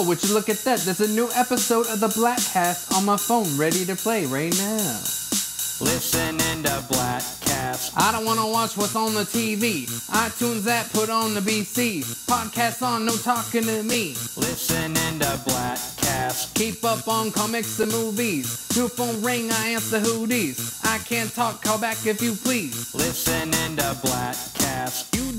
Oh, would you look at that? There's a new episode of the Bladtcast on my phone ready to play right now. Listening to Bladtcast. I don't wanna watch what's on the TV. iTunes app put on the BC. Podcast on, no talking to me. Listening to Bladtcast. Keep up on comics and movies. New phone ring, I answer who these. I can't talk, call back if you please. Listening to Bladtcast.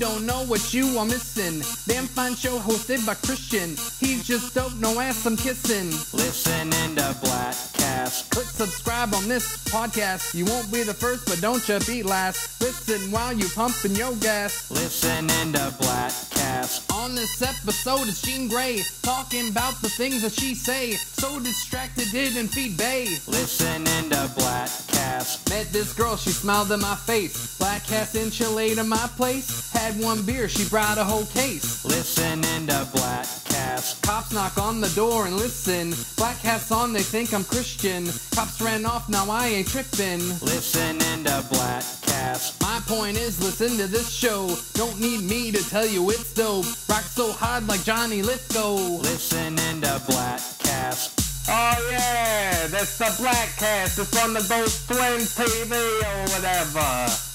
Don't know what you are missing. Damn fine show hosted by Christian. He's just dope, no ass I'm kissing. Listen Listening to Bladtcast. Click subscribe on this podcast. You won't be the first, but don't you be last. Listen while you pumping your gas. Listen Listening to Bladtcast. On this episode is Jean Grey talking about the things that she say. So distracted, didn't feed Bay. Listen Listening to Bladtcast. Met this girl, she smiled in my face. Black cast in Chile to my place. Had one beer, she brought a whole case. Listening to Bladtcast. Cops knock on the door and listen. Black hats on, they think I'm Christian. Cops ran off, now I ain't tripping. Listening to Bladtcast. My point is, listen to this show. Don't need me to tell you it's dope. Rock so hard like Johnny Lithgow. Listening to Bladtcast. Oh yeah, that's the Bladtcast. It's on the Ghost Twin TV or whatever.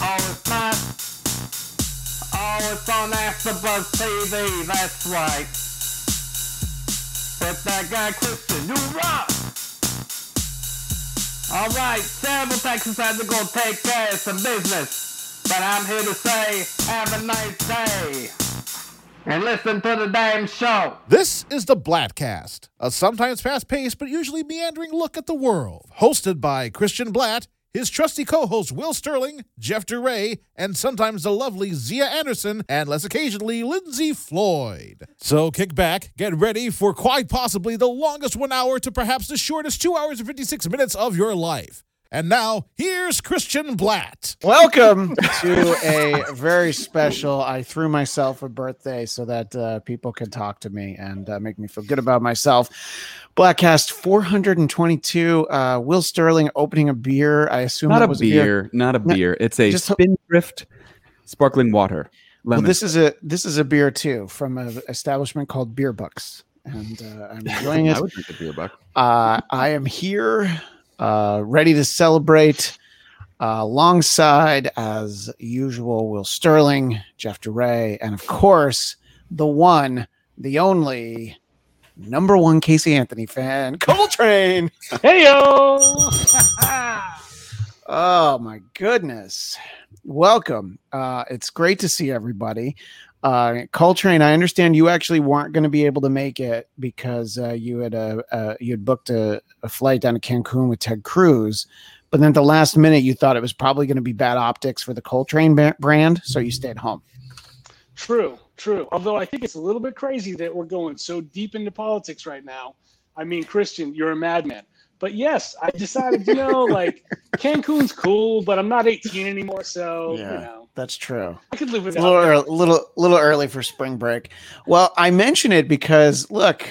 Oh, it's not. Oh, it's on AfterBuzz TV. That's right. With that guy Christian, you rock. All right, several Texas had to go take care of some business, but I'm here to say, have a nice day. And listen to the damn show. This is the Bladtcast, a sometimes fast paced but usually meandering look at the world. Hosted by Christian Bladt, his trusty co hosts Will Sterling, Jeff DeRay, and sometimes the lovely Xia Anderson, and less occasionally Lindsey Floyd. So kick back, get ready for quite possibly the longest one hour to perhaps the shortest two hours and 56 minutes of your life. And now, here's Christian Bladt. Welcome to a very special. I threw myself a birthday so that uh, people can talk to me and uh, make me feel good about myself. Bladtcast 422. Uh, Will Sterling opening a beer. I assume not that a was beer, not a No, beer. It's a just- Spindrift sparkling water. Well, this is a this is a beer too from an establishment called Beer Bucks, and uh, I'm enjoying it. I would drink a beer buck. Uh, I am here, uh, ready to celebrate uh, alongside, as usual, Will Sterling, Jeff DeRay, and of course, the one, the only, number one Casey Anthony fan, Coltrane. Hey yo! Oh my goodness. Welcome. Uh, it's great to see everybody. Uh, Coltrane, I understand you actually weren't going to be able to make it because uh, you had a, uh, you had booked a, a flight down to Cancun with Ted Cruz, but then at the last minute you thought it was probably going to be bad optics for the Coltrane ba- brand, so you stayed home. True, true. Although I think it's a little bit crazy that we're going so deep into politics right now. I mean, Christian, you're a madman. But yes, I decided, you know, like Cancun's cool, but I'm not 18 anymore, so Yeah. you know, That's true. I could live It's a little that. early, little little early for spring break. Well, I mention it because look,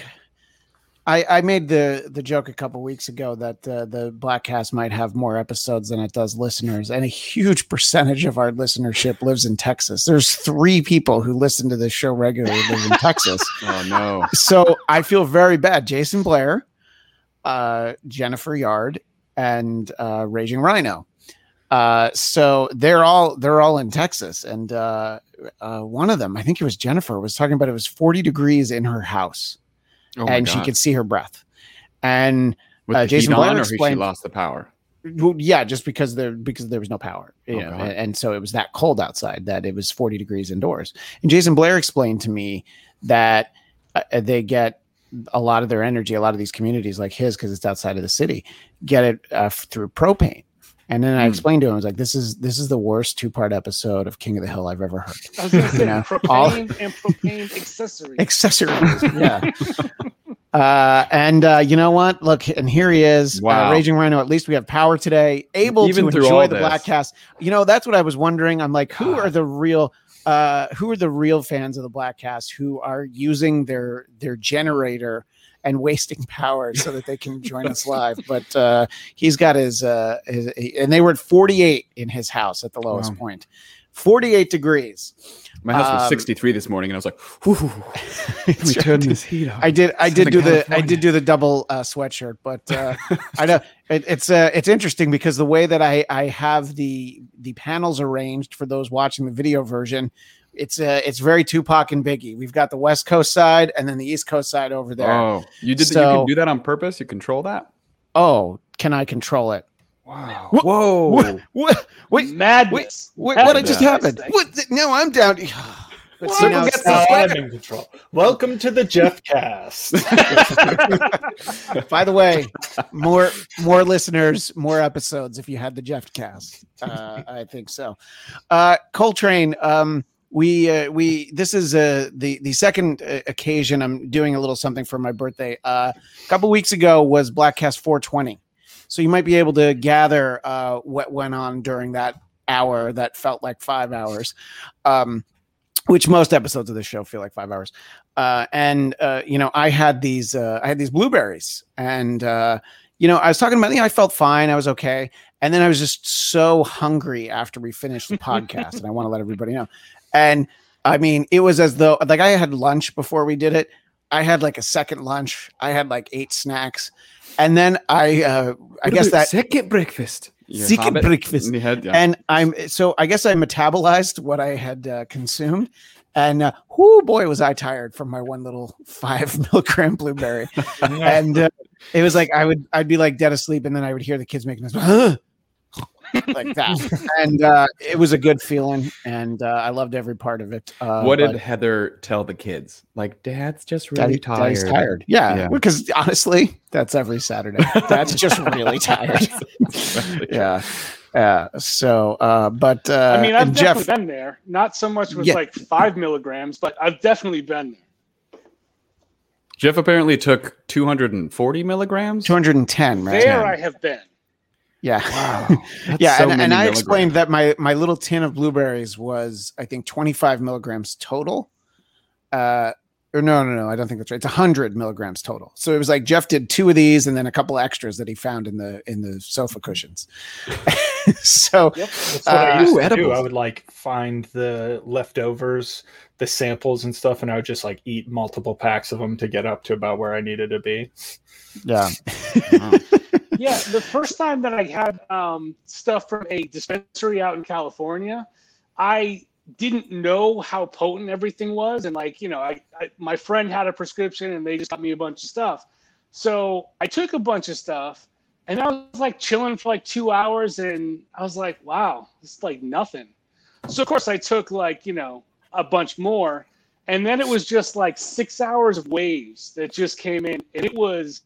I I made the the joke a couple weeks ago that uh, the Bladtcast might have more episodes than it does listeners, and a huge percentage of our listenership lives in Texas. There's three people who listen to this show regularly live in Texas, Oh no. so I feel very bad. Jason Blair, uh, Jennifer Yard, and uh, Raging Rhino. Uh, so they're all they're all in Texas, and uh, uh, one of them, I think it was Jennifer, was talking about it was 40 degrees in her house, Oh and she could see her breath. And uh, Jason Blair explained, she lost the power. well, yeah, just because there because there was no power, Oh, know, and, and so it was that cold outside that it was 40 degrees indoors. And Jason Blair explained to me that uh, they get a lot of their energy, a lot of these communities like his, because it's outside of the city, get it uh, through propane. And then I Hmm. explained to him, I was like, "This is this is the worst two part episode of King of the Hill I've ever heard." I was going to say you know, propane all- and propane accessories. Accessories, yeah. Uh, and uh, you know what? Look, and here he is, uh, Raging Rhino. At least we have power today, able Even to enjoy all the this. Bladtcast. You know, that's what I was wondering. I'm like, who are the real, uh, who are the real fans of the Bladtcast who are using their their generator and wasting power so that they can join us live? But uh, he's got his, uh, his, and they were at 48 in his house at the lowest Wow. point. 48 degrees. My house was Um, 63 this morning, and I was like, "Whew, we turn this heat up." I did. I did do the. I did do the double uh, sweatshirt, but uh, I know it, it's uh, it's interesting because the way that I I have the the panels arranged for those watching the video version, it's uh, it's very Tupac and Biggie. We've got the West Coast side and then the East Coast side over there. Oh, you did. you can do that on purpose. You control that. Oh, can I control it? Wow. What- Whoa. What? What? Wait, Madness. Wait, what Madness. just happened? What? the- No, I'm down. But see, Circle now- gets the sweater. in control. Welcome to the Jeff Cast. By the way, more more listeners, more episodes. If you had the Jeff cast, uh, I think so. Uh, Coltrane, um, we uh, we this is uh, the the second uh, occasion I'm doing a little something for my birthday. Uh, a couple weeks ago was Bladtcast 420, so you might be able to gather uh, what went on during that hour that felt like five hours. Um, which most episodes of this show feel like five hours uh, and uh, you know, I had these uh, I had these blueberries, and uh, you know, I was talking about. You know, I felt fine, I was okay, and then I was just so hungry after we finished the podcast, and I want to let everybody know. And I mean, it was as though like I had lunch before we did it. I had like a second lunch. I had like eight snacks, and then I uh, I guess that second breakfast. You Second have breakfast. head, yeah. and I'm so I guess I metabolized what I had uh, consumed, and uh, whoo boy was I tired from my one little five milligram blueberry, and uh, it was like I would I'd be like dead asleep, and then I would hear the kids making this like that, and uh, it was a good feeling, and uh, I loved every part of it. Uh, what did Heather tell the kids? Like, Dad's just really Daddy- tired. Daddy's tired. Yeah, Yeah. because honestly, that's every Saturday. That's just really tired. yeah. Yeah. So, uh, but uh, I mean, I've definitely Jeff, been there. Not so much with Yeah. like five milligrams, but I've definitely been there. Jeff apparently took 240 milligrams. 210, right? There I have been. Yeah. That's yeah. so and, and I milligrams. explained that my, my little tin of blueberries was, I think, 25 milligrams total. Uh, or no, no, no, I don't think that's right. It's 100 milligrams total. So it was like Jeff did two of these and then a couple extras that he found in the in the sofa cushions. so Yep, that's what I Uh, used Ooh, to do. I would like find the leftovers, the samples and stuff, and I would just like eat multiple packs of them to get up to about where I needed to be. yeah, Yeah, the first time that I had um, stuff from a dispensary out in California, I didn't know how potent everything was, and like you know, I, I my friend had a prescription and they just got me a bunch of stuff. So I took a bunch of stuff, and I was like chilling for like two hours, and I was like, wow, it's like nothing. So of course I took like you know a bunch more, and then it was just like six hours of waves that just came in, and it was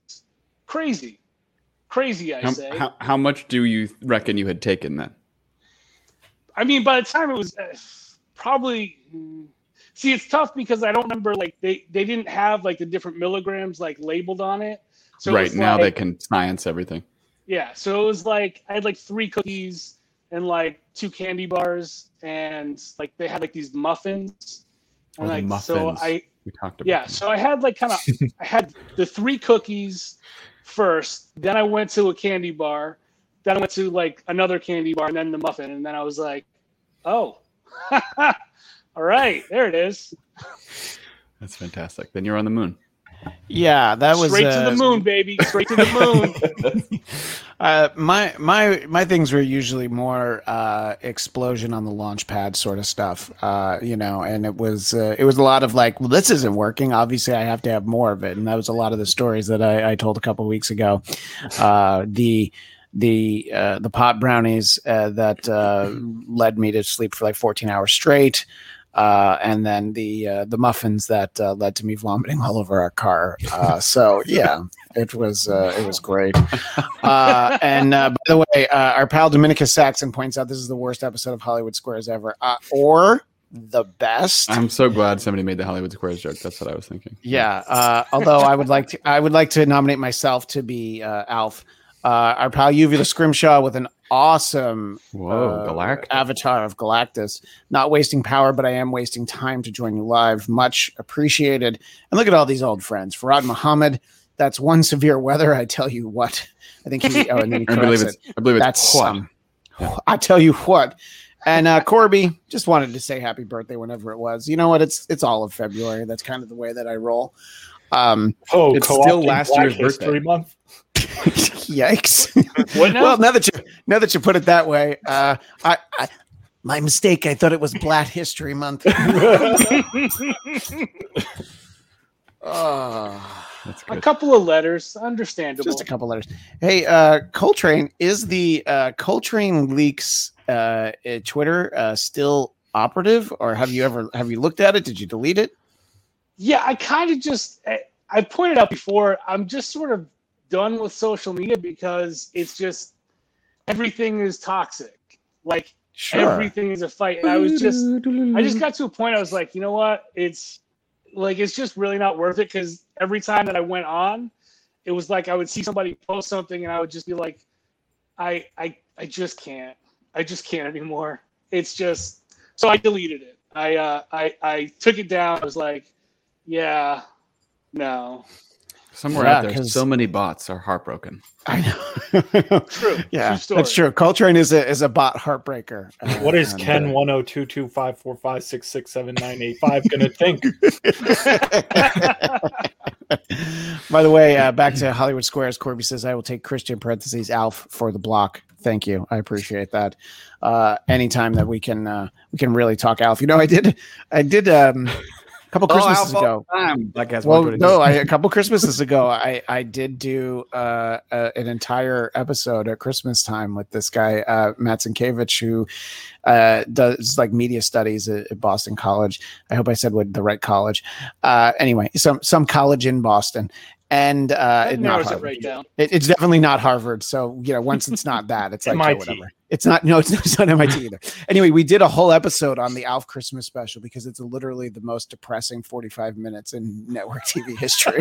crazy, crazy. I How, say. how, how much do you reckon you had taken then? I mean, by the time it was uh, probably. mm, See, it's tough because I don't remember like they they didn't have like the different milligrams like labeled on it. So right was now, they can science everything. Yeah, so it was like I had like three cookies and like two candy bars and like they had like these muffins. And Oh, the like so muffins. I We talked about. yeah, them. so I had like kind of I had the three cookies first, then I went to a candy bar, then I went to like another candy bar and then the muffin and then I was like, "Oh. All right, there it is. That's fantastic. Then you're on the moon. yeah, that was Straight uh, to the moon, baby. Straight to the moon." Uh, my my my things were usually more uh, explosion on the launch pad sort of stuff, uh, you know, and it was uh, it was a lot of like, well, this isn't working. Obviously, I have to have more of it, and that was a lot of the stories that I, I told a couple weeks ago. Uh, the the uh, the pot brownies that led me to sleep for like 14 hours straight. Uh, and then the uh, the muffins that uh, led to me vomiting all over our car. So yeah, it was uh, it was great. Uh, and uh, by the way, uh, our pal Dominicus Saxon points out this is the worst episode of Hollywood Squares ever, uh, or the best. I'm so glad somebody made the Hollywood Squares joke. That's what I was thinking. Yeah. Uh, although I would like to, I would like to nominate myself to be uh, Alf. Uh, our pal Uvula Scrimshaw with an awesome Whoa, Galactus. avatar of Galactus. Not wasting power, but I am wasting time to join you live. Much appreciated. And look at all these old friends. Farad Muhammad. That's one severe weather. I tell you what. I think he. Oh, and then he I believe corrects it's. it. I believe it's That's what? um, I tell you what. And uh, Corby just wanted to say happy birthday whenever it was. You know what? It's it's all of February. That's kind of the way that I roll. Um, Oh, It's still last Black year's History birthday. Month. yikes. What now? well, now that you now that you put it that way, uh, I, I my mistake. I thought it was Black History Month. Oh. That's a couple of letters, understandable. Just a couple letters. Hey, uh, Coltrane, is the uh, Coltrane leaks uh, uh, Twitter uh, still operative, or have you ever have you looked at it? Did you delete it? Yeah, I kind of just I, I pointed out before. I'm just sort of done with social media because it's just everything is toxic. Like everything is a fight, and I was just I just got to a point. I was like, you know what? It's like it's just really not worth it because every time that I went on, it was like I would see somebody post something, and I would just be like, I I I just can't. I just can't anymore. It's just so I deleted it. I uh I I took it down. I was like, yeah, no, Somewhere Yeah, out there, so many bots are heartbroken. I know. true. yeah, True that's true. Coltrane is a is a bot heartbreaker. Uh, What is Ken uh, one zero two two five four five six six seven nine eight five gonna think? By the way, uh, back to Hollywood Squares. Corby says, "I will take Christian parentheses Alf for the block." Thank you, I appreciate that. Uh, anytime that we can uh, we can really talk Alf. You know, I did I did um, a couple Christmases ago. Podcast Well, no, I, a couple Christmases ago, I I did do uh, uh, an entire episode at Christmas time with this guy uh, Matt Sienkiewicz, who uh, does like media studies at, at Boston College. I hope I said what the right college. Uh, anyway, some some college in Boston, and uh, it- not narrows it Harvard. right down. It- it's definitely not Harvard. So you know, once it's not that, it's like oh, whatever. It's not. No, it's not, it's not MIT either. Anyway, we did a whole episode on the Alf Christmas special because it's literally the most depressing forty-five minutes in network TV history.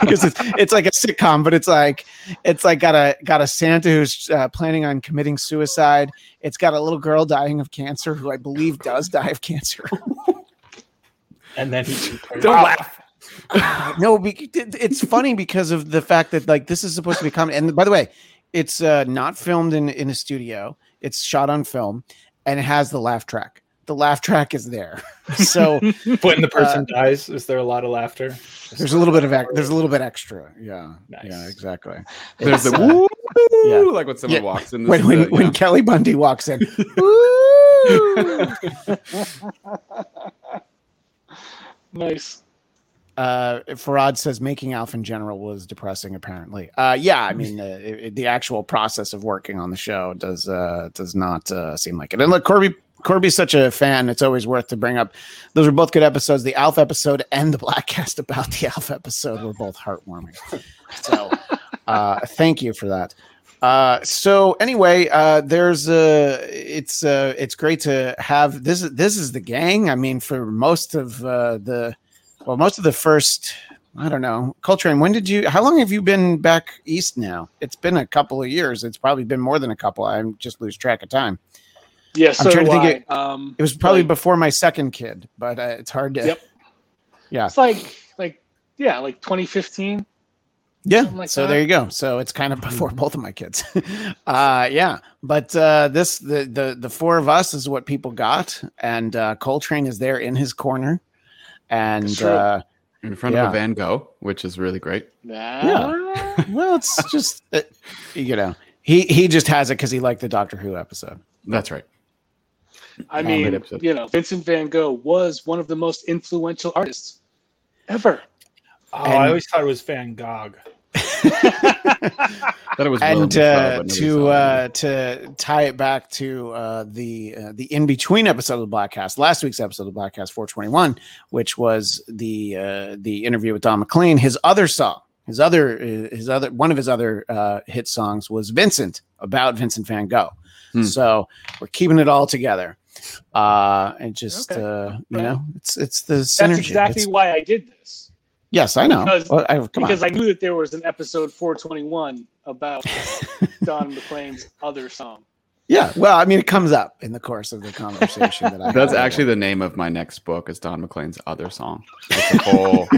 because it's it's like a sitcom, but it's like it's like got a got a Santa who's uh, planning on committing suicide. It's got a little girl dying of cancer who I believe does die of cancer. And then he Don't laugh. no, it's funny because of the fact that like this is supposed to be comedy. And by the way, it's uh, not filmed in in a studio. It's shot on film, and it has the laugh track. The laugh track is there, so when the person dies, is there a lot of laughter? Uh, there's a little bit of ex- there's a little bit extra. Yeah, Nice. yeah, exactly. There's the uh, woo, yeah. like when someone Yeah. walks in. when when, uh, when yeah. Kelly Bundy walks in. Nice. Uh Farad says making Alf in general was depressing apparently. Uh yeah, I mean uh, the actual process of working on the show does uh does not uh seem like it. And look Corby Corby's such a fan. It's always worth to bring up. Those were both good episodes. The Alf episode and the Bladtcast about the Alf episode were both heartwarming. So, uh, thank you for that. Uh, so anyway, uh, there's uh, it's uh, it's great to have this. This is the gang. I mean, for most of uh, the well, most of the first. I don't know, Coltrane. When did you? How long have you been back east now? It's been a couple of years. It's probably been more than a couple. I just lose track of time. Yes, Yeah, so trying to think I. um, It was probably like, before my second kid, but uh, it's hard to. Yep. Yeah. It's like like yeah, like 2015. Yeah. Like so that. there you go. So it's kind of before both of my kids. uh yeah. But uh this the the the four of us is what people got. And uh Coltrane is there in his corner. And uh in front Yeah. of a Van Gogh, which is really great. Yeah. well it's just uh, you know, he he just has it because he liked the Doctor Who episode. That's right. I Great mean, you know, Vincent Van Gogh was one of the most influential artists ever. Oh, And- I always thought it was Van Gogh. That it was and Dafoe, uh, to uh, to tie it back to uh, the uh, the in between episode of the Bladtcast, last week's episode of the Bladtcast 421, which was the uh, the interview with Don McLean. His other song, his other uh, his other one of his other uh, hit songs was Vincent about Vincent Van Gogh. Hmm. So we're keeping it all together, uh, and just Okay. uh, you know, it's it's the synergy. That's exactly It's- why I did this. Yes, I know. because- Well, I- come on. because I knew that there was an episode 421 about Don McLean's other song. Yeah, well, I mean, it comes up in the course of the conversation that I. That's had. actually the name of my next book. Is Don McLean's other song? It's a whole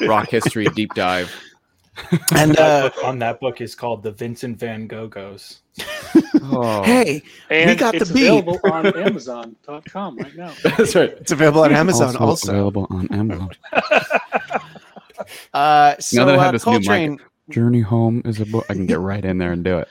rock history deep dive. and uh, book on that book is called The Vincent Van Gogh Goes. Oh, Hey, And got the it's beat. available on Amazon.com right now. that's right. it's available on Amazon also. available on Amazon. Uh, so that I have uh, this new mic- Journey Home is a book. I can get right in there and do it.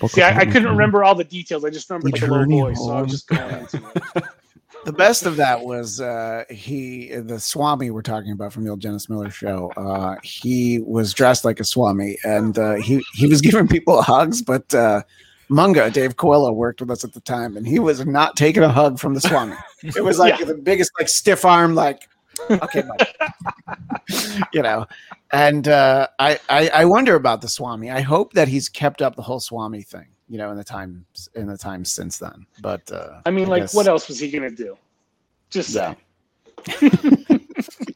It's See, I, I couldn't my- remember all the details. I just remember like, a low Journey voice, so I home. was just going into it. the best of that was uh, he, the Swami we're talking about from the old Dennis Miller show. Uh, he was dressed like a Swami, and uh, he he was giving people hugs, but. Uh, Munga, Dave Coelho worked with us at the time, and he was not taking a hug from the Swami. It was like Yeah. the biggest, like stiff arm, like okay, buddy. you know. And uh, I, I I wonder about the Swami. I hope that he's kept up the whole Swami thing, you know, in the times in the times since then. But uh, I mean, like, guess- what else was he gonna do? Just Yeah. say.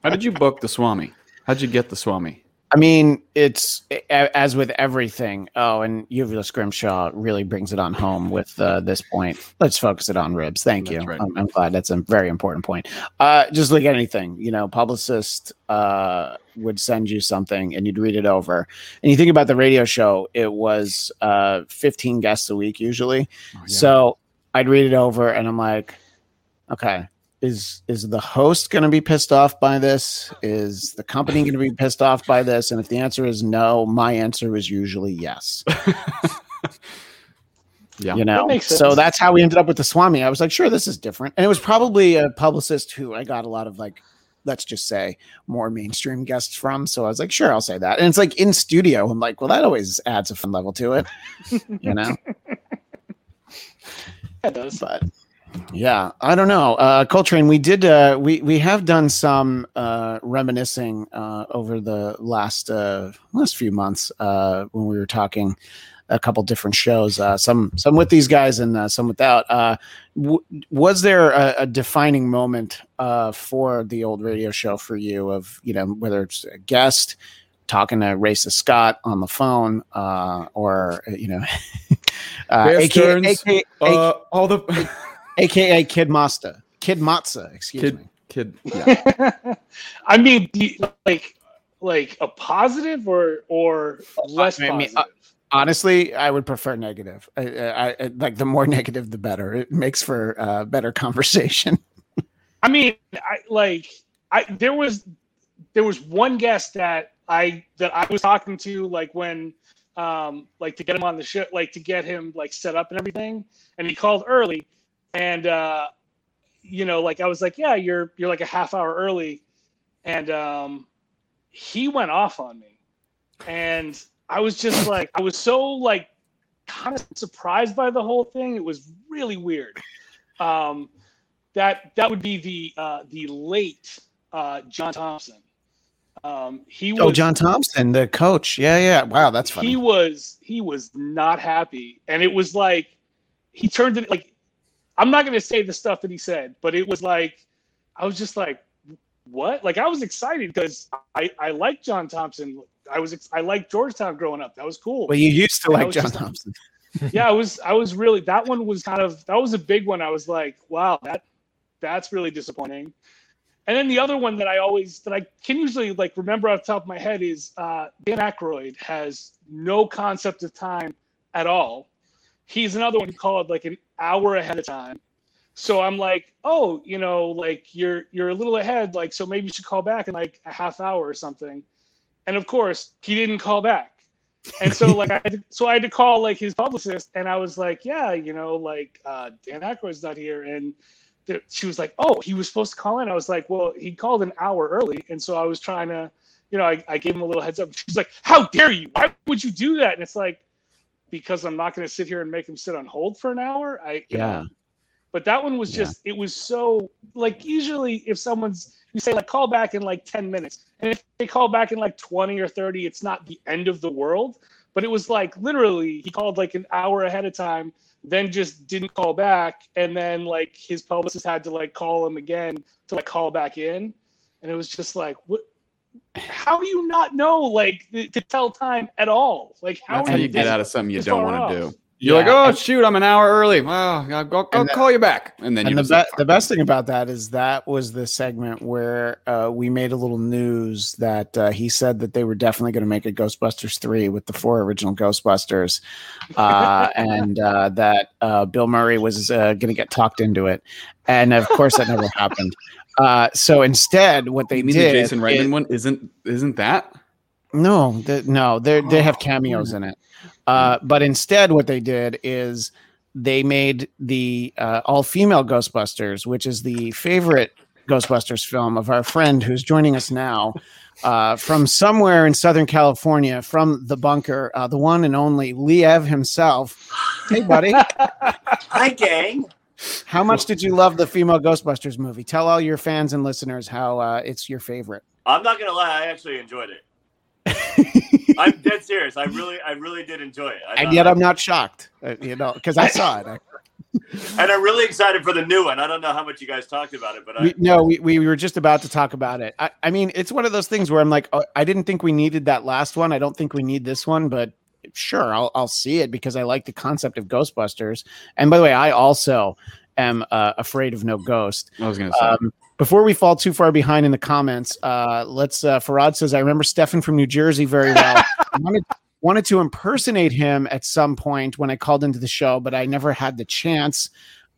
How did you book the Swami? How'd you get the Swami? I mean, it's as with everything. Oh, and Uvula Scrimshaw really brings it on home with uh, this point. Let's focus it on ribs. Thank you. Right. I'm, I'm glad that's a very important point. Uh, just like anything, you know, publicist uh, would send you something and you'd read it over. And you think about the radio show, it was uh, 15 guests a week usually. Oh, yeah. So I'd read it over and I'm like, okay, is is the host going to be pissed off by this? Is the company going to be pissed off by this? And if the answer is no, my answer is usually yes. Yeah. You know, That makes so that's how we ended up with the Swami. I was like, sure, this is different, and it was probably a publicist who I got a lot of like, let's just say, more mainstream guests from. So I was like, sure, I'll say that. And it's like in studio. I'm like, well, that always adds a fun level to it, you know. That does. but yeah i don't know. Uh coltrane we did uh we we have done some uh reminiscing uh over the last uh last few months uh when we were talking a couple different shows uh some some with these guys and uh, some without. Uh w- was there a, a defining moment uh for the old radio show for you of you know whether it's a guest talking to Raisa Scott on the phone, uh, or you know, uh, Bear aka, Stearns, aka, Uh, all the aka Kid Masta, Kid Matza, excuse kid, me. kid. Yeah. I mean, you- like, like a positive or or less I mean, positive. uh, Honestly, I would prefer negative. I, I, I like the more negative, the better. It makes for uh, better conversation. I mean, I like I there was there was one guest that I that I was talking to like when um like to get him on the show like to get him like set up and everything and he called early and uh you know like I was like yeah you're you're like a half hour early and um he went off on me and I was just like I was so like kind of surprised by the whole thing it was really weird um that that would be the uh, the late uh, John Thompson. Um, he was Oh, John Thompson, the coach. Yeah, yeah. Wow, that's funny. he was he was not happy, and it was like he turned it like I'm not going to say the stuff that he said, but it was like I was just like what? Like I was excited because I I like John Thompson. I was I liked Georgetown growing up. That was cool. well, you used to I like John just- Thompson. yeah, I was I was really that one was kind of that was a big one. I was like, wow, that that's really disappointing. And then the other one that I always that I can usually like remember off the top of my head is uh, Dan Aykroyd has no concept of time at all. He's another one who called like an hour ahead of time. So I'm like, oh, you know, like you're you're a little ahead, like so maybe you should call back in like a half hour or something. And of course, he didn't call back. And so like I so I had to call like his publicist and I was like, yeah, you know, like uh, Dan Aykroyd's not here and th- she was like, oh, he was supposed to call in. I was like, well, he called an hour early, and so I was trying to, you know, I, I gave him a little heads up. She's like, how dare you? Why would you do that? And it's like, because I'm not going to sit here and make him sit on hold for an hour. I Yeah. But that one was Yeah. just, it was so like usually if someone's you say like call back in like 10 minutes, and if they call back in like 20 or 30, it's not the end of the world. But it was like literally he called like an hour ahead of time then just didn't call back and then like his publicist had to like call him again to like call back in and it was just like what how do you not know like th- to tell time at all like how That's how you you get out of something you don't want to do. You're like, oh shoot, I'm an hour early. Well, I'll, go, I'll And the- call you back, and then you and the, just be- the best thing about that is that was the segment where uh, we made a little news that uh, he said that they were definitely going to make a Ghostbusters 3 with the four original Ghostbusters uh, and uh, that uh, Bill Murray was uh, going to get talked into it. And of course, that never happened. Uh, so instead, what they you mean did. the Jason Reitman is- one isn't isn't that? no, the, no, they they have cameos in it. Uh, but instead, what they did is they made the uh, all female Ghostbusters, which is the favorite Ghostbusters film of our friend who's joining us now uh, from somewhere in Southern California, from the bunker, uh, the one and only Liev himself. Hey, buddy, Hi, gang. How much did you love the female Ghostbusters movie? Tell all your fans and listeners how uh, it's your favorite. I'm not gonna lie, I actually enjoyed it. I'm dead serious. I really, I really did enjoy it. I And yet, I'm not shocked, uh, you know, because I saw it. And I'm really excited for the new one. I don't know how much you guys talked about it, but I, We, no, we, we were just about to talk about it. I, I mean, it's one of those things where I'm like, oh, I didn't think we needed that last one. I don't think we need this one, but sure, I'll, I'll see it because I like the concept of Ghostbusters. And by the way, I also am uh, afraid of no ghost. I was gonna say. Um, before we fall too far behind in the comments, uh, let's. Uh, Farad says, "I remember Stefan from New Jersey very well. Wanted, wanted to impersonate him at some point when I called into the show, but I never had the chance."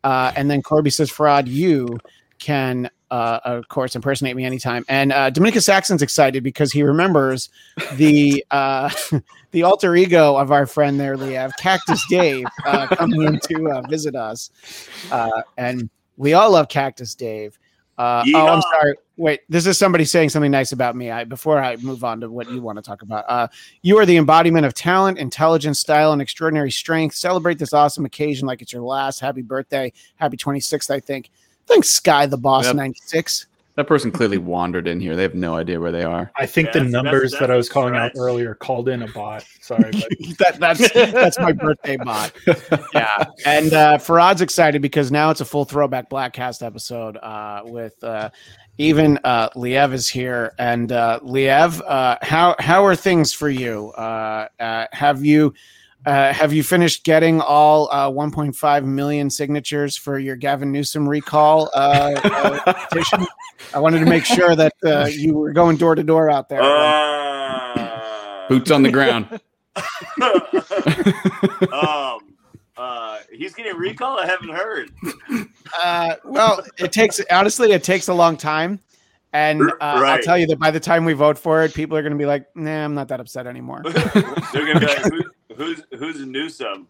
Uh, and then Corby says, "Farad, you can, uh, of course, impersonate me anytime." And uh, Dominica Saxon's excited because he remembers the uh, the alter ego of our friend there, Liev, Cactus Dave, uh, coming in to uh, visit us, uh, and we all love Cactus Dave. Uh, oh, I'm sorry. Wait, this is somebody saying something nice about me. I before I move on to what you want to talk about. Uh, you are the embodiment of talent, intelligence, style, and extraordinary strength. Celebrate this awesome occasion like it's your last. Happy birthday. Happy 26th, I think. Thanks, Sky the Boss Yep. 96. that person clearly wandered in here. They have no idea where they are. I think Yeah, the that's- that's- numbers that I was that's calling out earlier called in a bot. Sorry, but that, that's that's my birthday bot. Yeah, and uh, Farad's excited because now it's a full throwback Bladtcast episode uh, with uh, even uh, Liev is here. And uh, Liev, uh, how how are things for you? Uh, uh, have you uh, have you finished getting all uh, 1.5 million signatures for your Gavin Newsom recall uh, uh, petition? I wanted to make sure that uh, you were going door to door out there. Uh, Boots on the ground. um, uh, he's getting recalled. I haven't heard. Uh, well, it takes honestly, it takes a long time, and uh, I'll tell you that by the time we vote for it, people are going to be like, "Nah, I'm not that upset anymore." They're gonna be like, Who, "Who's who's Newsom?"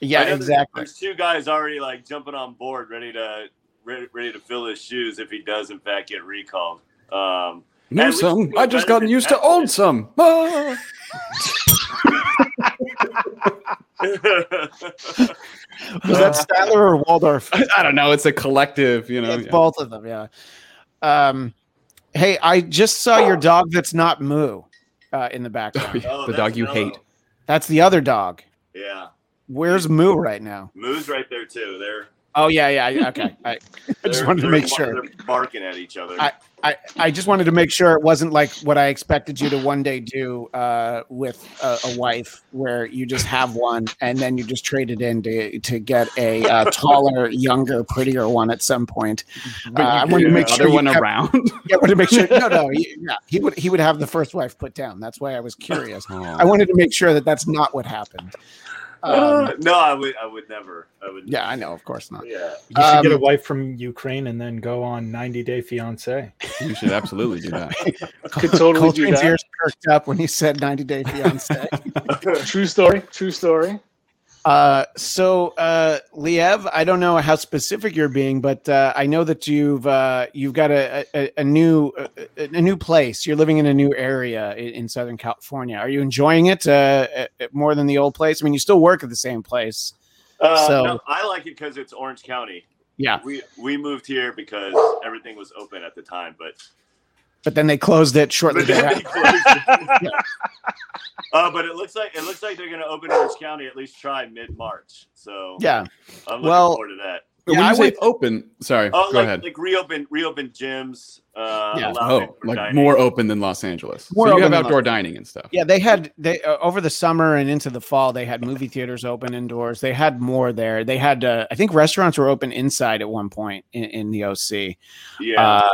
Yeah, exactly. There's two guys already like jumping on board, ready to ready, ready to fill his shoes if he does in fact get recalled. Um, New At least some. we I just better gotten used to that. old some. Ah. Was that Statler or Waldorf? I don't know. It's a collective, you know. it's yeah. both of them. Yeah. Um, hey, I just saw your dog. That's not Moo. Uh, in the background. Oh, the dog you Mello. hate. That's the other dog. Yeah, Where's Moo right now? Moo's right there too. They're Oh yeah, yeah. yeah, Okay, I, I just wanted to make sure. They're barking at each other. I- I, I just wanted to make sure it wasn't like what I expected you to one day do uh, with a, a wife, where you just have one and then you just trade it in to, to get a uh, taller, younger, prettier one at some point. Uh, I wanted to make sure one kept- around. Yeah, I wanted to make sure. No, no, he, yeah, he would he would have the first wife put down. That's why I was curious. I wanted to make sure that that's not what happened. Um, Uh, no, I would. I would never. I would. yeah, I know, of course not. Yeah. you should get a Um, wife from Ukraine and then go on 90 Day Fiance. you should absolutely do that. Could totally do Coltrane's that. ears perked up when he said 90 Day Fiance. True story. True story. Uh, so uh, Liev, I don't know how specific you're being, but uh, I know that you've uh, you've got a, a, a new a, a new place. You're living in a new area in, in Southern California. Are you enjoying it uh, uh, more than the old place? I mean, you still work at the same place. Uh, So- no, I like it because it's Orange County. Yeah, We we moved here because everything was open at the time, but but then they closed it shortly but then they thereafter. closed it. Uh, but it looks like it looks like they're going to open Orange County at least try mid March. So Yeah. I'm looking Well- forward to that. when Yeah, I you say went- open, sorry, Oh, go like, ahead. like reopen, reopen gyms. Uh, Yeah. Oh, like dining. more open than Los Angeles. More so you have outdoor Los- dining and stuff. Yeah, they had they uh, over the summer and into the fall. They had movie theaters open indoors. They had more there. They had uh, I think restaurants were open inside at one point in, in the OC. Yeah. Uh,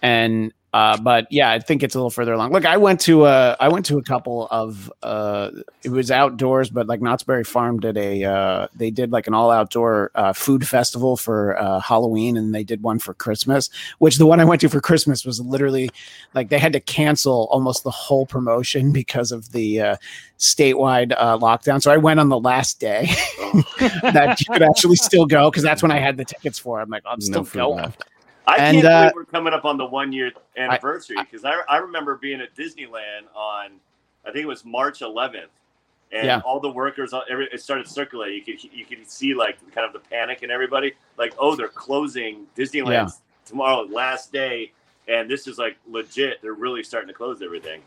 and uh, but yeah, I think it's a little further along. Look, I went to a I went to a couple of uh, it was outdoors, but like Knott's Berry Farm did a uh, they did like an all outdoor uh, food festival for uh, Halloween, and they did one for Christmas. Which the one I went to for Christmas was literally like they had to cancel almost the whole promotion because of the uh, statewide uh, lockdown. So I went on the last day that you could actually still go because that's when I had the tickets for. I'm like, I'm still No going. left. I and, can't uh, believe we're coming up on the one year anniversary because I, I remember being at Disneyland on I think it was March 11th, and Yeah. all the workers all- every, it started circulating. You could you could see like kind of the panic in everybody, like oh they're closing Disneyland Yeah. tomorrow, last day, and this is like legit. They're really starting to close everything,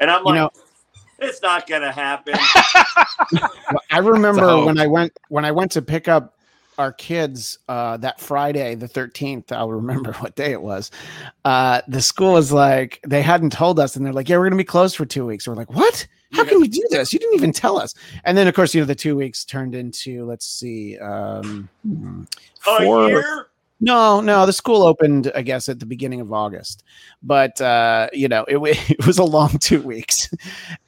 and I'm You like. know- it's not gonna happen. I remember So- when I went when I went to pick up our kids uh, that Friday, the thirteenth. I'll remember what day it was. Uh, the school was like they hadn't told us, and they're like, "Yeah, we're going to be closed for two weeks." We're like, "What? How can we do this? You didn't even tell us." And then, of course, you know, the two weeks turned into let's see, um, A four- year? No, no, the school opened, I guess, at the beginning of August, but uh, you know, it, it was a long two weeks.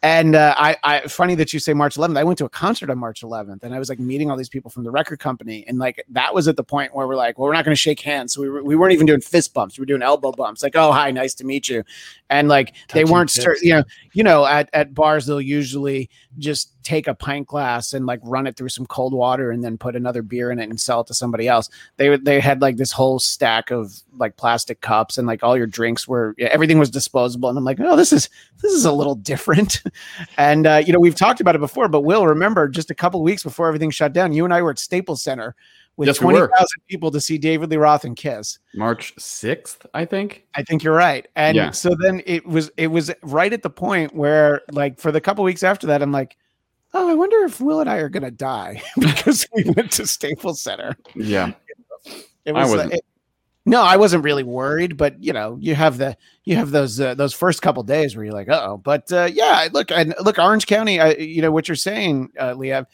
And uh, I, I, funny that you say March 11th. I went to a concert on March 11th, and I was like meeting all these people from the record company, and like that was at the point where we're like, well, we're not going to shake hands. So we were, we weren't even doing fist bumps. We were doing elbow bumps. Like, oh, hi, nice to meet you. And like they weren't, cer- you know, you know, at at bars they'll usually just take a pint glass and like run it through some cold water and then put another beer in it and sell it to somebody else they they had like this whole stack of like plastic cups and like all your drinks were everything was disposable and i'm like oh this is this is a little different and uh, you know we've talked about it before but will remember just a couple weeks before everything shut down you and i were at staples center with Yes, we 20000 people to see david lee roth and kiss March 6th, I think. I think you're right. And Yeah. so then it was it was right at the point where like for the couple weeks after that, I'm like, oh, I wonder if Will and I are gonna die because we went to Staples Center. Yeah. It I was wasn't. it- no, I wasn't really worried, but you know, you have the you have those uh, those first couple days where you're like, oh, but uh, yeah, look, and look, Orange County, I, you know what you're saying, uh, Liev,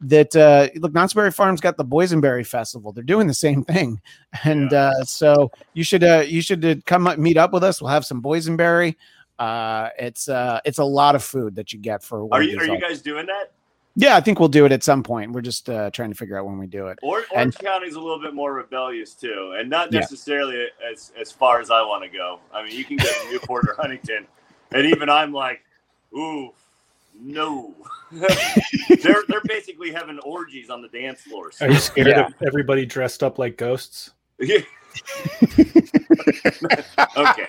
that uh, look, Knott's Berry Farm's got the Boysenberry Festival. They're doing the same thing, and uh, so you should uh, you should uh, come up, meet up with us. We'll have some Boysenberry. Uh, it's uh, it's a lot of food that you get for. Are you these are you guys doing that? Yeah, I think we'll do it at some point. We're just uh, trying to figure out when we do it. Or, And- Orange County's a little bit more rebellious too, and not Yeah. necessarily as as far as I want to go. I mean, you can go to Newport or Huntington, and even I'm like, ooh, no. they're they're basically having orgies on the dance floors. So. Are you scared Yeah. of everybody dressed up like ghosts? Yeah. okay.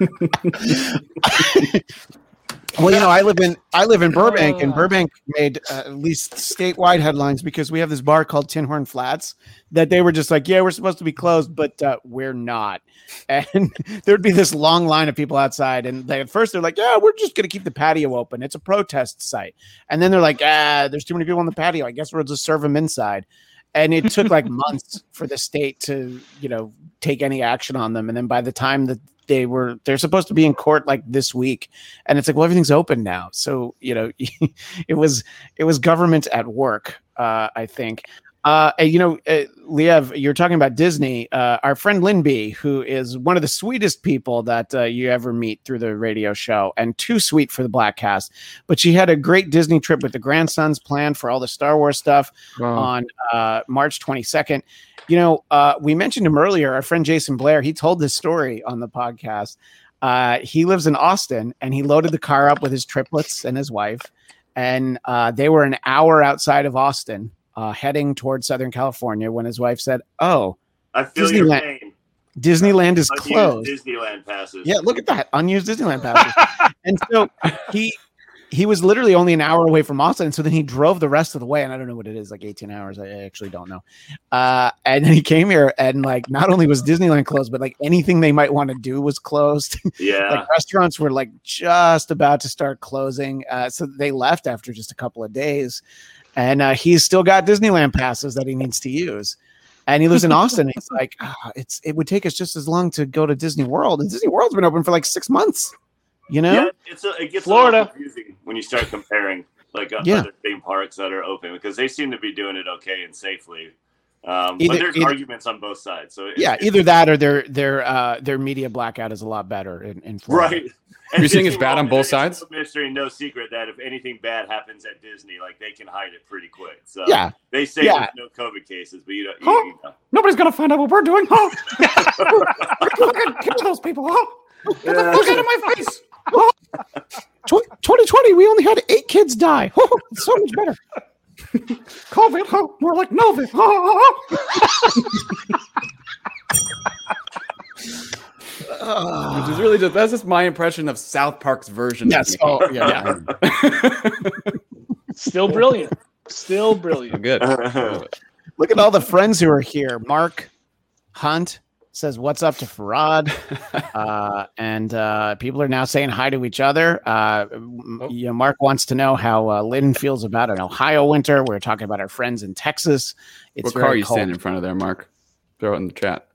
Well, you know, I live in I live in Burbank, and Burbank made uh, at least statewide headlines because we have this bar called Tinhorn Flats that they were just like, yeah, we're supposed to be closed, but uh, we're not. And there'd be this long line of people outside, and they, at first they're like, yeah, we're just going to keep the patio open. It's a protest site, and then they're like, ah, there's too many people on the patio. I guess we'll just serve them inside. And it took like months for the state to, you know, take any action on them. And then by the time that they were they're supposed to be in court like this week. And it's like well everything's open now. So you know it was it was government at work uh i think. Uh you know uh, Liev, you're talking about disney. Uh our friend b who is one of the sweetest people that uh, you ever meet through the radio show and too sweet for the Bladtcast. But she had a great disney trip with the grandsons planned for all the star wars stuff Wow. on uh, March 22nd. You know, uh, we mentioned him earlier. Our friend Jason Blair, he told this story on the podcast. Uh, he lives in Austin and he loaded the car up with his triplets and his wife. And uh, they were an hour outside of Austin, uh, heading towards Southern California when his wife said, Oh, I feel your Disneyland pain. Disneyland is Unused closed. Disneyland passes. Yeah, look at that unused Disneyland passes. and so he he was literally only an hour away from Austin. And so then he drove the rest of the way, and I don't know what it is, like 18 hours. I actually don't know. Uh, and then he came here, and like not only was Disneyland closed, but like anything they might want to do was closed. Yeah. like restaurants were like just about to start closing. Uh, so they left after just a couple of days. and uh, he's still got Disneyland passes that he needs to use. And he lives in Austin. And he's like, "Ah, it's it would take us just as long to go to Disney World, and Disney World's been open for like six months. You know? Yeah, it's a, it gets Florida. A little confusing when you start comparing like uh, Yeah. other theme parks that are open because they seem to be doing it okay and safely. Um, Either- but there's either- arguments on both sides. So it- Yeah, it- either that or their their uh, their media blackout is a lot better in, in Florida. right. You're saying it's bad on World, both it's sides? no Mystery, no secret that if anything bad happens at Disney, like they can hide it pretty quick. So Yeah, they say Yeah. there's no COVID cases, but you don't. Huh? You, you know. Nobody's gonna find out what we're doing. Huh? Fucking kill those people. Huh? Get the fuck out of my face. Tw- 2020, we only had eight kids die. Oh, it's so much better. COVID. Huh? More like Novi. Huh? Which is really just that's just my impression of South Park's version. Yes. Mickey. Oh, yeah. Still brilliant. Still brilliant. Good. Look at all the friends who are here. Mark Hunt says, What's up to Farad? uh, and uh, people are now saying hi to each other. Uh, m- you know, Mark wants to know how uh, Lynn feels about an Ohio winter. We're talking about our friends in Texas. It's what car are you cold. standing in front of there, Mark? Throw it in the chat.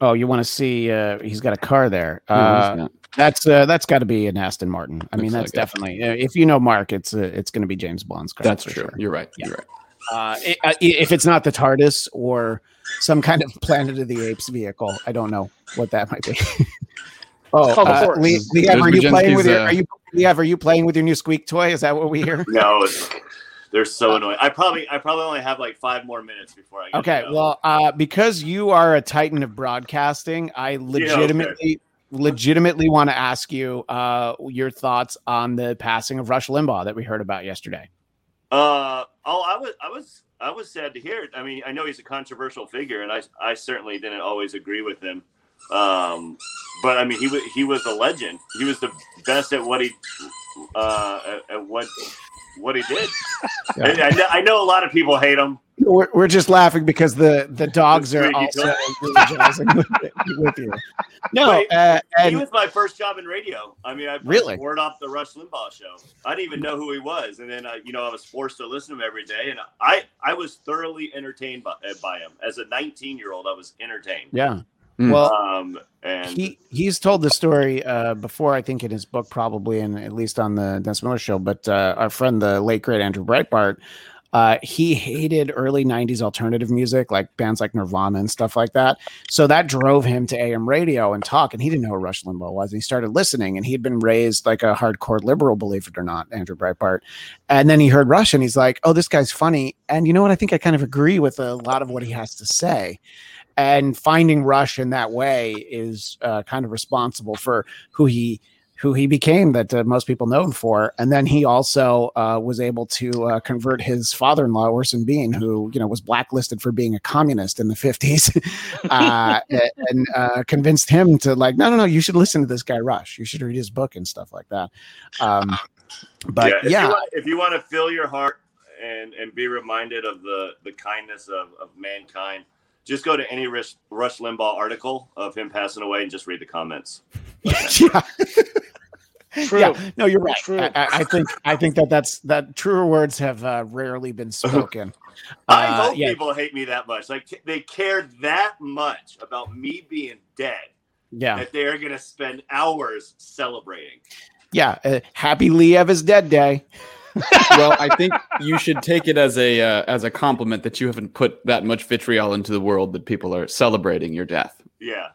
Oh, you want to see? Uh, he's got a car there. Is Uh, that? that's uh, that's got to be an Aston Martin. I mean, that's like definitely. Uh, if you know Mark, it's uh, it's going to be James Bond's car. That's true. sure. You're right. Yeah. You're right. Uh, i- i- if it's not the TARDIS or some kind of Planet of the Apes vehicle, I don't know what that might be. oh, uh, horse. Lee, Liev, are you playing with your? uh, Are you, Liev, are you playing with your new squeak toy? Is that what we hear? no, it's, they're so annoying. I probably I probably only have like five more minutes before I. Get Okay, to go. well, uh, because you are a titan of broadcasting, I legitimately, legitimately want to ask you uh, your thoughts on the passing of Rush Limbaugh that we heard about yesterday. Uh oh, I was I was I was sad to hear it. I mean, I know he's a controversial figure, and I I certainly didn't always agree with him. Um, but I mean, he was he was a legend. He was the best at what he uh at, at what what he did. Yeah. I, I know, I know a lot of people hate him. We're, we're just laughing because the the dogs are Squeaky also toy. with, with you. No, Wait, uh, he was my first job in radio. I mean, I Really? word off the Rush Limbaugh show. I didn't even know who he was, and then I, you know, I was forced to listen to him every day, and I, I was thoroughly entertained by, by him. As a 19 year old, I was entertained. yeah, Mm. well, Um, and he he's told the story uh, before, I think in his book, probably, and at least on the Dennis Miller show. But uh, our friend, the late great Andrew Breitbart, uh, he hated early '90s alternative music, like bands like Nirvana and stuff like that. So that drove him to AM radio and talk. And he didn't know who Rush Limbaugh was. And he started listening, and he'd been raised like a hardcore liberal, believe it or not, Andrew Breitbart. And then he heard Rush, and he's like, "Oh, this guy's funny." And you know what? I think I kind of agree with a lot of what he has to say and finding Rush in that way is uh, kind of responsible for who he who he became that uh, most people know him for. And then he also uh, was able to uh, convert his father-in-law Orson Bean, who you know was blacklisted for being a communist in the fifties, uh, and uh, convinced him to like, no, no, no, you should listen to this guy Rush. You should read his book and stuff like that. Um, but if yeah, you want, if you want to fill your heart and and be reminded of the the kindness of, of mankind, just go to any Rush, Rush Limbaugh article of him passing away and just read the comments. yeah. True. Yeah, no, you're right. True. I, I I think I think that that's that truer words have uh, rarely been spoken. I Uh, hope yeah, people hate me that much. Like they cared that much about me being dead yeah, that they are going to spend hours celebrating. yeah. Uh, happy Liev is dead day. well, I think you should take it as a uh, as a compliment that you haven't put that much vitriol into the world that people are celebrating your death. Yeah.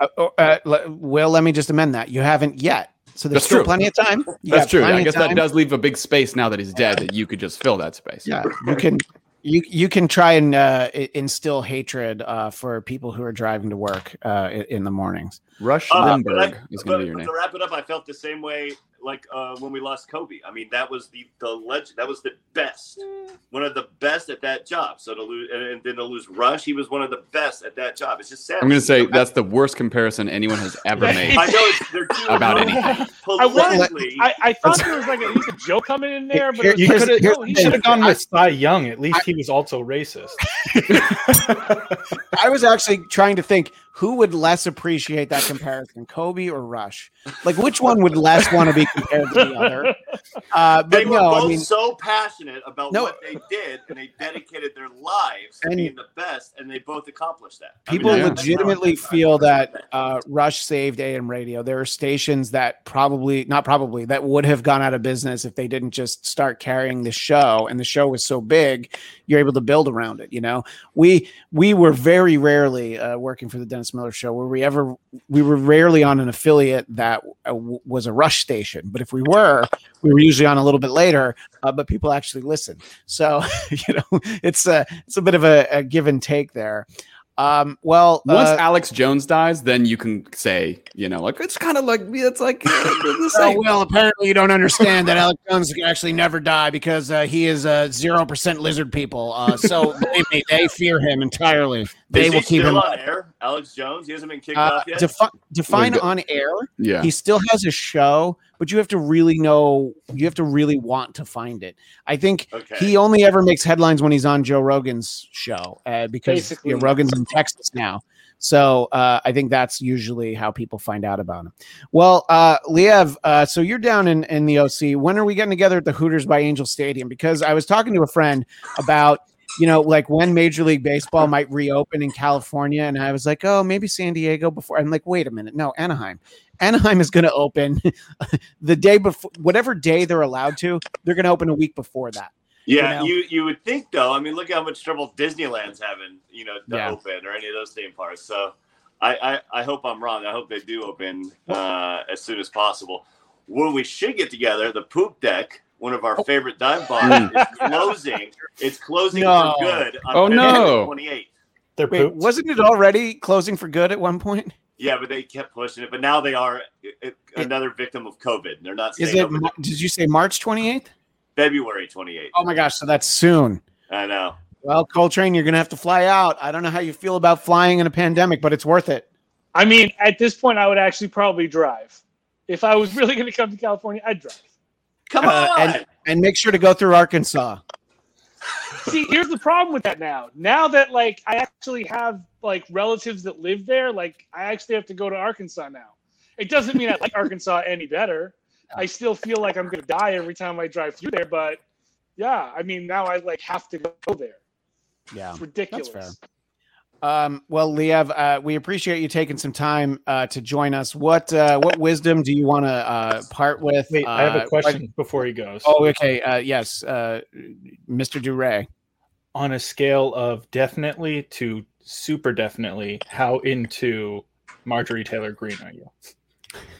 Uh, uh, le- Will, let me just amend that. You haven't yet, so there's That's still true. plenty of time. You That's true. I guess that does leave a big space now that he's dead that you could just fill that space. Yeah, you can. You you can try and uh, instill hatred uh, for people who are driving to work uh, in the mornings. Rush Uh, but I- is going to be your but name. to wrap it up, I felt the same way like uh, when we lost Kobe. I mean, that was the the legend. That was the best, one of the best at that job. So to lose and, and then to lose Rush, he was one of the best at that job. It's just sad. I'm going to say that's the worst comparison anyone has ever made. I know it's, they're too About anything. I wanted, politically. I, I thought there was like at least a joke coming in there, but You could have no, he should should've gone with Cy Young. At least he was also racist. I was actually trying to think who would less appreciate that comparison, Kobe or Rush? Like, which one would less want to be compared to the other? Uh, They but were no, both I mean, so passionate about No. what they did, and they dedicated their lives to And- being the best, and they both accomplished that. I mean, people that's- that's legitimately feel that uh, Rush saved AM radio. There are stations that probably, not probably, that would have gone out of business if they didn't just start carrying the show. And the show was so big, you're able to build around it. You know, we we were very rarely uh, working for the Dennis Miller Show. Were we ever? We were rarely on an affiliate that uh, was a Rush station. But if we were, we were usually on a little bit later. Uh, but people actually listen. So you know, it's a it's a bit of a, a give and take there. Um, well, Once uh, Alex Jones dies, then you can say, you know, like it's kind of like it's like uh, the Oh, same. well, apparently you don't understand that Alex Jones can actually never die because uh, he is a zero percent lizard people. Uh, so believe me, they fear him entirely. They Is will he keep still him. on air? Alex Jones, he hasn't been kicked Uh, off yet. defi- define on air. yeah. He still has a show, but you have to really know. You have to really want to find it. I think okay. he only ever makes headlines when he's on Joe Rogan's show uh, because Basically. you know, Rogan's in Texas now. So uh, I think that's usually how people find out about him. Well, uh, Liev, uh, so you're down in, in the OC. When are we getting together at the Hooters by Angel Stadium? Because I was talking to a friend about, you know, like when Major League Baseball might reopen in California, and I was like, oh, maybe San Diego before. I'm like, wait a minute, no, Anaheim. Anaheim is going to open the day before, whatever day they're allowed to. They're going to open a week before that. yeah, you you, know. you would think though. I mean, look how much trouble Disneyland's having, you know, to Yeah. open or any of those theme parks. So I, I, I hope I'm wrong. I hope they do open uh, as soon as possible. When we should get together, the poop deck, one of our Oh. favorite dive bars, mm. is closing. It's closing No. for good on Oh, no. Twenty eight. They're Wait, wasn't it already closing for good at one point? Yeah, but they kept pushing it. But now they are another victim of COVID. They're not Is it? open Did you say March 28th? February 28th. Oh my gosh, so that's soon. I know. Well, Coltrane, you're gonna have to fly out. I don't know how you feel about flying in a pandemic, but it's worth it. I mean, at this point, I would actually probably drive. If I was really going to come to California, I'd drive. Come Uh, on. And make sure to go through Arkansas. See, here's the problem with that now. Now that like I actually have like relatives that live there, like I actually have to go to Arkansas now. It doesn't mean I like Arkansas any better. I still feel like I'm gonna die every time I drive through there, but yeah, I mean now I like have to go there. Yeah. It's ridiculous. fair. Um, well, Liev, uh, we appreciate you taking some time uh, to join us. What uh, what wisdom do you want to uh, part with? Wait, I have Uh, a question before he goes. Oh, okay. Uh, yes, uh, Mr. Duray. On a scale of definitely to super definitely, how into Marjorie Taylor Greene are you?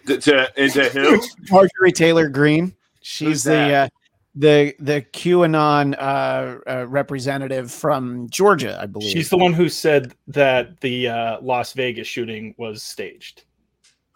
To, to, into who? Marjorie Taylor Greene. She's Who's the that? uh, the the QAnon uh, uh, representative from Georgia, I believe. She's the one who said that the uh, Las Vegas shooting was staged.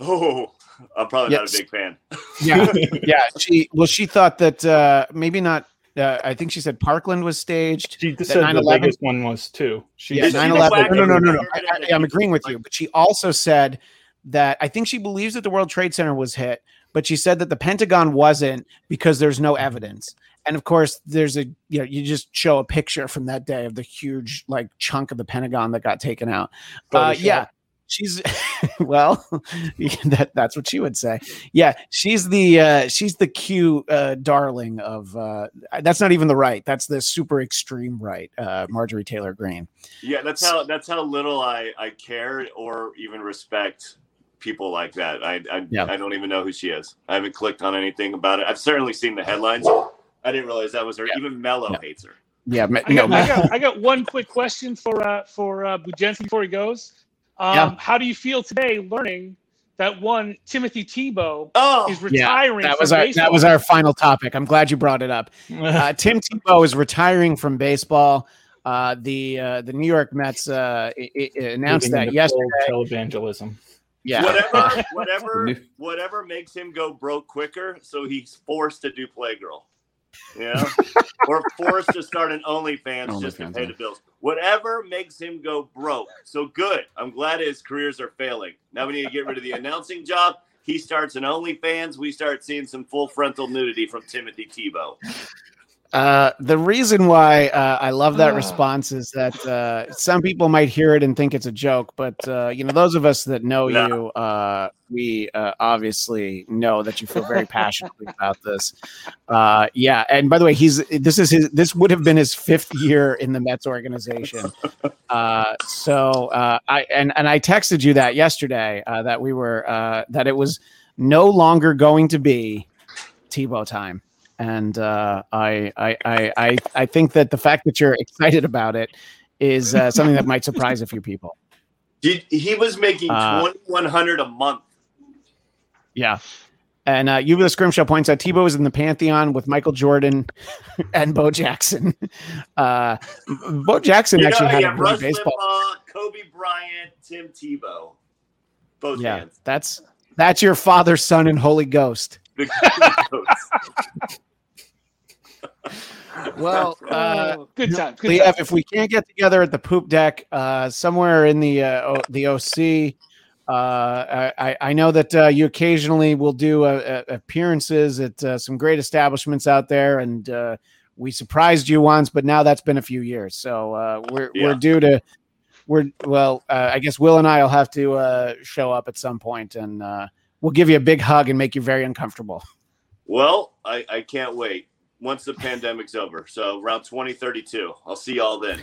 Oh, I'm probably Yes. not a big fan. yeah, yeah. She well, she thought that uh, maybe not. Uh, I think she said Parkland was staged. She That said the 9/11 Vegas one was too. She Yeah, Is 9 11. No, no, no, no. I, I, I'm agreeing with you. But she also said that I think she believes that the World Trade Center was hit, but she said that the Pentagon wasn't because there's no evidence. And of course, there's a you know you just show a picture from that day of the huge like chunk of the Pentagon that got taken out. Uh, yeah, she's well, that that's what she would say. Yeah, she's the uh, she's the cute uh, darling of uh, that's not even the right. That's the super extreme right, uh, Marjorie Taylor Greene. Yeah, that's how that's how little I I care or even respect people like that. I I, Yeah. I don't even know who she is. I haven't clicked on anything about it. I've certainly seen the headlines. I didn't realize that was her. Even Mello Yeah. hates her. Yeah, ma- I got, ma- I got, I got one quick question for uh, for uh, Bujenski before he goes. Um, Yeah. How do you feel today learning that one Timothy Tebow Oh, is Yeah, retiring? that from was our baseball? that was our final topic. I'm glad you brought it up. Uh, Tim Tebow is retiring from baseball. Uh, the uh, the New York Mets uh, i- i- announced Moving that into yesterday. televangelism. Yeah, whatever, Uh, whatever, whatever makes him go broke quicker, so he's forced to do Playgirl. Yeah, or forced to start an OnlyFans just to pay yeah. the bills. Whatever makes him go broke. So good. I'm glad his careers are failing. Now we need to get rid of the announcing job. He starts an OnlyFans. We start seeing some full frontal nudity from Timothy Tebow. Uh, the reason why uh, I love that Ah. response is that uh, some people might hear it and think it's a joke, but uh, you know, those of us that know No. you, uh, we uh, obviously know that you feel very passionately about this. Uh, yeah, and by the way, he's this is his this would have been his fifth year in the Mets organization. Uh, so uh, I and and I texted you that yesterday uh, that we were uh, that it was no longer going to be Tebow time and uh, I, I, I, I, I think that the fact that you're excited about it is uh, something that might surprise a few people. He, he was making Uh, twenty one hundred a month. Yeah. And uh, Yuba the Scrimshaw points out Tebow is in the pantheon with Michael Jordan and Bo Jackson. Uh, Bo Jackson You know, actually had yeah, a Rush baseball. Limbaugh, Kobe Bryant, Tim Tebow, both Yeah, hands. that's that's your Father, Son, and Holy Ghost. The Ghosts. Well, uh, good time. Good Liev, time. if we can't get together at the poop deck, uh, somewhere in the uh, o- the OC, uh, I, I know that uh, you occasionally will do uh, uh, appearances at uh, some great establishments out there, and uh, we surprised you once, but now that's been a few years, so uh, we're Yeah. we're due to we're well. Uh, I guess Will and I will have to uh, show up at some point, and uh, we'll give you a big hug and make you very uncomfortable. well, I, I can't wait. Once the pandemic's over, so around twenty thirty two, I'll see y'all then.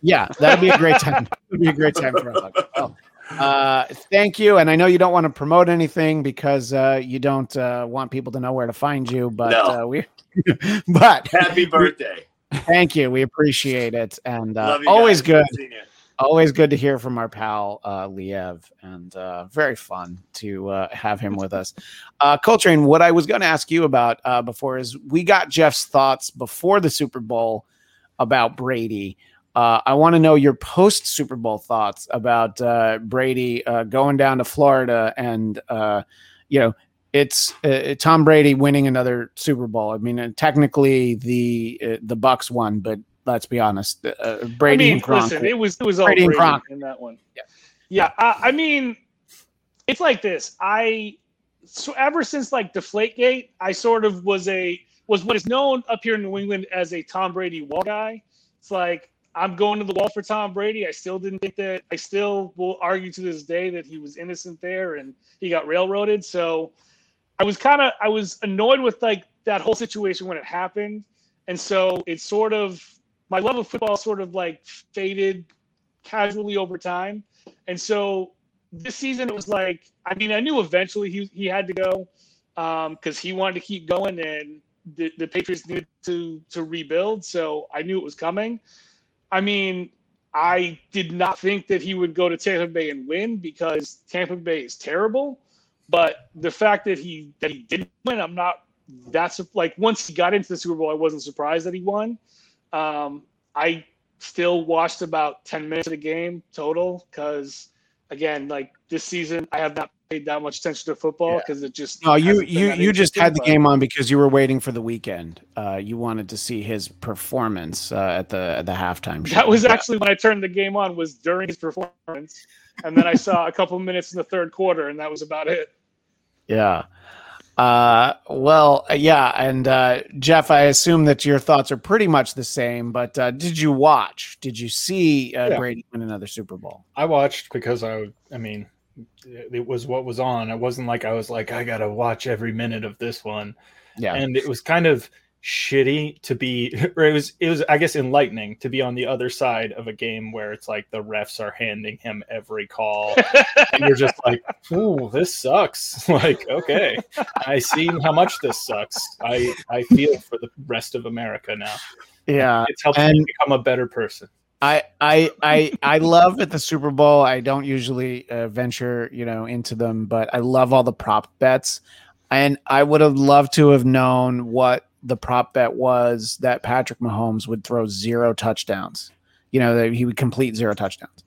Yeah, that'd be a great time. It'd be a great time for a hug. Well, uh, thank you, and I know you don't want to promote anything because uh, you don't uh, want people to know where to find you, but No. uh, we, but Happy birthday! thank you, we appreciate it, and uh, always guys. good. Always good to hear from our pal uh, Liev, and uh, very fun to uh, have him with us. Uh, Coltrane, what I was going to ask you about uh, before is we got Jeff's thoughts before the Super Bowl about Brady. Uh, I want to know your post Super Bowl thoughts about uh, Brady uh, going down to Florida and uh, you know it's uh, Tom Brady winning another Super Bowl. I mean, technically the uh, the Bucs won, but let's be honest, uh, Brady I mean, and Gronk. listen, it was it was all Brady Brady, and Gronk. in that one. Yeah. yeah. I, I mean, it's like this. I so ever since like Deflategate, I sort of was a was what is known up here in New England as a Tom Brady wall guy. It's like I'm going to the wall for Tom Brady. I still didn't think that. I still will argue to this day that he was innocent there and he got railroaded. So I was kind of I was annoyed with like that whole situation when it happened, and so it's sort of my love of football sort of like faded casually over time. And so this season it was like I mean I knew eventually he he had to go um, because he wanted to keep going and the, the Patriots needed to to rebuild. So I knew it was coming. I mean I did not think that he would go to Tampa Bay and win because Tampa Bay is terrible. But the fact that he that he didn't win, I'm not. That's like once he got into the Super Bowl, I wasn't surprised that he won. Um, I still watched about 10 minutes of the game total because again like this season i have not paid that much attention to football because it just No, you you you just had the game on because you were waiting for the weekend. Uh, you wanted to see his performance uh, at the at the halftime show. that was actually when i turned the game on was during his performance and then i saw a couple minutes in the third quarter and that was about it yeah. Uh, well, uh, yeah, and uh, Jeff, I assume that your thoughts are pretty much the same. But uh, did you watch? Did you see uh, Yeah. Brady win another Super Bowl? I watched because I, I mean, it was what was on. It wasn't like I was like I gotta watch every minute of this one, Yeah, and it was kind of shitty to be. Or it was, it was, I guess, enlightening to be on the other side of a game where it's like the refs are handing him every call, and you're just like, "Ooh, this sucks." Like, okay, I see how much this sucks. I I feel for the rest of America now. yeah. It's helped and- me become a better person. I I I I love at the Super Bowl. I don't usually uh, venture, you know, into them, but I love all the prop bets, and I would have loved to have known what the prop bet was that Patrick Mahomes would throw zero touchdowns. You know, that he would complete zero touchdowns,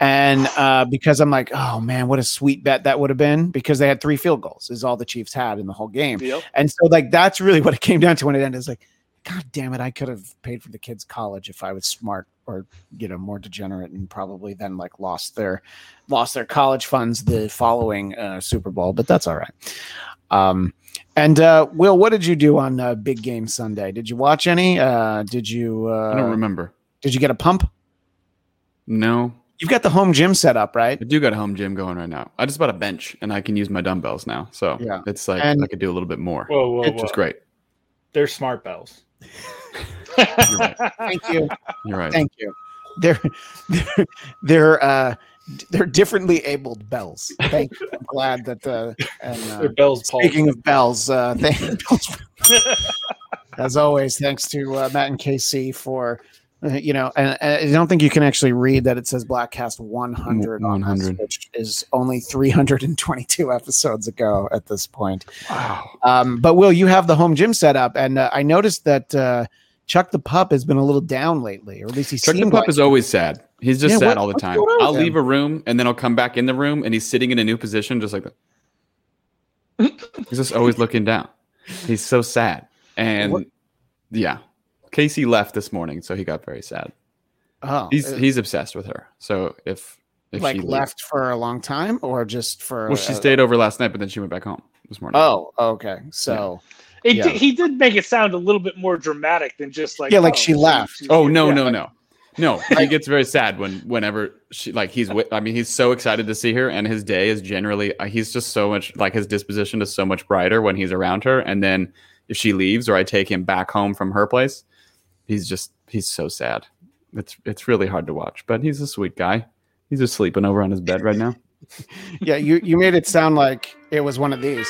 and uh, because I'm like, oh man, what a sweet bet that would have been because they had three field goals, is all the Chiefs had in the whole game. yep. And so like that's really what it came down to when it ended. It's like, God damn it, I could have paid for the kids' college if I was smart or you know more degenerate and probably then like lost their lost their college funds the following uh, Super Bowl. But that's all right. Um, and uh, Will, what did you do on uh, Big Game Sunday? Did you watch any? Uh, did you? Uh, I don't remember. Did you get a pump? No, You've got the home gym set up, right? I do got a home gym going right now. I just bought a bench and I can use my dumbbells now. So Yeah. it's like And- I could do a little bit more, Whoa, whoa, which whoa. is great. They're smart bells. You're right. Thank you. You're right. Thank you. They're they're they're uh they're differently abled bells. Thank you. I'm glad that uh and uh, They're bells. Paul. speaking of bells, uh thank as always, thanks to uh, Matt and KC for uh, you know, and, and I don't think you can actually read that it says Bladtcast 100 on this, 100. which is only 322 episodes ago at this point. Wow. Um, but Will, you have the home gym set up, and uh, I noticed that uh, Chuck the pup has been a little down lately, or at least he's Chuck the pup like is always sad. He's just Yeah, sad what- all the time. I'll leave him? a room and then I'll come back in the room and he's sitting in a new position, just like that. he's just always looking down. He's so sad. And What- yeah, Casey left this morning, so he got very sad. oh, He's he's obsessed with her. So if if like she left for a long time, or just for well, she uh, stayed over last night, but then she went back home this morning. Oh, okay. So It Yeah. did, he did make it sound a little bit more dramatic than just like Yeah, like oh, she laughed. Oh no Yeah, no no no! He gets very sad when whenever she like he's with. I mean, he's so excited to see her, and his day is generally uh, he's just so much like his disposition is so much brighter when he's around her. And then if she leaves or I take him back home from her place, he's just he's so sad. It's it's really hard to watch, but he's a sweet guy. He's just sleeping over on his bed right now. yeah, you you made it sound like it was one of these.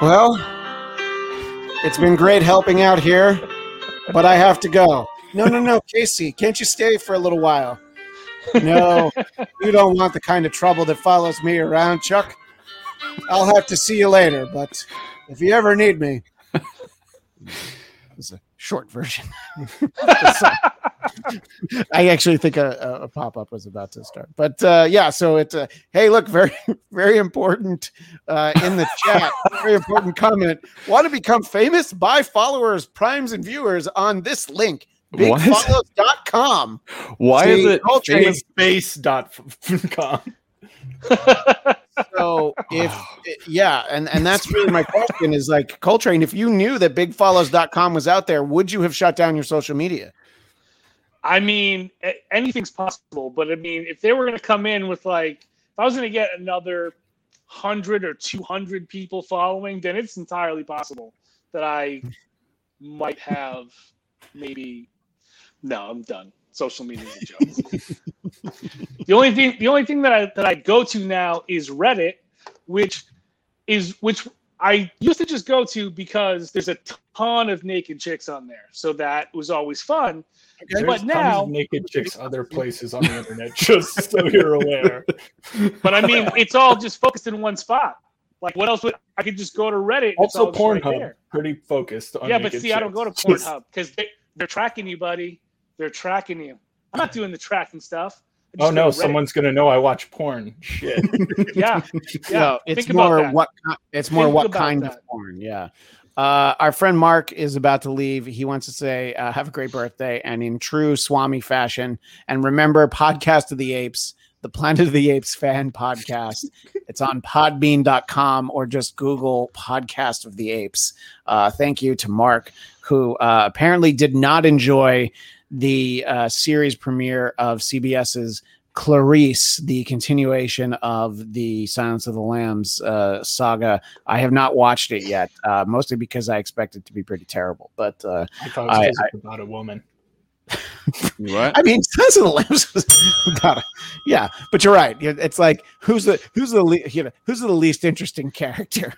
Well, it's been great helping out here, but I have to go. No, no, no, Casey, can't you stay for a little while? No, you don't want the kind of trouble that follows me around, Chuck. I'll have to see you later, but if you ever need me, short version. I actually think a, a, a pop up was about to start, but uh, yeah. So it's uh, hey, look, very very important uh, in the chat. very important comment. Want to become famous? Buy followers, primes, and viewers on this link. What? Bigfollows.com. Why See, is it Coltrane famous? Famousspace.com. So if yeah, and and that's really my question is like Coltrane, if you knew that bigfollows.com was out there, would you have shut down your social media? I mean, anything's possible, but I mean, if they were going to come in with like, if I was going to get another hundred or two hundred people following, then it's entirely possible that I might have maybe. No, I'm done. Social media is a joke. the only thing, the only thing that I that I go to now is Reddit, which is which I used to just go to because there's a ton of naked chicks on there, so that was always fun. There's But now- naked chicks other places on the internet, just so you're aware. But I mean, it's all just focused in one spot. Like, what else would I could just go to Reddit? Also, just right Pornhub, pretty focused on. yeah, but see, I don't go to. Pornhub because they, they're tracking you, buddy. They're tracking you. I'm not doing the tracking stuff. Oh no, someone's gonna know I watch porn. Shit. Yeah, yeah. No, it's think about more that. what it's more Think what kind that. of porn. Yeah. Uh, our friend Mark is about to leave. He wants to say, uh, "Have a great birthday," and in true Swami fashion. And remember, podcast of the apes, the Planet of the Apes fan podcast. it's on Podbean.com or just Google Podcast of the Apes. Uh, thank you to Mark, who uh, apparently did not enjoy the uh, series premiere of CBS's Clarice, the continuation of the Silence of the Lambs uh, saga. I have not watched it yet, uh, mostly because I expect it to be pretty terrible. But uh, I thought it was I- it's about a woman. What? I mean, Silence of the Lambs was about, yeah. But you're right. It's like who's the who's the le- you know who's the least interesting character?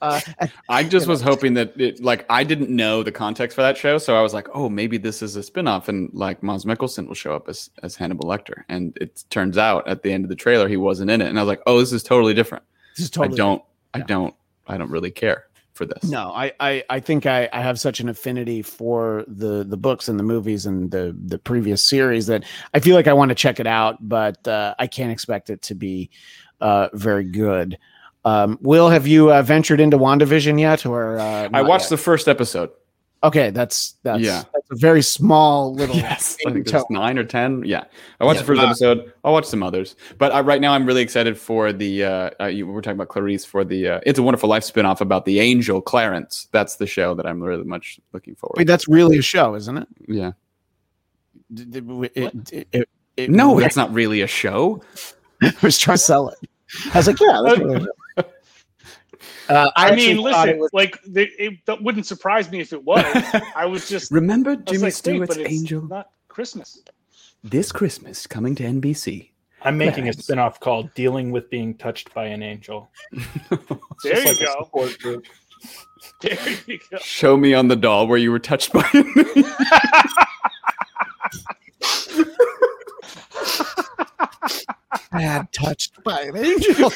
uh, I just was hoping that it, like I didn't know the context for that show, so I was like, oh, maybe this is a spin-off and like Mads Mikkelsen will show up as as Hannibal Lecter. And it turns out at the end of the trailer he wasn't in it. And I was like, oh, this is totally different. this is totally I don't I yeah. don't I don't really care for this. No, I, I, I think I, I have such an affinity for the the books and the movies and the the previous series that I feel like I want to check it out, but uh, I can't expect it to be uh, very good. Um, Will, have you uh, ventured into WandaVision yet? Or uh, I watched yet? the first episode. Okay, that's that's Yeah. that's a very small little. Yes, I think nine or ten. Yeah, I watched Yeah. the first Uh, episode. I'll watch some others, but I, right now I'm really excited for the. Uh, uh, you, we're talking about Clarice for the uh, "It's a Wonderful Life" spinoff about the angel Clarence. That's the show that I'm really much looking forward. Wait, that's really a show, isn't it? yeah, D- d- w- it- it- it- it- no, that's not really a show. I was trying to sell it. I was like, yeah. That's really a show. Uh, I, I mean, listen, it was- like the, it that wouldn't surprise me if it was. I was just Remember I was Jimmy like, wait, Stewart's but it's Angel not Christmas. this Christmas coming to NBC. I'm making a Clarence. spinoff called "Dealing with Being Touched by an Angel." There you like go. group. There you go. Show me on the doll where you were touched by it. bad touched by an angel.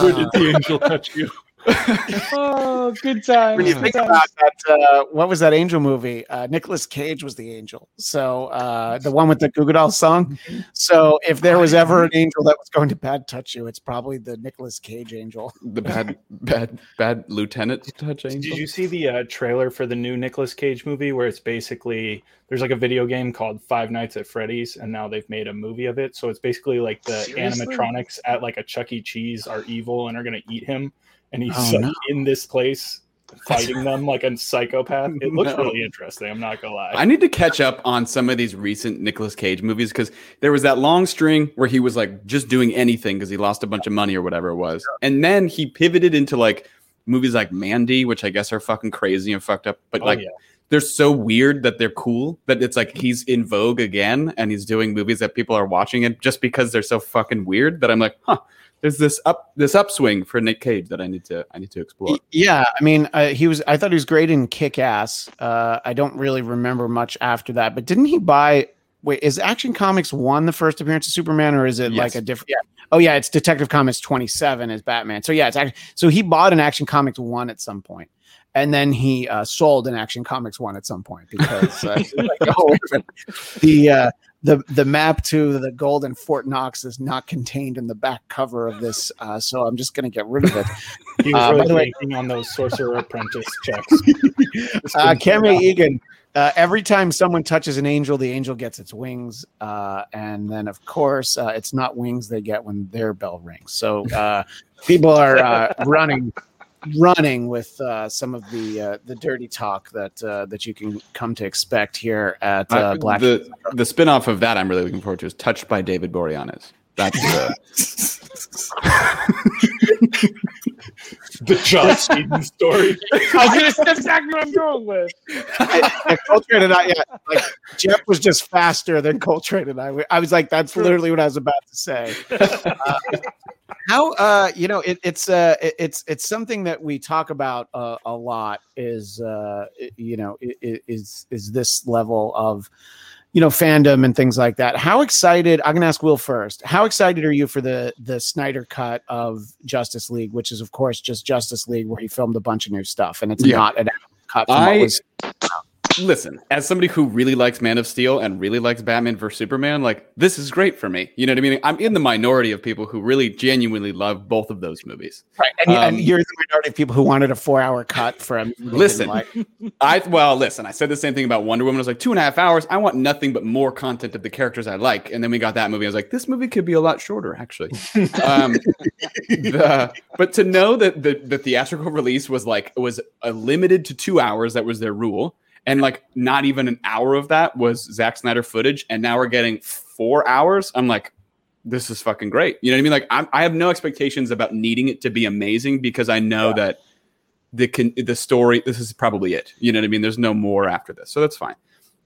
Where did the angel touch you? Oh, good time. when you think about that, uh, what was that angel movie? Uh, Nicolas Cage was the angel. So uh, the one with the Goo Goo Dolls song. So if there was ever an angel that was going to bad touch you, it's probably the Nicolas Cage angel. the bad, bad, bad lieutenant touch angel. Did you see the uh, trailer for the new Nicolas Cage movie where it's basically there's like a video game called Five Nights at Freddy's and now they've made a movie of it. So it's basically like the Seriously? animatronics at like a Chuck E. Cheese are evil and are gonna eat him, and he's Oh, like no. in this place fighting them like a psychopath. It looks No. really interesting. I'm not gonna lie. I need to catch up on some of these recent Nicolas Cage movies because there was that long string where he was like just doing anything because he lost a bunch of money or whatever it was. And then he pivoted into like movies like Mandy, which I guess are fucking crazy and fucked up, but Oh, like yeah. they're so weird that they're cool that it's like he's in vogue again and he's doing movies that people are watching it just because they're so fucking weird that I'm like, huh, there's this up this upswing for Nick Cage that I need to I need to explore. Yeah, I mean, uh, he was. I thought he was great in Kick Ass. Uh, I don't really remember much after that, but didn't he buy? Wait, is Action Comics one the first appearance of Superman, or is it like a different? Yeah. Oh yeah, it's Detective Comics twenty seven as Batman. So yeah, it's actually so he bought an Action Comics one at some point, and then he uh, sold an Action Comics one at some point because uh, like, oh, wait a minute. the uh, the the map to the golden Fort Knox is not contained in the back cover of this, uh, so I'm just going to get rid of it. He was Uh, really banking on those sorcerer apprentice checks. Uh, Cammy. Egan. Uh, every time someone touches an angel, the angel gets its wings, uh, and then of course uh, it's not wings they get when their bell rings. So uh, people are uh, running, running with uh, some of the uh, the dirty talk that uh, that you can come to expect here at uh, Black. the the spin-off of that I'm really looking forward to is Touched by David Boreanaz. That's the the Joss Whedon story. I was gonna say that's exactly what I'm going with. Yeah, Coltrane and I, yeah, like Jeff was just faster than Coltrane and I. I was like, that's literally what I was about to say. Uh, how uh, you know, it, it's uh, it- it's it's something that we talk about uh, a lot. Is uh, i- you know, i- i- is is this level of you know fandom and things like that. How excited? I'm gonna ask Will first. How excited are you for the the Snyder cut of Justice League, which is of course just Justice League, where he filmed a bunch of new stuff, and it's Yeah. not an cut. From what I was listen as somebody who really likes Man of Steel and really likes Batman vs Superman. Like this is great for me. You know what I mean? I'm in the minority of people who really genuinely love both of those movies. Right, and, you- and Um, you're the minority of people who wanted a four-hour cut for a movie Listen, like. I well, listen. I said the same thing about Wonder Woman. I was like two and a half hours. I want nothing but more content of the characters I like. And then we got that movie. I was like, this movie could be a lot shorter, actually. um, the, but to know that the, the theatrical release was like was uh, limited to two hours. That was their rule. And like not even an hour of that was Zack Snyder footage. And now we're getting four hours. I'm like, this is fucking great. You know what I mean? Like I'm, I have no expectations about needing it to be amazing because I know that the con- the story this is probably it you know what i mean there's no more after this so that's fine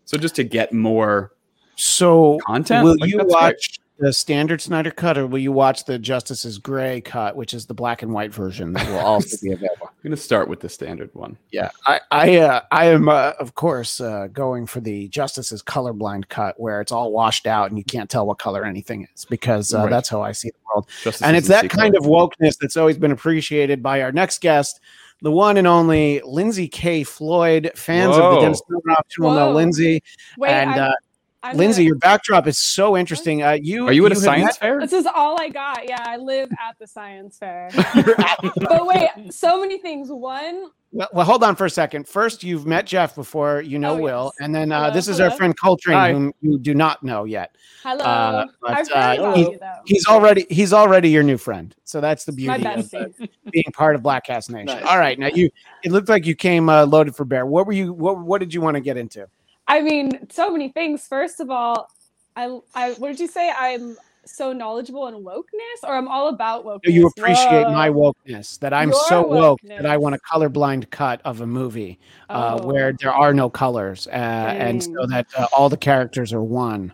so just to get more So, content will like, you watch? great. Watch the standard Snyder cut, or will you watch the Justice's Gray cut, which is the black and white version that will also be available? i'm gonna start with the standard one Yeah, I, I, uh, I am, uh, of course, uh, going for the Justice's colorblind cut, where it's all washed out and you can't tell what color anything is, because uh, Right. that's how I see the world. Justice and it's that sequel. kind of wokeness that's always been appreciated by our next guest, the one and only Lindsey K. Floyd. Fans of the Dennis Miller Option will know Whoa. Lindsey. Wait, and I, uh, I'm Lindsey, gonna- your backdrop is so interesting. Uh, you Are you at a science fair? This is all I got. Yeah, I live at the science fair. but wait, so many things. One, Well, well, hold on for a second. First, you've met Jeff before, you know Oh, Will, yes. and then uh, Hello, this is our friend Coltrane, Hi. whom you do not know yet. hello. Uh, but, I've uh, he- you. He's already he's already your new friend, so that's the beauty of being part of Bladtcast Nation. Nice. All right, now you it looked like you came uh, loaded for bear. What were you? What what did you want to get into? I mean, so many things. First of all, I, I, what did you say? I'm so knowledgeable in wokeness, or I'm all about wokeness. You appreciate my Whoa. wokeness that I'm Your so woke that I want a colorblind cut of a movie uh, Oh. where there are no colors, uh, and so Mm. that uh, all the characters are one.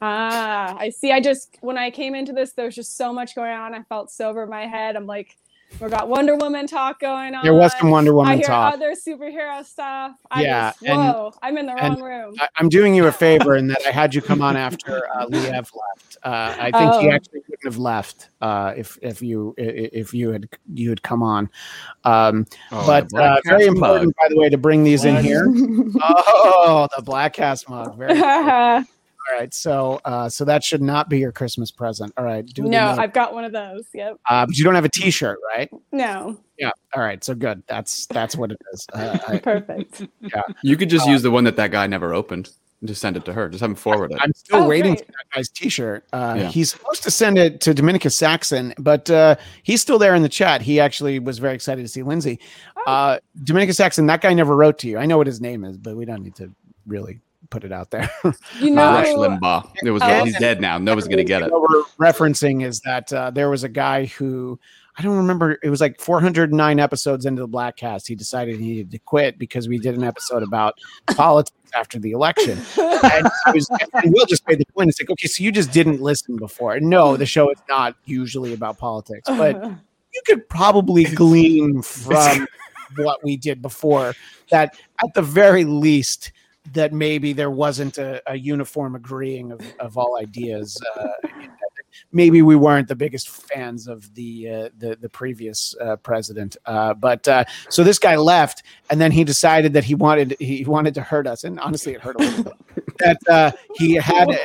Ah, I see. I just when I came into this, there was just so much going on. I felt so over my head. I'm like, we got Wonder Woman talk going on. There was some Wonder I Woman hear talk. other superhero stuff. I Yeah, just, and- whoa, I'm in the wrong room. I, I'm doing you a favor in that I had you come on after uh, Liev left. Uh, I think he Oh. actually wouldn't have left uh, if if you i- i- if you had you had come on. Um, Oh, but uh, very Cast mug. important, by the way, to bring these in here. Oh, the Bladtcast mug. Very cool. no, All right, so uh, so that should not be your Christmas present. All right, do the note. I've got one of those. Yep. uh, but you don't have a T-shirt, right? No. Yeah. All right, so good. That's that's what it is. Uh, I, Perfect. You could just use the one that that guy never opened and just send it to her. Just have him forward it. I'm still Oh, waiting great. for that guy's T-shirt. Uh, Yeah. He's supposed to send it to Dominicus Saxon, but uh, he's still there in the chat. He actually was very excited to see Lindsey. Oh. Uh, Dominicus Saxon, that guy never wrote to you. I know what his name is, but we don't need to really put it out there. You know, Rush Limbaugh. It was Oh. he's dead now. Nobody's gonna get it. What we're referencing is that uh, there was a guy who I don't remember. It was like 409 episodes into the Bladtcast. He decided he needed to quit because we did an episode about politics after the election. And, I was, and Will just made the point. It's like, okay, so you just didn't listen before. No, the show is not usually about politics, but you could probably glean from what we did before that at the very least that maybe there wasn't a, a uniform agreeing of, of all ideas uh, maybe we weren't the biggest fans of the uh, the, the previous uh, president uh, but uh, so this guy left and then he decided that he wanted he wanted to hurt us and honestly it hurt a little bit that uh, he had a,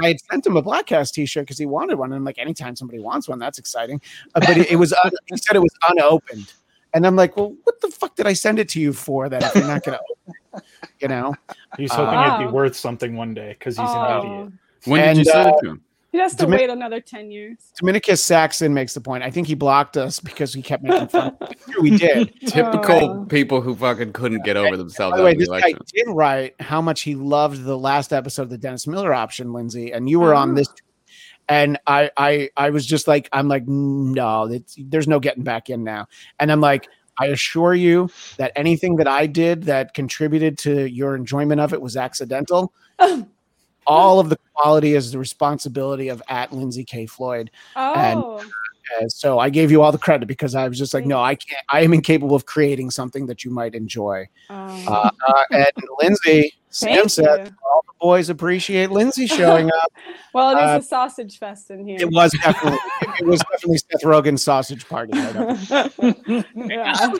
I had sent him a Bladtcast t-shirt because he wanted one and I'm like anytime somebody wants one that's exciting but it, it was un- he said it was unopened and I'm like well what the fuck did I send it to you for that if you're not gonna you know He's Uh, hoping it'd be worth something one day because he's an Oh. idiot. When did And, you send uh, it to him? He has to Domin- wait another 10 years. Dominicus Saxon makes the point I think he blocked us because we kept making fun of him. Sure we did Typical Oh. people who fucking couldn't get over themselves By the way, the this guy did write how much he loved the last episode of the Dennis Miller option, Lindsey, and you were on Oh. this. And I, I, I was just like, I'm like, no, it's, there's no getting back in now. And I'm like, I assure you that anything that I did that contributed to your enjoyment of it was accidental. All of the quality is the responsibility of at Lindsey K. Floyd. Oh, Uh, so I gave you all the credit because I was just like, no, I can't. I am incapable of creating something that you might enjoy. oh. Uh, uh, and Lindsey, Sam said all the boys appreciate Lindsey showing up. Well, it is uh, a sausage fest in here. It was definitely it was definitely Seth Rogen's sausage party. Yeah.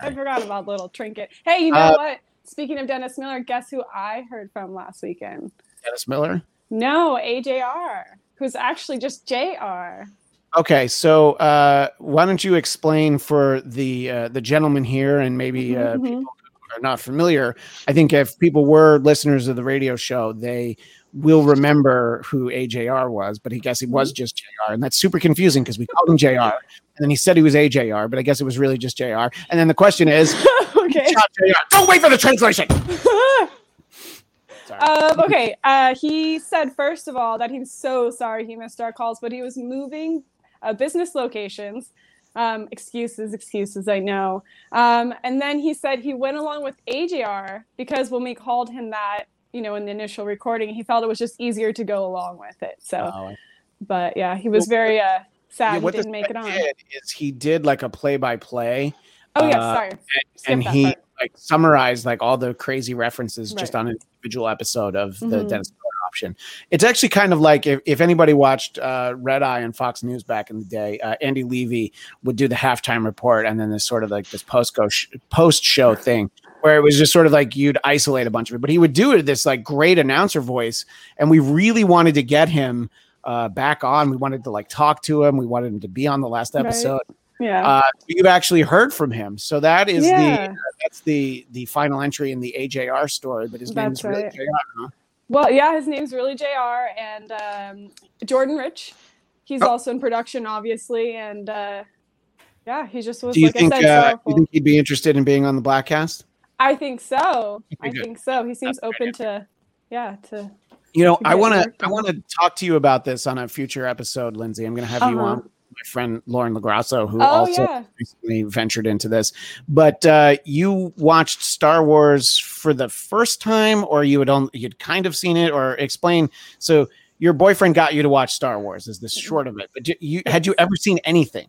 I forgot about little trinket. Hey, you know Uh, what? Speaking of Dennis Miller, guess who I heard from last weekend? Dennis Miller. No, AJR, who's actually just JR. Okay, so uh, why don't you explain for the uh, the gentleman here and maybe uh, Mhm, people who are not familiar? I think if people were listeners of the radio show, they will remember who AJR was, but I guess he was just JR, and that's super confusing because we called him JR, and then he said he was AJR, but I guess it was really just JR. And then the question is, okay. JR. Don't wait for the translation. Sorry. Um, okay. Uh, he said, first of all, that he's so sorry he missed our calls, but he was moving uh, business locations. Um, excuses, excuses, I know. Um, and then he said he went along with AJR because when we called him that, you know, in the initial recording, he felt it was just easier to go along with it. So, Oh, but yeah, he was very uh, sad yeah, he didn't make it on. did is he did like a play by play Oh, yes, uh, sorry. Skip and that he part. like summarized like all the crazy references just on individual episode of the Mhm. Dennis Miller option. It's actually kind of like if, if anybody watched uh, Red Eye on Fox News back in the day, uh, Andy Levy would do the halftime report and then this sort of like this post go sh- post show thing where it was just sort of like you'd isolate a bunch of it. But he would do it this like great announcer voice, and we really wanted to get him uh, back on. We wanted to like talk to him. We wanted him to be on the last Right. Yeah. Uh, you've actually heard from him, so that is Yeah. the that's the the final entry in the AJR story. But his That's name's really. JR. Huh? Well, yeah, his name's really JR and um, Jordan Rich. He's Oh. also in production, obviously, and uh, yeah, he just was Do you like think I said, uh, you think he'd be interested in being on the Bladtcast? I think so. I think so. He seems open to, yeah, to. You know, to I want to I want to talk to you about this on a future episode, Lindsey. I'm going to have you Uh-huh. on. My friend Lauren Lagrasso, who Oh also yeah. recently ventured into this. But uh, you watched Star Wars for the first time, or you had only you'd kind of seen it, or explain. So your boyfriend got you to watch Star Wars. Is the short of it? But you, had you ever seen anything?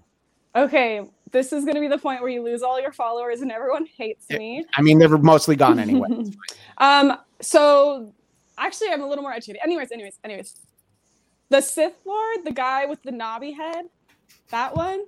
Okay, this is going to be the point where you lose all your followers and everyone hates me. I mean, they were mostly gone anyway. Um, so actually, I'm a little more educated. Anyways, anyways, anyways, the Sith Lord, the guy with the knobby head, that one.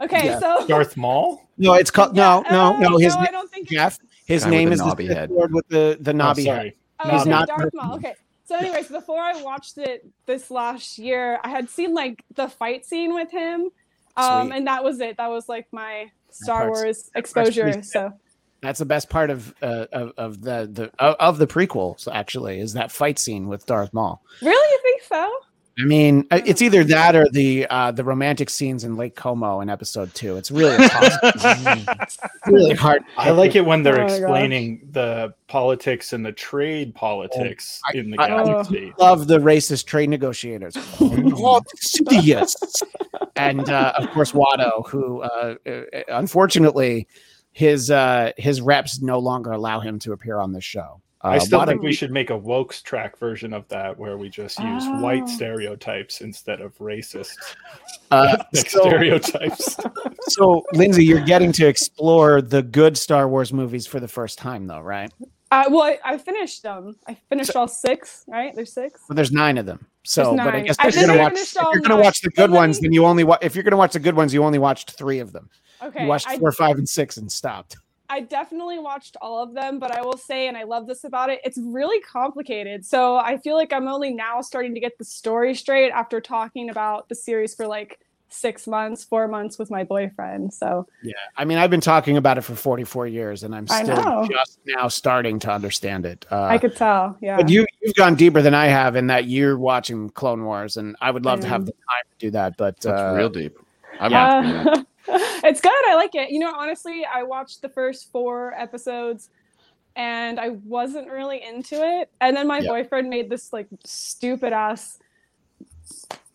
Okay, Yeah. so Darth Maul. no, it's called no, Yeah, no, uh, no. His no, na- I don't think. Jeff. His name is the knobby head. Lord with the the Oh, knobby head. Oh, He's okay, not Darth Darth Maul. Maul. Okay. So, anyways, before I watched it this last year, I had seen like the fight scene with him, um, Sweet. and that was it. That was like my Star Wars exposure. So, That's the best part of uh, of, of the the of, of the prequels. Actually, is that fight scene with Darth Maul. really, you think so? I mean, uh, it's either that or the uh, the romantic scenes in Lake Como in Episode Two. It's really. It's really hard. I like it when they're Oh my gosh. explaining the politics and the trade politics I- in the I- galaxy. Love the racist trade negotiators. oh, and uh, of course, Watto, who uh, uh, unfortunately his uh, his reps no longer allow him to appear on this show. Uh, I still Watto- think we should make a wokes track version of that where we just use Oh. white stereotypes instead of racist uh, so, stereotypes. so, Lindsey, you're getting to explore the good Star Wars movies for the first time, though, right? Uh, well, I, I finished them. I finished all six. Right? There's six. Well, there's nine of them. So, but I guess I if you're gonna I watch, if you're gonna nine. watch the good ones, then you only wa- if you're gonna watch the good ones, you only watched three of them. Okay. you watched I, four, five, and six, and stopped. I definitely watched all of them, but I will say, and I love this about it, it's really complicated. So I feel like I'm only now starting to get the story straight after talking about the series for like six months, four months with my boyfriend. So Yeah, I mean, I've been talking about it for 44 years, and I'm still just now starting to understand it. Uh, I could tell. Yeah. But you you've gone deeper than I have in that you're watching Clone Wars, and I would love to have the time to do that. But That's uh, real deep. I'm watching that. it's good. I like it. You know, honestly, I watched the first four episodes and I wasn't really into it. And then my Yeah. boyfriend made this like stupid ass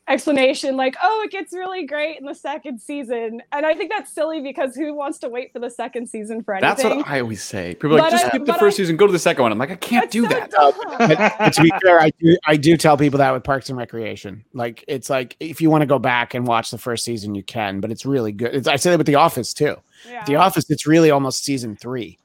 explanation like, oh, it gets really great in the second season. And I think that's silly because who wants to wait for the second season for anything? That's what I always say. People are like, But just I- skip the first I- season, go to the second one. I'm like, I can't do so that. dumb. but, but to be fair, I do I do tell people that with Parks and Recreation. Like it's like if you want to go back and watch the first season, you can, but it's really good. It's, I say that with The Office too. Yeah. The Office, it's really almost season three.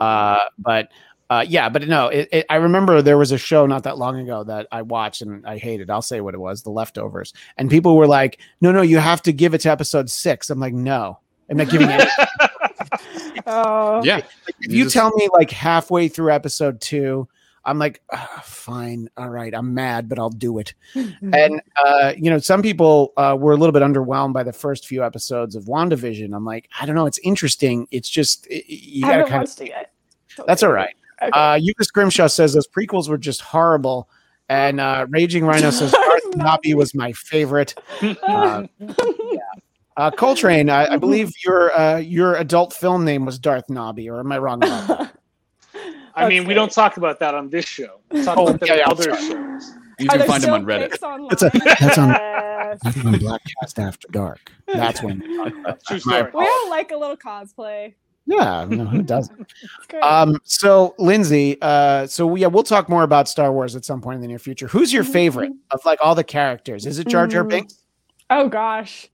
Uh, but uh, yeah, but no, it, it, I remember there was a show not that long ago that I watched and I hated. I'll say what it was, The Leftovers, and people were like, "No, no, you have to give it to episode six. I'm like, "No, I'm not giving it." oh. Yeah. if You you just- tell me like halfway through episode two, I'm like, "Ah, fine, all right, I'm mad, but I'll do it. And uh, you know, some people uh, were a little bit underwhelmed by the first few episodes of WandaVision. I'm like, I don't know, it's interesting. It's just y- y- you I gotta kind of. watched it. That's all right. Okay. Uh, Yuka Scrimshaw says those prequels were just horrible. And uh, Raging Rhino says Darth Nobby was my favorite. Uh, uh, Coltrane, I, I believe your uh, your adult film name was Darth Nobby, or am I wrong about that? I mean, we don't talk about that on this show. We talk Oh, about yeah, in yeah, other sorry. shows. You can find them on Reddit. pics online? That's a- that's on- Yes. That's on Bladtcast After Dark. That's when. True story. We all like a little cosplay. Yeah, no, who doesn't? It's great. Um, so Lindsey, uh, so yeah, we'll talk more about Star Wars at some point in the near future. Who's your favorite of like all the characters? Is it Jar Jar Mm. Binks? oh gosh,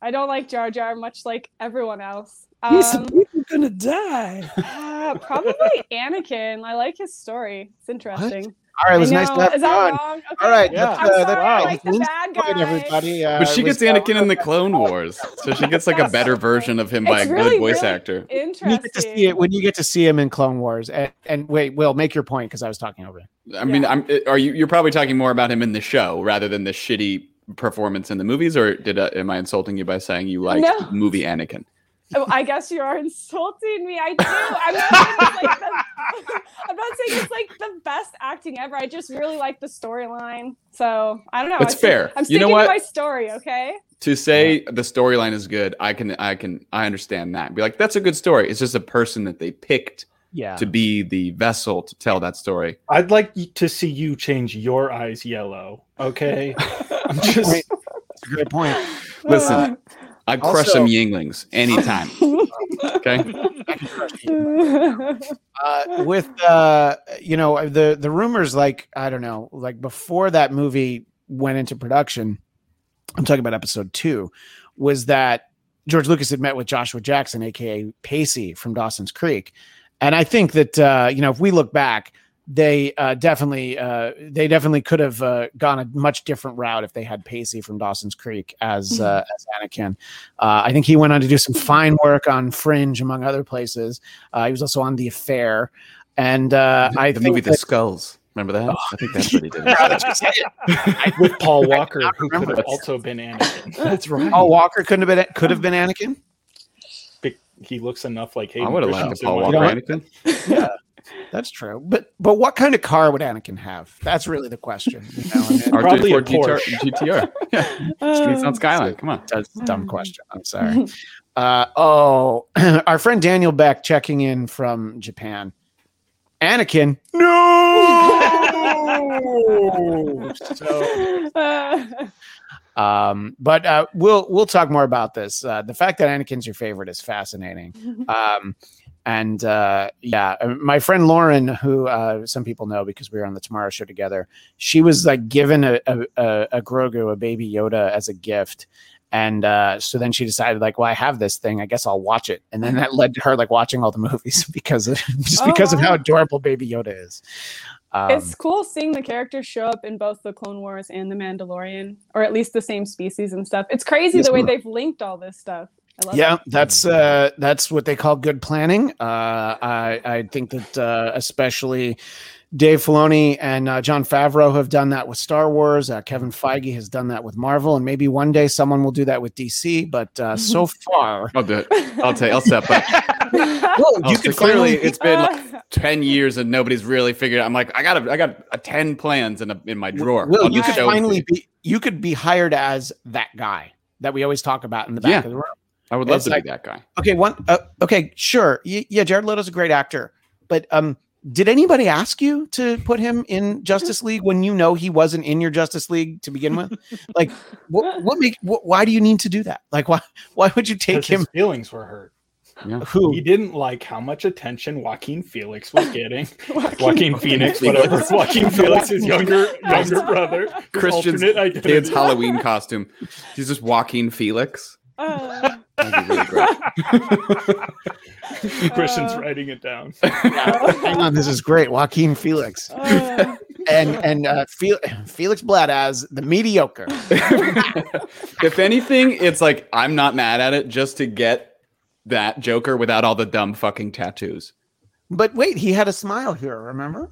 I don't like Jar Jar much like everyone else. He's Um, gonna die. uh, probably Anakin. I like his story. It's interesting. All right, it was nice to have Is you on. Okay. All right, Yeah. that's, I'm uh, sorry, that's I uh, like the bad point, guy. everybody. Uh, But she gets was, uh, Anakin in the Clone Wars, so she gets like a better version of him by It's a really, good voice really actor. Interesting. You get to see it when you get to see him in Clone Wars. And, and wait, Will, make your point because I was talking over you. I mean, Yeah. I'm. Are you? You're probably talking more about him in the show rather than the shitty performance in the movies, or did uh, am I insulting you by saying you like No. movie Anakin? Oh, I guess you are insulting me. I do. I'm not saying it's like the, I'm not saying it's like the best acting ever. I just really like the storyline. So I don't know. It's fair. I'm You sticking know to my story. Okay. To say the storyline is good, I can, I can, I understand that. Be like, that's a good story. It's just a person that they picked Yeah. to be the vessel to tell that story. I'd like to see you change your eyes yellow. Okay, I'm just Wait. A great point. Listen, I crush Also- some younglings anytime. Okay, uh, with uh, you know the the rumors like I don't know like before that movie went into production. I'm talking about episode two. Was that George Lucas had met with Joshua Jackson, aka Pacey from Dawson's Creek, and I think that uh, you know if we look back, they uh, definitely uh, they definitely could have uh, gone a much different route if they had Pacey from Dawson's Creek as uh, as Anakin. Uh, I think he went on to do some fine work on Fringe, among other places. Uh, he was also on The Affair, and uh, I the think movie The Skulls. Remember that? I think that's what he did. with Paul Walker, who could have also been Anakin. That's right. Paul Walker couldn't have been could have been Anakin. He looks enough like I would have liked a Christensen Paul when- Walker Anakin. Yeah, that's true. But but what kind of car would Anakin have? That's really the question. You know, I mean, Probably a R34 Porsche. GTR. Yeah. Streets on Skyline. Come on. That's a dumb question. I'm sorry. Uh, oh, our friend Daniel Beck checking in from Japan. Anakin. No. so, um, but uh, we'll we'll talk more about this. Uh, the fact that Anakin's your favorite is fascinating. Um, and uh, yeah, uh, my friend Lauren, who uh, some people know because we were on the Tomorrow Show together, she was like given a a, a, Grogu, a baby Yoda, as a gift. And uh, so then she decided, like, well, I have this thing. I guess I'll watch it. And then that led to her like watching all the movies because of just Oh, because of how adorable Baby Yoda is. Um, it's cool seeing the characters show up in both the Clone Wars and the Mandalorian, or at least the same species and stuff. It's crazy Yes, the way they've linked all this stuff. I love yeah, it. that's uh, that's what they call good planning. Uh, I I think that uh, especially Dave Filoni and uh, Jon Favreau have done that with Star Wars. Uh, Kevin Feige has done that with Marvel, and maybe one day someone will do that with DC. But uh, so far, I'll do it. I'll take. I'll step up. well, you so can clearly finally it's been like ten years and nobody's really figured out. I'm like, I got a, I got a ten plans in a, in my drawer. Will, I'll you could show them to finally you. be you could be hired as that guy that we always talk about in the back Yeah. of the room. I would love it's to like- be that guy. Okay, one. Uh, okay, sure. Y- yeah, Jared Leto's a great actor, but um, did anybody ask you to put him in Justice League when you know he wasn't in your Justice League to begin with? like, what? What make? What, why do you need to do that? Like, why? Why would you take Because his him? feelings were hurt. Who? He didn't like how much attention Joaquin Felix was getting. Joaquin Phoenix, whatever. Joaquin Felix's younger younger brother. Christian's alternate kid's Halloween costume. He's just Joaquin Felix. Uh, That'd be really great. Christian's Uh, writing it down. Hang on, this is great. Joaquin Felix uh, and and uh, Fel- Felix Bladt as the mediocre. if anything, it's like I'm not mad at it just to get that Joker without all the dumb fucking tattoos. But wait, he had a smile here. Remember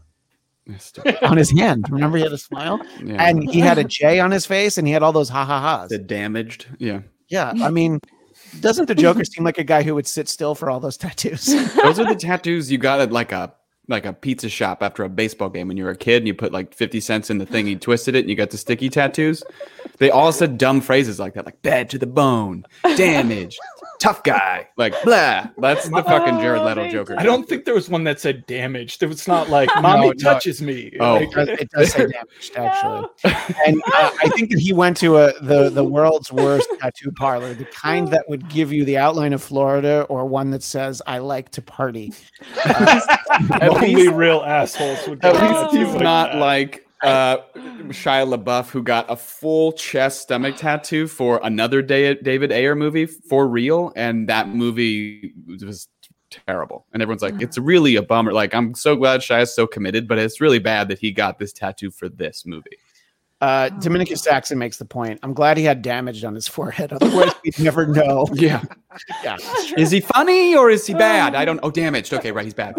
on his hand. Remember he had a smile, Yeah. and he had a J on his face, and he had all those ha ha ha's. the damaged. Yeah. Yeah, I mean, doesn't the Joker seem like a guy who would sit still for all those tattoos? Those are the tattoos you got at like a like a pizza shop after a baseball game when you were a kid and you put like 50 cents in the thing, you twisted it and you got the sticky tattoos. They all said dumb phrases like that, like bad to the bone, damaged, tough guy, like blah. That's the fucking Jared Leto Joker. I don't think there was one that said damaged. It was not like mommy no. touches me. Oh. Like, It does, it does say damaged, actually. And uh, I think that he went to a, the the world's worst tattoo parlor, the kind that would give you the outline of Florida, or one that says "I like to party." At only least, real assholes would at get least he's like not that. like uh, Shia LaBeouf, who got a full chest stomach tattoo for another David Ayer movie for real, and that movie was terrible. And everyone's like, it's really a bummer. Like, I'm so glad Shia is so committed, but it's really bad that he got this tattoo for this movie. Uh, Dominicus Saxon makes the point. I'm glad he had damage on his forehead. Otherwise, we'd never know. Yeah. Yeah. Is he funny or is he bad? I don't. Oh, damaged. Okay, right. He's bad.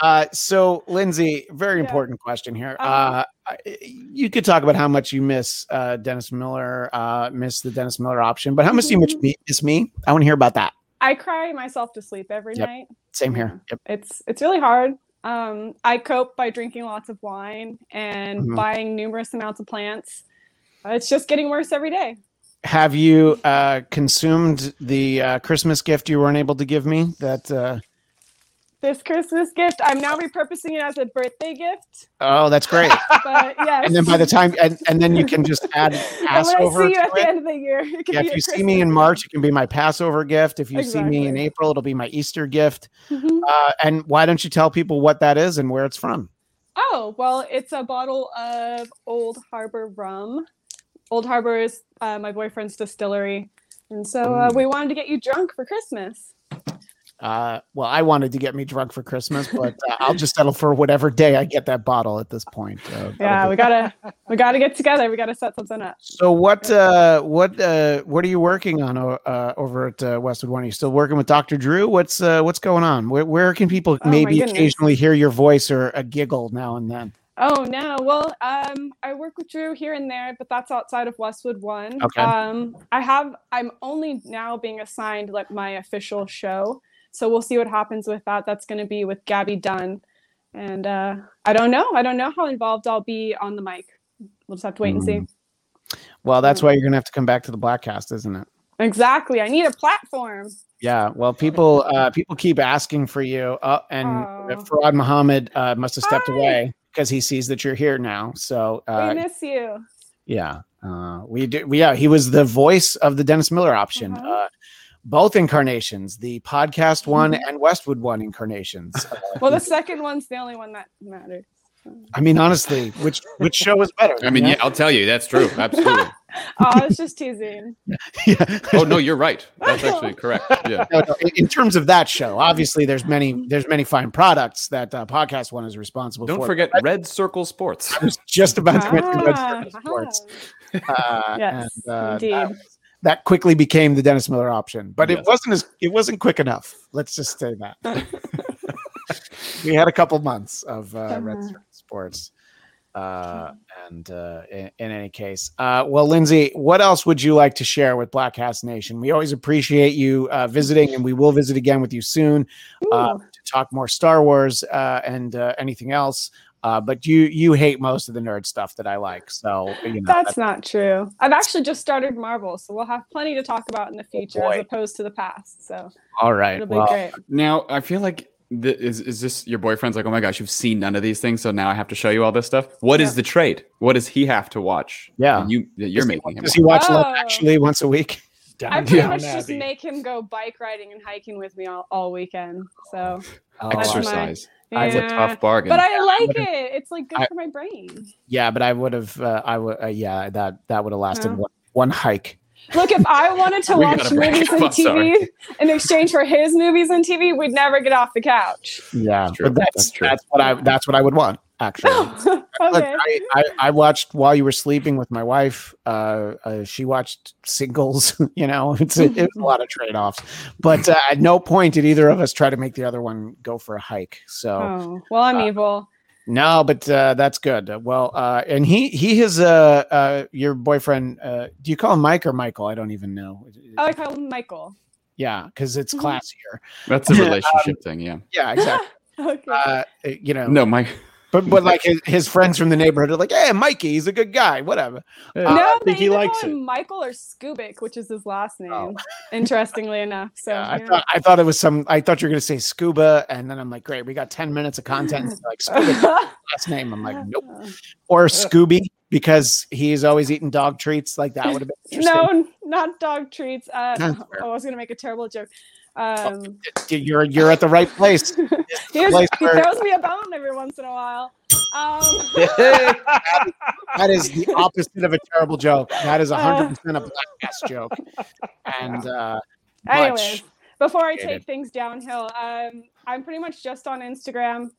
Uh, so, Lindsey, very Yeah. important question here. Uh-huh. Uh, I- you could talk about how much you miss uh, Dennis Miller, uh, miss the Dennis Miller option, but how much do you miss Mm-hmm. me? Miss me? I want to hear about that. I cry myself to sleep every Yep. night. Same here. Yep. It's it's really hard. Um, I cope by drinking lots of wine and Mhm. buying numerous amounts of plants. Uh, It's just getting worse every day. Have you uh, consumed the uh, Christmas gift you weren't able to give me? That uh, This Christmas gift, I'm now repurposing it as a birthday gift. oh, that's great. But yes. and then by the time, and, and then you can just add And Passover. I see you at the end of the year, it can Yeah, if you see me in March, it can be my Passover gift. If you see me in April, it'll be my Easter gift. Mhm. Uh, and why don't you tell people what that is and where it's from? Oh, well, it's a bottle of Old Harbor rum. Old Harbor is uh, my boyfriend's distillery. And so uh, we wanted to get you drunk for Christmas. Uh, well, I wanted to get me drunk for Christmas, but uh, I'll just settle for whatever day I get that bottle at this point. Uh, Yeah, we gotta we gotta get together. We gotta set something up. So what uh, what uh, what are you working on uh, over at uh, Westwood One? Are you still working with Dr. Drew? What's uh, what's going on? Where, where can people Oh, maybe occasionally hear your voice or a giggle now and then? Oh no. Well, um, I work with Drew here and there, but that's outside of Westwood One. Okay. Um, I have. I'm only now being assigned like my official show, so we'll see what happens with that. That's going to be with Gabby Dunn, and uh, I don't know. I don't know how involved I'll be on the mic. We'll just have to wait and see. Mm. Well, that's why you're gonna have to come back to the Bladtcast, isn't it? Exactly. I need a platform. Yeah. Well, people uh, people keep asking for you, uh, and Oh. Farad Muhammad uh, must have stepped Hi. away because he sees that you're here now. So uh, we miss you. Yeah, uh, we do. We, yeah, he was the voice of the Dennis Miller option, Uh-huh. uh, both incarnations, the podcast one and Westwood one incarnations. Uh, Well, the second one's the only one that matters. I mean, honestly, which which show is better? I mean, you yeah, I'll tell you. That's true. Absolutely. Oh, I was just teasing. yeah. Oh no, you're right. That's actually correct. Yeah. No, no, in- in terms of that show, obviously, there's many there's many fine products that uh, podcast one is responsible Don't for. forget Red Circle Sports. I was just about to mention Red Ah, Circle Sports. ah. Uh, Yes, and, uh, indeed. That, that quickly became the Dennis Miller option, but it wasn't as it wasn't quick enough. Let's just say that we had a couple months of uh, Red Uh-huh. Sports. Uh, and uh, in, in any case, uh, well, Lindsey, what else would you like to share with Bladtcast Nation? We always appreciate you uh, visiting, and we will visit again with you soon uh, to talk more Star Wars uh, and uh, anything else. Uh, but you you hate most of the nerd stuff that I like, so you know That's not true. I've actually just started Marvel, so we'll have plenty to talk about in the future boy. as opposed to the past. So all right. it'll be Well, great. Now I feel like th- is is this your boyfriend's like, oh my gosh, you've seen none of these things, so now I have to show you all this stuff. What is Yeah. the trade? What does he have to watch? Yeah. you that you're does he- making him. Does he watch Love Oh. Actually once a week? Down, I pretty down much just make him go bike riding and hiking with me all, all weekend. So Oh, That's my- exercise? Yeah. That's a tough bargain. But I like it. It's like good I- for my brain. Yeah, but I would have. Uh, I would. Uh, yeah, that that would have lasted Yeah. one, one hike. Look, if I wanted to watch movies and I'm sorry. TV in exchange for his movies and TV, we'd never get off the couch. Yeah, True. but that's That's true. that's what I that's what I would want actually. Look, okay. I, I, I watched while you were sleeping with my wife. Uh, uh, she watched singles. You know, it's a, it's a lot of trade offs. But uh, at no point did either of us try to make the other one go for a hike. So Oh, well, I'm Uh, evil. no, but uh, that's good. Uh, Well, uh, and he he has uh, uh, your boyfriend. Uh, do you call him Mike or Michael? I don't even know. Oh, I call him Michael. Yeah, because it's Mhm. classier. That's a relationship thing. Yeah. Yeah, exactly. Okay. uh, you know, No, my but but like his, his friends from the neighborhood are like, "Hey, Mikey, he's a good guy. Whatever." no, I they he likes call it. him Michael or Skubik, which is his last name. Oh. Interestingly enough, so Yeah, I thought I thought it was some. I thought you were gonna say scuba, and then I'm like, "Great, we got ten minutes of content." And like scuba last name. I'm like, nope. Or Scooby because he's always eating dog treats. Like that would have been interesting. no, not dog treats. Uh, oh, I was gonna make a terrible joke. Um, You're you're at the right place. he, place he where- throws me a bone every once in a while. Um, That is the opposite of a terrible joke. That is 100 percent a black ass joke. And uh, anyways, before I take things downhill, um, I'm pretty much just on Instagram.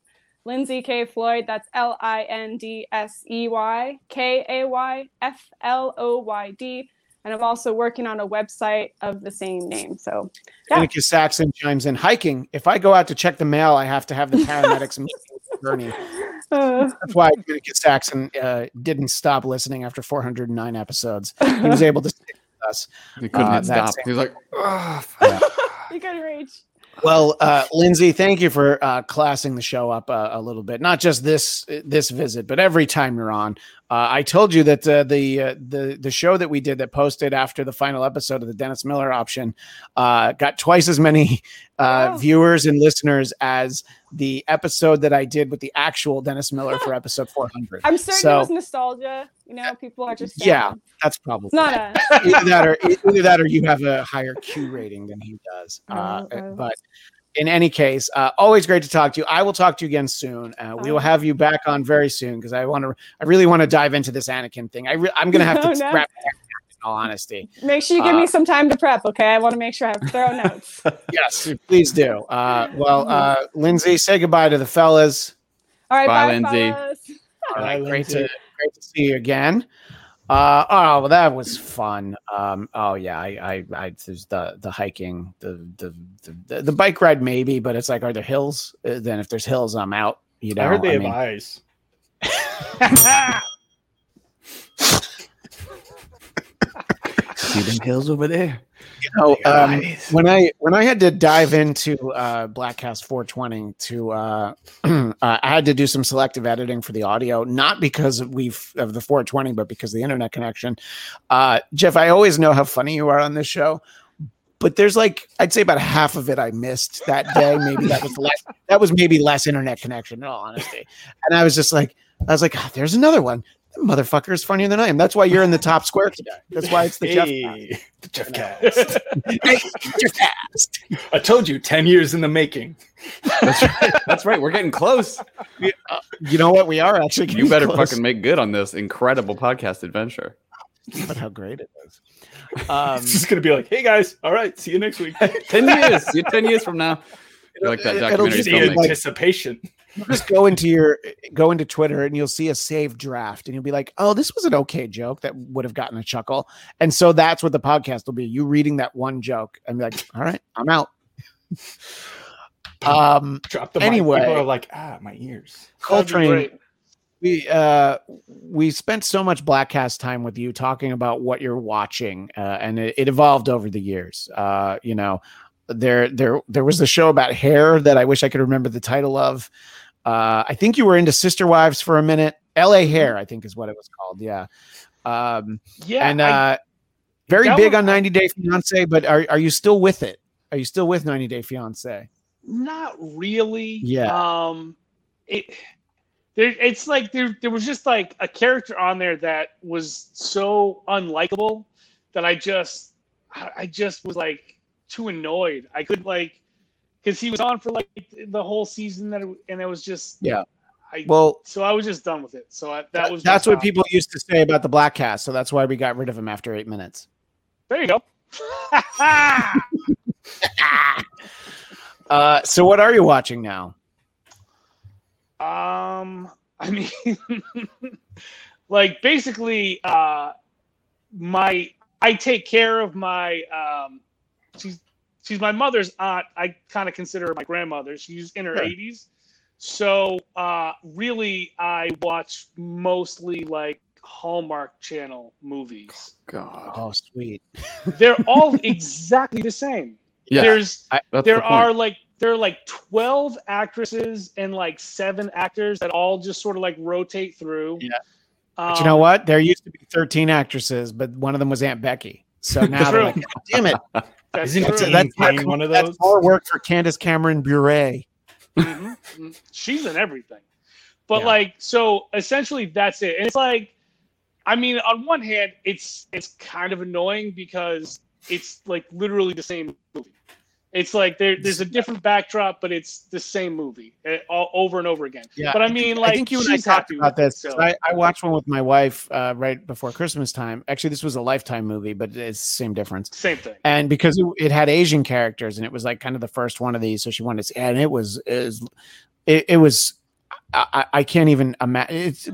Lindsey K Floyd. That's L I N D S E Y K A Y F L O Y D. And I'm also working on a website of the same name. So yeah. Danica Saxon chimes in hiking. If I go out to check the mail, I have to have the paramedics and journey. Uh, That's why Danica Saxon uh, didn't stop listening after 409 episodes. He was able to stick with us. He couldn't Uh, stop. He was like, "Ugh." you can reach. Well, uh, Lindsey, thank you for uh, classing the show up uh, a little bit. Not just this this visit, but every time you're on. Uh, I told you that uh, the uh, the the show that we did that posted after the final episode of the Dennis Miller option uh, got twice as many uh, Wow. viewers and listeners as the episode that I did with the actual Dennis Miller for episode 400. I'm certain So- it was nostalgia. You know, people are just Yeah, saying. that's probably It's not us. either that or either that or you have a higher Q rating than he does. Uh, Oh, oh. But in any case, uh, always great to talk to you. I will talk to you again soon. Uh, we will have you back on very soon because I want to. I really want to dive into this Anakin thing. I re- I'm going to have to Oh, no. wrap. It up, In all honesty, Make sure you give Uh, me some time to prep, okay? I want to make sure I have thorough notes. yes, please do. Uh, well, uh, Lindsey, say goodbye to the fellas. All right, Bye, bye, Lindsey. fellas. All right, Bye, great to great to see you again. Uh, oh, well, that was fun. Um, oh yeah, I, I, I there's the the hiking, the the, the the bike ride maybe, but it's like, are there hills? Uh, Then if there's hills, I'm out. You know, I heard they have mean, eyes. See them hills over there. you know, um, when I when I had to dive into uh, Bladtcast 420 to uh, uh, I had to do some selective editing for the audio, not because we've of the 420, but because of the internet connection. Uh, Jeff, I always know how funny you are on this show. But there's like I'd say about half of it I missed that day. Maybe that was less. That was maybe less internet connection. In all honesty, and I was just like, I was like, "Ah, there's another one. That motherfucker is funnier than I am. That's why you're in the top square today. That's why it's the Jeff. Hey, the Jeff Cast. Hey, Jeff Cast. I told you, ten years in the making. That's right. That's right. We're getting close. You know what? We are actually. You better close. fucking make good on this incredible podcast adventure. But how great it is. Um, It's just gonna be like, hey guys, all right, see you next week. Ten years. See you ten years from now. You're like that It'll documentary just the be filmmaker. like- anticipation. Just go into your go into Twitter and you'll see a saved draft and you'll be like, "Oh, this was an okay joke that would have gotten a chuckle." And so that's what the podcast will be. You reading that one joke and be like, "All right, I'm out." um, Drop the Anyway. mic. People are like, ah, my ears. Coltrane, we uh we spent so much Bladtcast time with you talking about what you're watching uh, and it, it evolved over the years uh you know there there there was a show about hair that i wish i could remember the title of uh i think you were into sister wives for a minute la hair i think is what it was called yeah um Yeah, and I- uh very big was- on 90 day fiance but are, are you still with it are you still with 90 day fiance Not really. Yeah. Um, it there. It's like there. There was just like a character on there that was so unlikable that I just, I I just was like too annoyed. I could like, because he was on for like the whole season that, it, and it was just. Yeah. I, well so I was just done with it. So I, that was. that's what stop. people used to say about the Bladtcast so that's why we got rid of him after eight minutes There you go. Uh, so what are you watching now? Um, I mean, like basically, uh, my I take care of my um, she's she's my mother's aunt. I kind of consider her my grandmother. She's in her Sure. eighties, so uh, really, I watch mostly like Hallmark Channel movies. God. Oh, sweet. They're all exactly the same. Yeah. There's That's there the are like there are like 12 actresses and like seven actors that all just sort of like rotate through Yeah. um, But you know what? There used to be 13 actresses, but one of them was Aunt Becky. So now they're like, God damn it. that's Isn't true. it That's, one of that's those? more work for Candace Cameron Bure. Mhm, mhm. she's in everything but Yeah. like so essentially that's it and it's like i mean on one hand it's it's kind of annoying because it's like literally the same movie It's like there, there's a different backdrop, but it's the same movie eh, all over and over again. Yeah, but I mean, like I think you and I talked about it, this. so- I, I watched one with my wife uh, right before Christmas time. Actually, this was a Lifetime movie, but it's the same difference. Same thing. And because it, it had Asian characters, and it was like kind of the first one of these, so she wanted to see, and it was it was it, it was I, I I can't even imagine. It's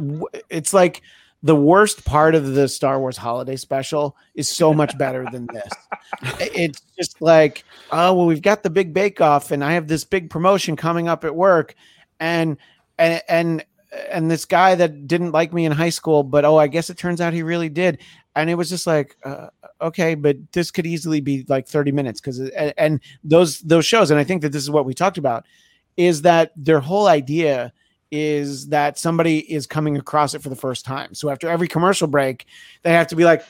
it's like the worst part of the Star Wars holiday special is so much better than this. It's just like, oh well, we've got the big bake off, and I have this big promotion coming up at work, and and and and this guy that didn't like me in high school, but oh, I guess it turns out he really did, and it was just like, uh, okay, but this could easily be like thirty minutes because and, and those those shows, and I think that this is what we talked about, is that their whole idea is that somebody is coming across it for the first time. So after every commercial break, they have to be like,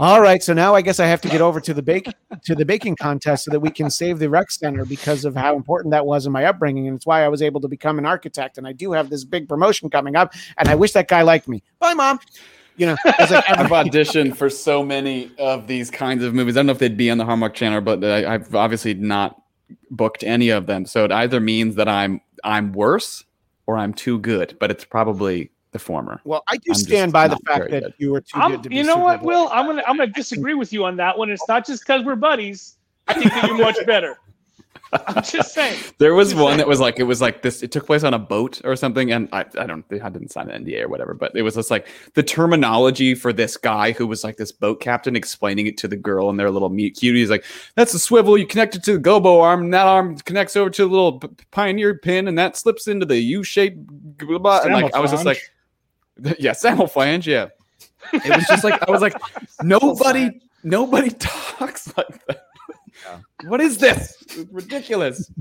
all right, so now I guess I have to get over to the bake to the baking contest so that we can save the rec center because of how important that was in my upbringing, and it's why I was able to become an architect. And I do have this big promotion coming up, and I wish that guy liked me. Bye, mom. You know, like I've auditioned for so many of these kinds of movies. I don't know if they'd be on the Hallmark Channel, but I, I've obviously not booked any of them. So it either means that I'm I'm worse or I'm too good, but it's probably the former. well, I do I'm stand by the fact that good. you were too I'm, good to be. you know what, Will? I'm gonna I'm gonna disagree with you on that one. It's not just because we're buddies. I think that you're much better. I'm just saying. There was one saying. that was like it was like this. It took place on a boat or something, and I, I don't I didn't sign an NDA or whatever, but it was just like the terminology for this guy who was like this boat captain explaining it to the girl and their little meet cute. He's like, "That's a swivel. You connect it to the gobo arm, and that arm connects over to the little p- pioneer pin, and that slips into the U shape." Blah, blah. And like I was just like, "Yeah, Samoflange, yeah." It was just like I was like, nobody, nobody talks like that. What is this? It's ridiculous.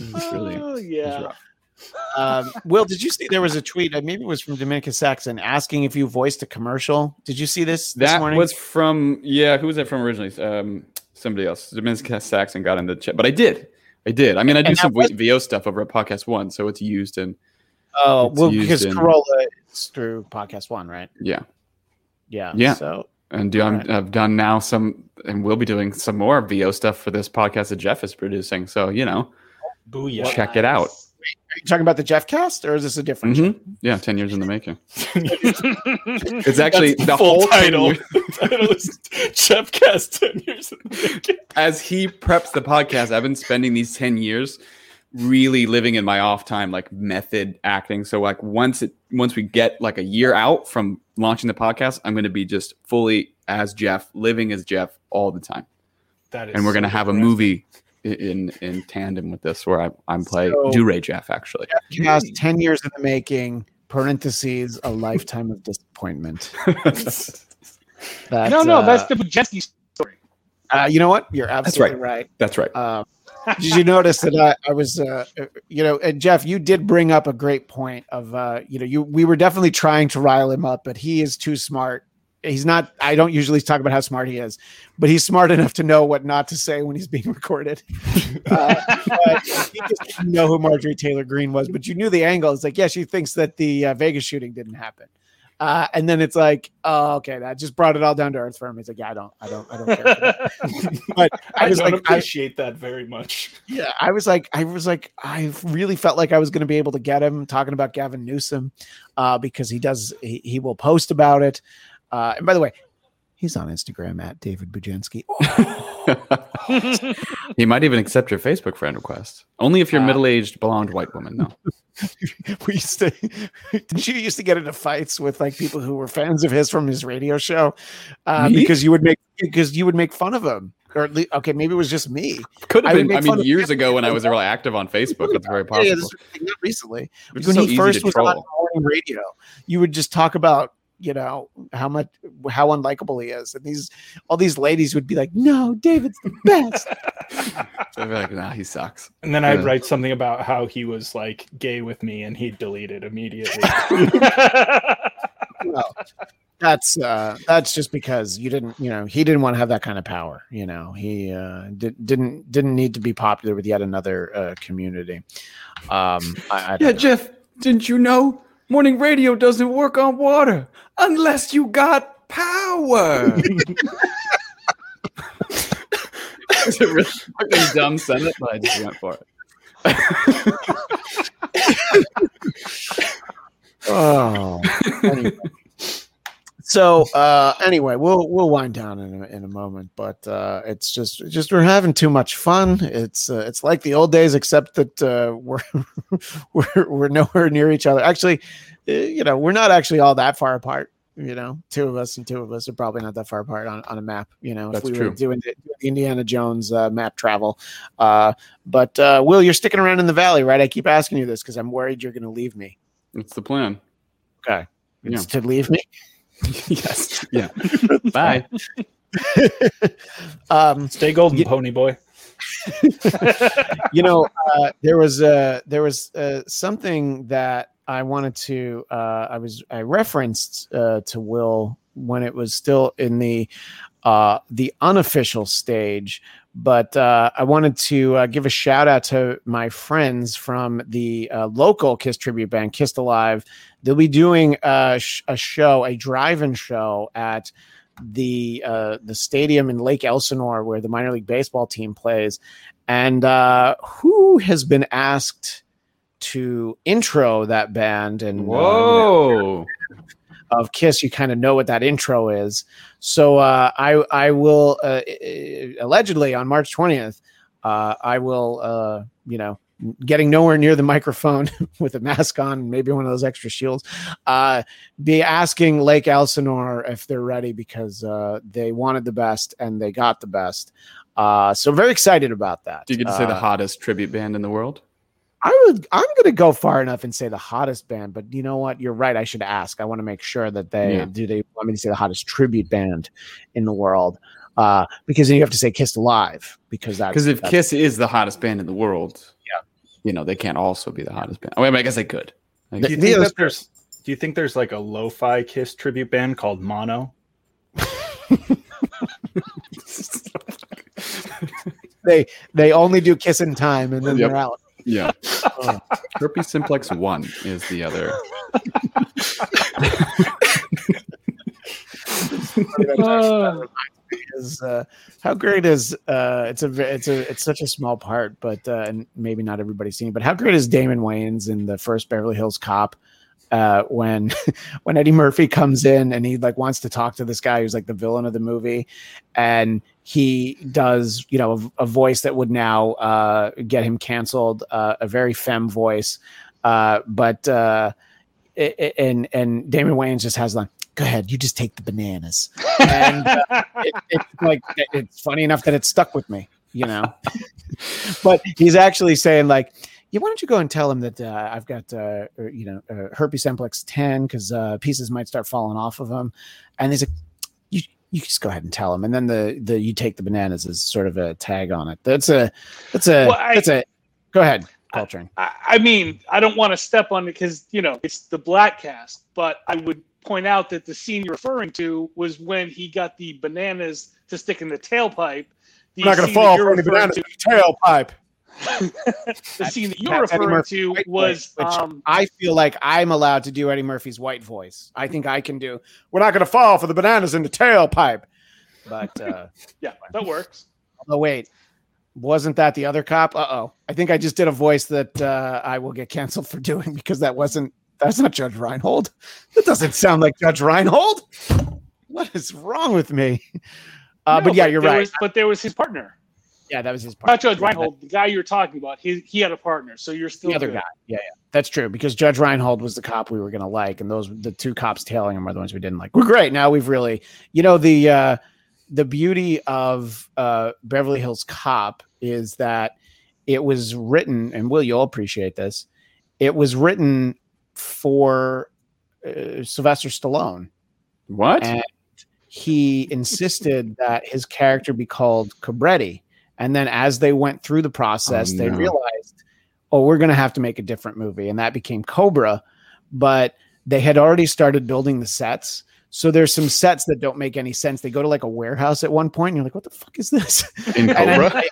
It's really oh it's yeah. rough. Um, Will, did you see there was a tweet? uh, Maybe it was from Dominica Saxon asking if you voiced a commercial. Did you see this this That morning? was from yeah. Who was that from originally? Um, somebody else. Dominica Saxon got in the chat, but I did. I did. I mean, I do And some was- VO stuff over at Podcast One, so it's used in oh well because in- Carolla is through podcast one, right? yeah. Yeah. Yeah. So And do, I'm, Right. I've done now some, and we'll be doing some more VO stuff for this podcast that Jeff is producing. So you know, Booyah. check it out. are you talking about the Jeff cast or is this a different show? Mhm. Yeah, ten years in the making. Mm-hmm. It's actually That's the full whole title. title. The title is Jeff Cast 10 years in the making. as he preps the podcast, I've been spending these 10 years really living in my off time, like method acting. So like once it once we get like a year out from launching the podcast, I'm gonna be just fully as Jeff, living as Jeff all the time. That is And we're gonna so have a movie in in tandem with this where I, I'm playing So- Do Ray Jeff actually. Cast ten years in the making. Parentheses a lifetime of disappointment. That's, no, no, that's uh, the Bujeski story. uh, you know what? You're absolutely right. That's right. Uh, did you notice that I, I was, uh, you know, and Jeff, you did bring up a great point of, uh, you know, you we were definitely trying to rile him up, but he is too smart. He's not. I don't usually talk about how smart he is, but he's smart enough to know what not to say when he's being recorded. Uh, he just didn't know who Marjorie Taylor Greene was, but you knew the angle. It's like, yeah, she thinks that the uh, Vegas shooting didn't happen. Uh, and then it's like, oh, okay, that just brought it all down to earth for him. He's like, yeah, I don't, I don't, I don't care. but I I was like, I, appreciate that very much. yeah, I was like, I was like, I really felt like I was going to be able to get him talking about Gavin Newsom, uh, because he does, he, he will post about it. Uh, and by the way, he's on Instagram at David Bujanski. he might even accept your Facebook friend request. Only if you're Uh, middle aged blonde white woman, though. we used to, did you used to get into fights with like people who were fans of his from his radio show, uh, because you would make because you would make fun of him, or at least, okay, maybe it was just me. Could have would been. I mean, years ago when I was really active on Facebook, that's very Yeah, yeah, possible. this- not recently. Which is when so he easy first to was on troll. morning radio, you would just talk about you know how much how unlikable he is, and these all these ladies would be like, "No, David's the best." So I'd be like, nah, he sucks. And then I'd write something about how he was like gay with me and he'd delete it immediately. well, that's uh, that's just because you didn't, you know, he didn't want to have that kind of power. You know, he uh, did, didn't didn't need to be popular with yet another uh, community. Um, I, I Yeah, know. Jeff, didn't you know morning radio doesn't work on water unless you got power? It's a really fucking dumb sentence, but I just went for it. Oh. anyway. So uh, anyway, we'll we'll wind down in a, in a moment, but uh, it's just just we're having too much fun. It's uh, it's like the old days, except that uh, we're we're we're nowhere near each other. Actually, uh, you know, we're not actually all that far apart. You know, two of us and two of us are probably not that far apart on, on a map. You know, That's if we were doing the Indiana Jones uh, map travel. Uh, but uh, Will, you're sticking around in the valley, right? I keep asking you this because I'm worried you're going to leave me. It's the plan. Okay, Yeah. it's to leave me. yes. Yeah. Bye. um, Stay golden, Ye- pony boy. you know, uh, there was uh, there was uh, something that I wanted to. Uh, I was I referenced uh, to Will when it was still in the uh, the unofficial stage, but uh, I wanted to uh, give a shout out to my friends from the uh, local Kiss tribute band, Kissed Alive. They'll be doing a, sh- a show, a drive-in show at the uh, the stadium in Lake Elsinore where the minor league baseball team plays. And uh, who has been asked to intro that band? And uh, you Whoa. Of Kiss, you kind of know what that intro is. So uh, I I will uh, allegedly on March twentieth, uh, I will uh, you know getting nowhere near the microphone with a mask on, maybe one of those extra shields, uh, be asking Lake Elsinore if they're ready because uh, they wanted the best and they got the best. Uh, so very excited about that. Do you get to say the Uh, hottest tribute band in the world? I would. I'm going to go far enough and say the hottest band, but you know what? You're right. I should ask. I want to make sure that they Yeah. do. They want me to say the hottest tribute band in the world, uh, because then you have to say "Kissed Alive" because that's Because if that's- Kiss is the hottest band in the world, Yeah. you know they can't also be the hottest band. Oh, wait, I guess they could. I Do guess- you The- think the- that there's do you think there's like a lo-fi Kiss tribute band called Mono? they they only do "Kiss in Time" and then Yep. they're out. Yeah. Oh. Herpes simplex one is the other. Uh, is uh, how great is uh, it's a it's a it's such a small part, but uh, and maybe not everybody's seen it. But how great is Damon Wayans in the first Beverly Hills Cop uh, when when Eddie Murphy comes in and he like wants to talk to this guy who's like the villain of the movie, and he does you know a, a voice that would now uh, get him canceled, uh, a very femme voice, uh, but. Uh, and and Damon Wayans just has like, go ahead, you just take the bananas, and uh, it, it's like it- it's funny enough that it stuck with me, you know. but he's actually saying like, yeah, why don't you go and tell him that uh, I've got uh, you know uh, herpes simplex ten because uh, pieces might start falling off of him, and he's like, you you just go ahead and tell him, and then the the you take the bananas is sort of a tag on it. That's a that's a Well, I- that's a go ahead, Coltrane. I, I mean, I don't want to step on it because you know it's the Bladtcast, but I would point out that the scene you're referring to was when he got the bananas to stick in the tailpipe. The I'm not going to fall you're for any referring bananas in the tailpipe. The scene that you're referring to was voice, um, I feel like I'm allowed to do Eddie Murphy's white voice. I think I can do. We're not going to fall for the bananas in the tailpipe. But uh, yeah, that works. oh wait, wasn't that the other cop? Uh oh, I think I just did a voice that uh, I will get canceled for doing because that wasn't. That's not Judge Reinhold. That doesn't sound like Judge Reinhold. What is wrong with me? Uh, No, but yeah, you're right. Was, but there was his partner, yeah, that was his partner. not Judge Yeah, Reinhold, the guy you're talking about. He he had a partner, so you're still the other good. guy. Yeah, yeah, that's true. Because Judge Reinhold was the cop we were gonna like, and those the two cops tailing him were the ones we didn't like. We're great now. We've really, you know, the uh, the beauty of uh, Beverly Hills Cop is that it was written, and Will, you'll appreciate this. It was written for uh, Sylvester Stallone, What? and he insisted that his character be called Cobretti. And then as they went through the process, Oh, they no. realized, oh, we're going to have to make a different movie. And that became Cobra. But they had already started building the sets. So there's some sets that don't make any sense. They go to like a warehouse at one point, and you're like, what the fuck is this? in Cobra?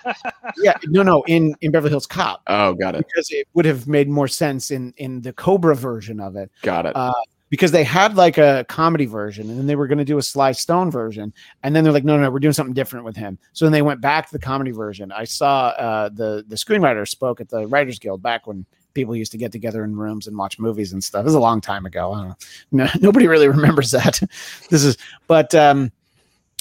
yeah, no, no, in, in Beverly Hills Cop. oh, got it. Because it would have made more sense in in the Cobra version of it. Got it. Uh, because they had like a comedy version and then they were going to do a Sly Stone version. And then they're like, no, no, no, we're doing something different with him. So then they went back to the comedy version. I saw uh, the, the screenwriter spoke at the Writers Guild back when people used to get together in rooms and watch movies and stuff. It was a long time ago. I don't know. No, nobody really remembers that. this is, but um,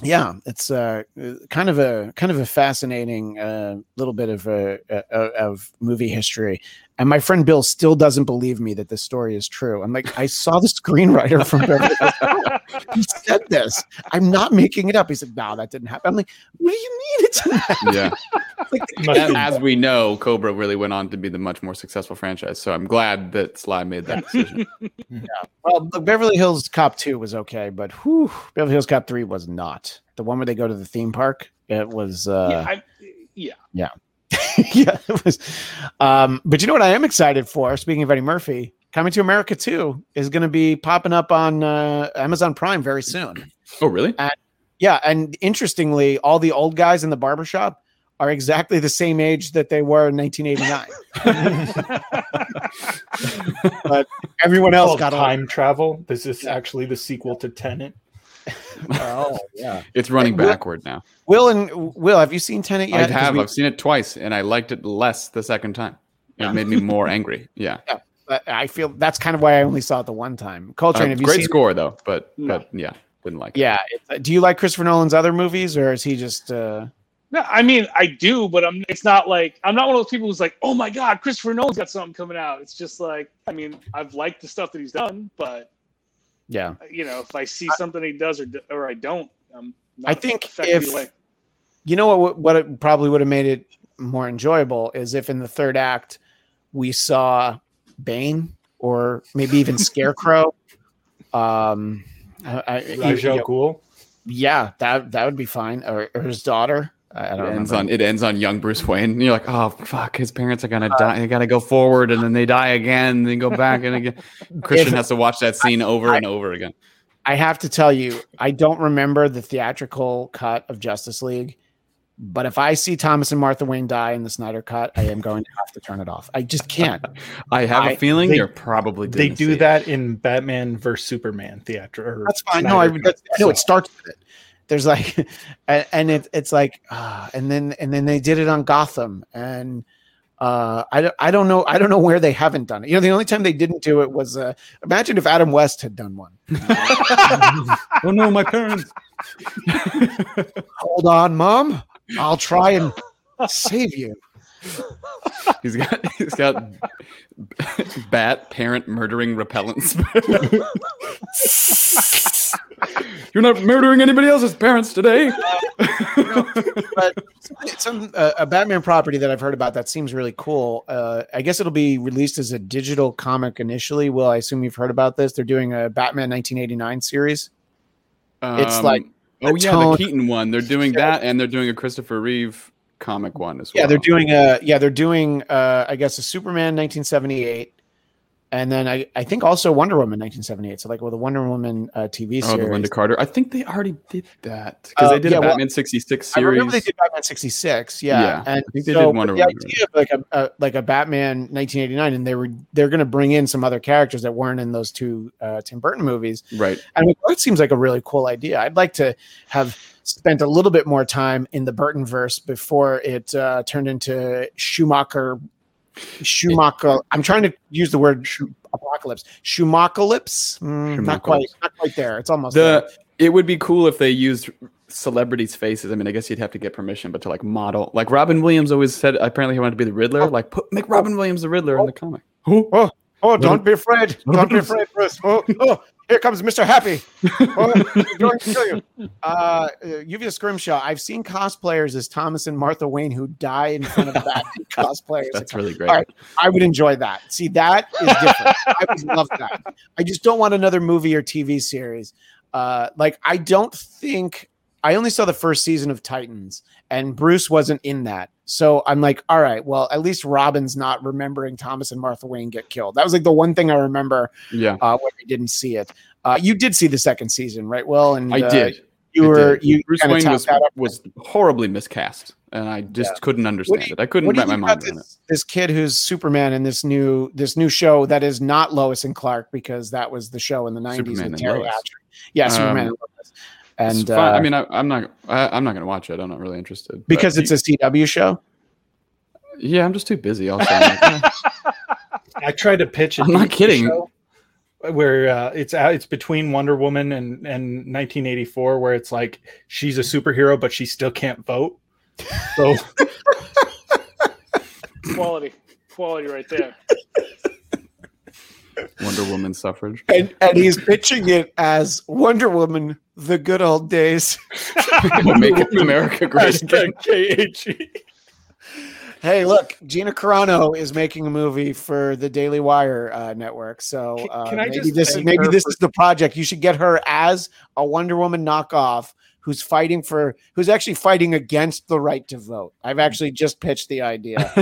yeah, it's uh, kind of a kind of a fascinating uh, little bit of uh, of movie history. And my friend Bill still doesn't believe me that this story is true. I'm like, I saw the screenwriter from Beverly Hills. He said this. I'm not making it up. He said, No, that didn't happen. I'm like, What do you mean it's not? happen? Yeah. Like, As, as we know, Cobra really went on to be the much more successful franchise. So I'm glad that Sly made that decision. yeah. Well, the Beverly Hills Cop 2 was okay, but whew, Beverly Hills Cop 3 was not. The one where they go to the theme park, it was uh yeah, I, yeah. yeah. yeah, it was um but you know what I am excited for? Speaking of Eddie Murphy, Coming to America 2 is going to be popping up on uh, Amazon Prime very soon. oh, really? Yeah, and interestingly, all the old guys in the barbershop are exactly the same age that they were in 1989. but everyone else got time travel. This is actually the sequel to Tenet. Oh, yeah. It's running Will- backward now. Will and Will, have you seen Tenet yet? I have. we- I've seen it twice, and I liked it less the second time. It made me more angry. Yeah. but I feel that's kind of why I only saw it the one time. Coltrane, Uh, have you great seen? score though, but No. but yeah, didn't like it. Yeah. it- do you like Christopher Nolan's other movies, or is he just? uh No, I mean I do, but I'm. It's not like I'm not one of those people who's like, oh my god, Christopher Nolan's got something coming out. It's just like, I mean, I've liked the stuff that he's done, but Yeah. you know, if I see something he does or or I don't, I'm. Not I think if- way. You know what? What it probably would have made it more enjoyable is if in the third act we saw Bane or maybe even Scarecrow. Um, I, I, Ra's al yeah, Ghul. yeah, that that would be fine. Or, or his daughter. I, I It don't ends remember. on it ends on young Bruce Wayne. And you're like, oh fuck, his parents are gonna uh, die. They gotta go forward, and then they die again, and then go back and again. Christian has to watch that scene over and over again. I have to tell you, I don't remember the theatrical cut of Justice League, but if I see Thomas and Martha Wayne die in the Snyder cut, I am going to have to turn it off. I just can't. I have a I- feeling they- you're probably They didn't see do it. that in Batman versus Superman theater. That's fine. No, I, Snyder that's, Cut, I know it starts with it. There's like, and, and it, it's like, ah, and then and then they did it on Gotham, and uh, I don't I don't know I don't know where they haven't done it. You know, the only time they didn't do it was uh, imagine if Adam West had done one. oh no, my parents. Hold on, mom, I'll try and save you. He's got he's got bat parent murdering repellents. You're not murdering anybody else's parents today. but some uh, a Batman property that I've heard about that seems really cool. Uh, I guess it'll be released as a digital comic initially. Will I assume you've heard about this? They're doing a Batman 1989 series. It's like oh yeah, tone- the Keaton one. They're doing that, and they're doing a Christopher Reeve comic one as well. Yeah, they're doing a yeah they're doing uh, I guess a Superman 1978, and then I I think also Wonder Woman 1978. So like well the Wonder Woman uh, TV series. Oh, the Lynda Carter. I think they already did that because Uh, they did yeah, a well, Batman '66 I remember they did Batman 66, yeah. Yeah, and I think they so, did Wonder the idea of like a, a like a Batman 1989, and they were they're going to bring in some other characters that weren't in those two uh, Tim Burton movies. Right. I mean, that seems like a really cool idea. I'd like to have spent a little bit more time in the Burton verse before it uh, turned into Schumacher. Schumacher. I'm trying to use the word apocalypse. Schumachalypse. Mm, not quite. Not quite there. It's almost there. It would be cool if they used celebrities' faces. I mean, I guess you'd have to get permission, but to like model, like Robin Williams always said, apparently he wanted to be the Riddler. Like, put make Robin Williams the Riddler in the comic. Oh, oh, don't be afraid. Don't be afraid, Bruce. Oh, oh, here comes Mr. Happy. Oh, going to kill you. Uh, Yuvia Scrimshaw, I've seen cosplayers as Thomas and Martha Wayne who die in front of that cosplayers. That's really great. Right, I would enjoy that. See, that is different. I would love that. I just don't want another movie or TV series. Uh, like, I don't think I only saw the first season of Titans, and Bruce wasn't in that. So I'm like, all right, well, at least Robin's not remembering Thomas and Martha Wayne get killed. That was like the one thing I remember Yeah, uh, when I didn't see it. Uh, you did see the second season, right? Well, and I uh, did. You I were did. you Bruce Wayne was was horribly miscast and I just couldn't understand you- it. I couldn't What do you wrap my mind around it. this, this kid who's Superman in this new this new show that is not Lois and Clark because that was the show in the nineties Superman with and Teri. Hatcher. Yeah, Superman Um, and Lois. It's fine. I uh, mean, I, I'm not. I, I'm not going to watch it. I'm not really interested. because it's a CW show. yeah, I'm just too busy. Also, I'm like, eh. I tried to pitch. a I'm not kidding. show Where uh, it's out, it's between Wonder Woman and and 1984, where it's like she's a superhero, but she still can't vote. So Quality, quality right there. Wonder Woman suffrage. And and he's pitching it as Wonder Woman, the good old days. Make America great again. KHE. Hey, look, Gina Carano is making a movie for the Daily Wire uh, network. So Can- uh, can I maybe just this thank maybe this for- is the project. You should get her as a Wonder Woman knockoff who's fighting for who's actually fighting against the right to vote. I've actually just pitched the idea.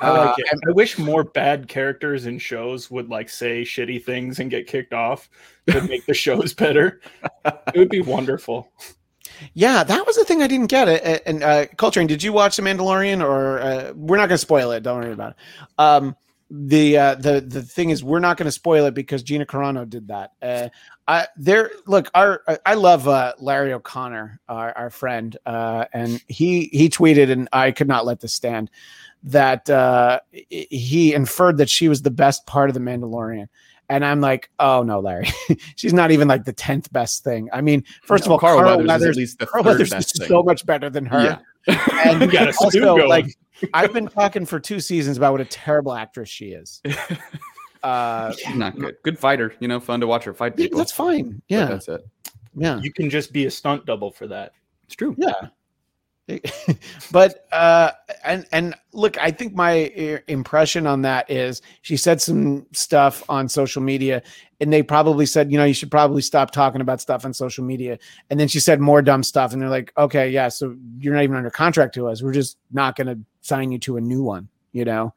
I like Uh, it. I wish more bad characters in shows would like say shitty things and get kicked off to make the shows better. It would be wonderful. Yeah, that was the thing I didn't get. It and uh, Coltrane, did you watch The Mandalorian? Or uh, we're not going to spoil it. Don't worry about it. Um, the uh, the the thing is, we're not going to spoil it because Gina Carano did that. Uh, I there look. Our I- I love uh, Larry O'Connor, our, our friend, uh, and he he tweeted, and I could not let this stand. That uh, he inferred that she was the best part of the Mandalorian. And I'm like, oh no, Larry, she's not even like the tenth best thing. I mean, first No, of all, Carl Carl Weathers is at least the Carl Weathers is so much better than her. Yeah. And You got a stew also, like, I've been talking for two seasons about what a terrible actress she is. Uh, She's not good. Good fighter. You know, fun to watch her fight yeah, people. that's fine. but Yeah, that's it. yeah, You can just be a stunt double for that. It's true. yeah. but uh and and look i think my uh, impression on that is she said some stuff on social media and they probably said you know you should probably stop talking about stuff on social media and then she said more dumb stuff and they're like okay yeah so you're not even under contract to us we're just not going to sign you to a new one you know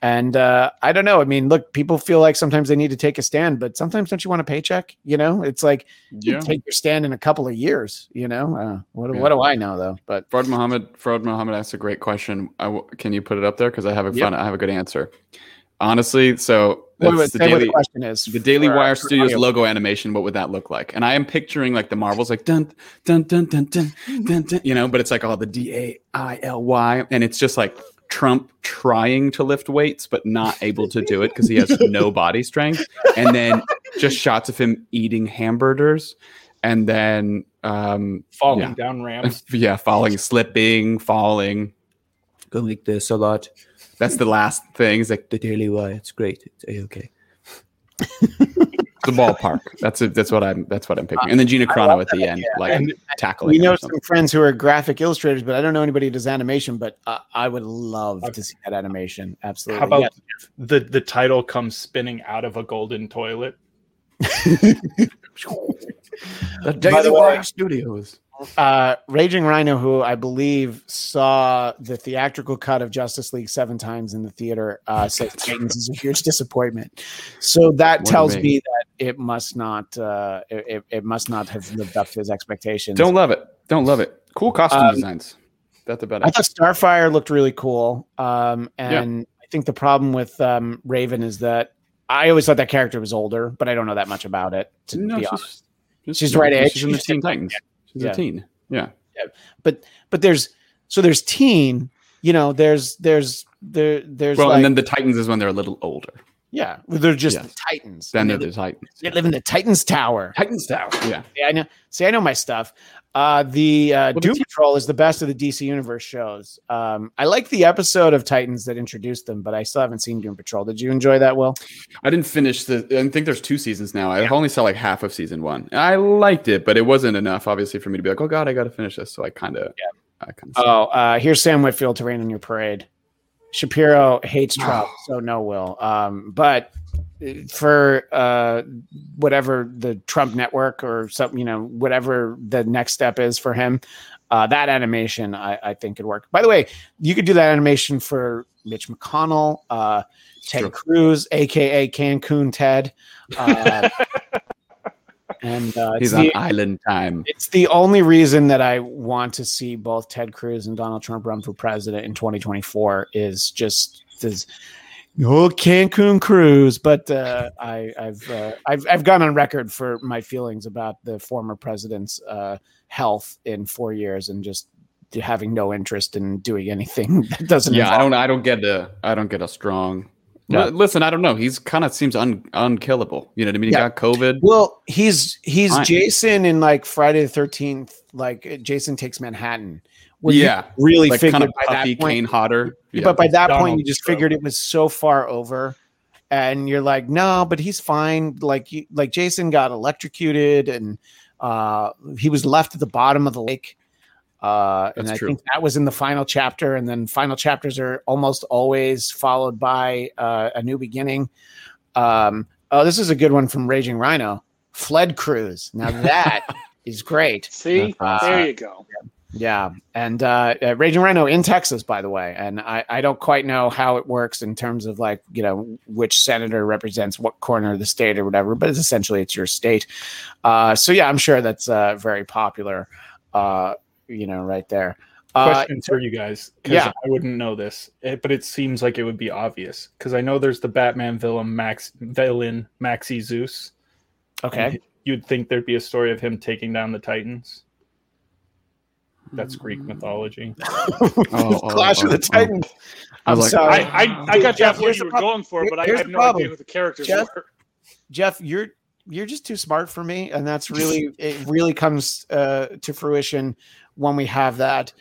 and uh i don't know i mean look people feel like sometimes they need to take a stand but sometimes don't you want a paycheck you know it's like you Yeah. take your stand in a couple of years you know uh, what, Yeah. what do i know though but Fraud Muhammad. Fraud Muhammad asked a great question. I w- can you put it up there because I have a Yep. fun. I have a good answer. Honestly, so Wait, wait, the say what the daily. question is. The Daily Wire Studios audio. logo animation, what would that look like? And I am picturing like the Marvels, like dun dun dun dun dun dun, dun you know, but it's like all the D A I L Y, and it's just like Trump trying to lift weights but not able to do it because he has no body strength, and then just shots of him eating hamburgers, and then um, Falling Yeah. down ramps. yeah, falling, slipping, falling, go like this a lot. That's the last thing. It's like the Daily Wire. It's great. It's a okay. the ballpark. That's it. That's what I'm. That's what I'm picking. And then Gina Carano at the end, like And tackling. We know some friends who are graphic illustrators, but I don't know anybody who does animation. But uh, I would love to see that animation. Absolutely. How about Yeah. the the title comes spinning out of a golden toilet? The Daily the way- Wire Studios. Uh, Raging Rhino, who I believe saw the theatrical cut of Justice League seven times in the theater, uh, says Titans is a huge disappointment. So that What tells me that it must not, uh, it, it must not have lived up to his expectations. Don't love it. Don't love it. Cool costume Um, designs. That's about it. I thought Starfire looked really cool. Um, and I think the problem with um, Raven is that I always thought that character was older, but I don't know that much about it. To No, be she's- honest, Just- She's right age. She's in the She's Teen Titans. She's Yeah. a teen. Yeah. but but there's so there's teen. You know, there's there's there there's Well, like, and then the Titans is when they're a little older. yeah, they're just Yeah. the Titans. Then they're they, the Titans. they live in the Titans Tower. Titans Tower. Yeah. Yeah, I know. See, I know my stuff. Uh, the uh, Doom Patrol is the best of the DC Universe shows. Um, I like the episode of Titans that introduced them, but I still haven't seen Doom Patrol. Did you enjoy that, Will? I didn't finish the. I think there's two seasons now. I only saw like half of season one. I liked it, but it wasn't enough, obviously, for me to be like, oh god, I got to finish this. So I kind of, yeah, I kind of. Oh, uh, here's Sam Whitfield to rain on your parade. Shapiro hates Trump, so no will. Um, but for uh, whatever the Trump network or something, you know, whatever the next step is for him, uh, that animation I, I think could work. By the way, you could do that animation for Mitch McConnell, uh, Ted True. Cruz, aka Cancun Ted. Uh, and uh, He's on the- island time. it's the only reason that I want to see both Ted Cruz and Donald Trump run for president in 2024 is just this oh Cancun cruise. But uh, I, I've, uh, I've I've gone on record for my feelings about the former president's uh, health in four years and just having no interest in doing anything that doesn't. Yeah, I don't. I don't get a. I don't get a strong. No. Well, listen, I don't know. He's kind of seems un, unkillable. You know what I mean? He Yeah. got COVID. Well, he's he's Fine. Jason in like Friday the Thirteenth. Like Jason takes Manhattan. Where yeah, really like figured kind of by puffy, that point, Kane Hodder. Yeah. but by that point you just Trump. figured it was so far over and you're like no but he's fine like you, like jason got electrocuted and uh he was left at the bottom of the lake uh and i true. think that was in the final chapter and then final chapters are almost always followed by uh, a new beginning um oh this is a good one from raging rhino fled cruise now that is great See, Uh, there you go. yeah, and uh, uh, Raging Rhino in Texas, by the way, and I, I don't quite know how it works in terms of like you know which senator represents what corner of the state or whatever, but it's essentially it's your state. Uh, so yeah, I'm sure that's uh, very popular. Uh, you know, right there. Uh, Question for you guys, yeah. I wouldn't know this, eh, but it seems like it would be obvious because I know there's the Batman villain Max villain Maxie Zeus. okay, You'd think there'd be a story of him taking down the Titans. That's Greek mythology. Oh, oh, Clash of oh, the oh. Titans. I I'm was like, sorry, I, I, I got Jeff, that what you were prob- going for, but I here's have no problem. idea who the characters Jeff- were. Jeff, you're you're just too smart for me, and that's really it. Really comes uh, to fruition when we have that.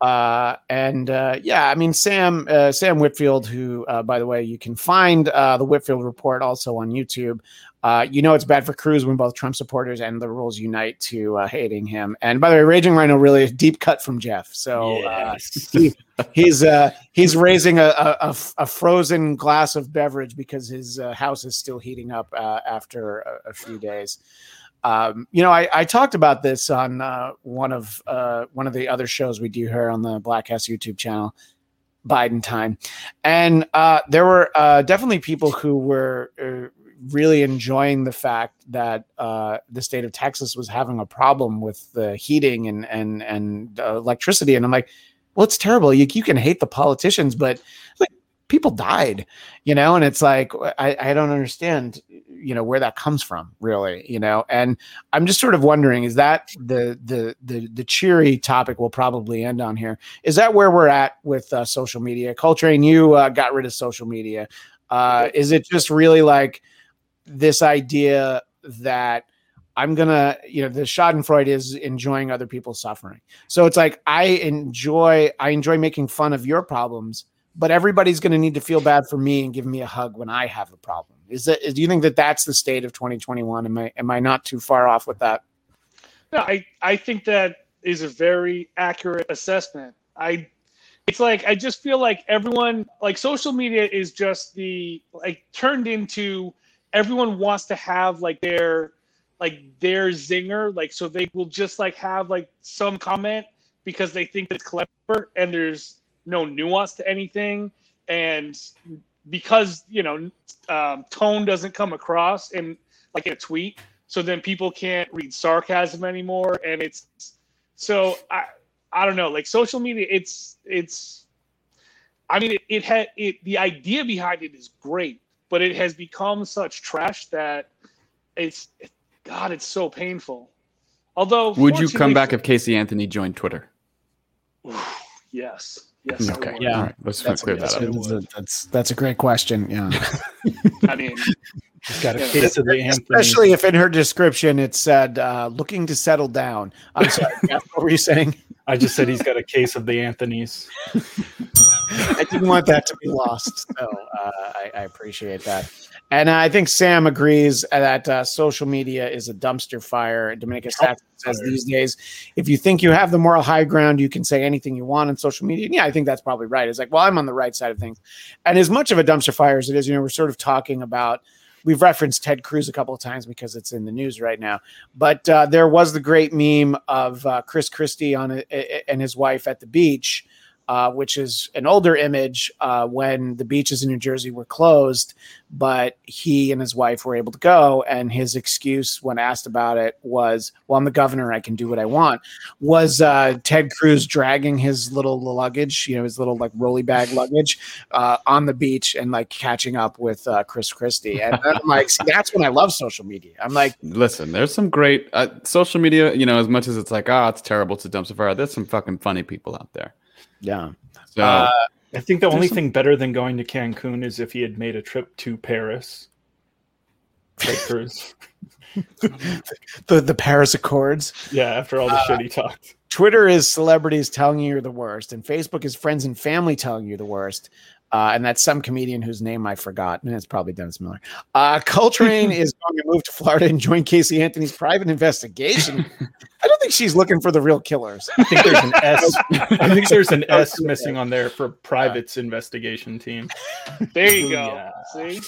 Uh, and uh, yeah, I mean Sam uh, Sam Whitfield, who uh, by the way you can find uh, the Whitfield report also on YouTube. Uh, you know it's bad for Cruz when both Trump supporters and liberals unite to uh, hating him. And by the way, Raging Rhino really a deep cut from Jeff. So uh, he, he's uh, he's raising a a frozen glass of beverage because his uh, house is still heating up uh, after a, a few days. Um, you know, I, I talked about this on uh, one of uh, one of the other shows we do here on the Black House YouTube channel, Biden time, and uh, there were uh, definitely people who were. Really enjoying the fact that uh, the state of Texas was having a problem with the heating and and and uh, electricity, and I'm like, well, it's terrible. You you can hate the politicians, but like people died, you know, and it's like I I don't understand, you know, where that comes from, really, you know, and I'm just sort of wondering, is that the the the the cheery topic we'll probably end on here? Is that where we're at with uh, social media? Coltrane, you uh, got rid of social media. Uh, is it just really like this idea that I'm gonna, you know, the Schadenfreude is enjoying other people's suffering. So it's like I enjoy, I enjoy making fun of your problems, but everybody's gonna need to feel bad for me and give me a hug when I have a problem. Is that? Do you think that that's the state of 2021? Am I am I not too far off with that? No, I, I think that is a very accurate assessment. I it's like I just feel like everyone like social media is just the like turned into everyone wants to have like their like their zinger like so they will just like have like some comment because they think it's clever and there's no nuance to anything. And because you know um, tone doesn't come across in like in a tweet so then people can't read sarcasm anymore. And it's so i i don't know like social media it's it's i mean it, it had it the idea behind it is great but it has become such trash that it's god it's so painful although Would you come back if Casey Anthony joined Twitter? yes yes Okay. Yeah. All right. Let's That's, clear that up. that's, that's that's a great question. Yeah. i mean He's got a Yeah. case of the Anthony. Especially if in her description it said uh, looking to settle down. I'm sorry. What were you saying? I just said he's got a case of the Anthonys. I didn't want that to be lost. So I, I appreciate that. And I think Sam agrees that uh, social media is a dumpster fire. Dominica says these days, if you think you have the moral high ground, you can say anything you want on social media. And yeah, I think that's probably right. It's like, well, I'm on the right side of things. And as much of a dumpster fire as it is, you know, we're sort of talking about. We've referenced Ted Cruz a couple of times because it's in the news right now. But uh, there was the great meme of uh, Chris Christie on a, a- and his wife at the beach, uh, which is an older image uh, when the beaches in New Jersey were closed, but he and his wife were able to go. And his excuse when asked about it was, "Well, I'm the governor; I can do what I want." Was uh, Ted Cruz dragging his little luggage, you know, his little like rolly bag luggage, uh, on the beach and like catching up with uh, Chris Christie? And I'm like, see, that's when I love social media. I'm like, Listen, there's some great uh, social media. You know, as much as it's like, ah, it's terrible, it's a dumpster. There's some fucking funny people out there. Yeah. So Uh, I think the only some- thing better than going to Cancun is if he had made a trip to Paris. Ted the the Paris Accords. Yeah, after all the Uh, shit he talked. Twitter is celebrities telling you you're the worst, and Facebook is friends and family telling you the worst. Uh, and that's some comedian whose name I forgot, and it's probably Dennis Miller. Uh, Coltrane is going to move to Florida and join Casey Anthony's private investigation. I don't think she's looking for the real killers. I think there's an S. I think there's an S missing on there for private's investigation team. There you go. Yeah. See,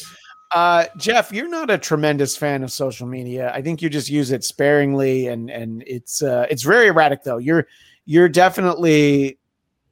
Uh, Jeff, you're not a tremendous fan of social media. I think you just use it sparingly, and and it's uh, it's very erratic though. You're you're definitely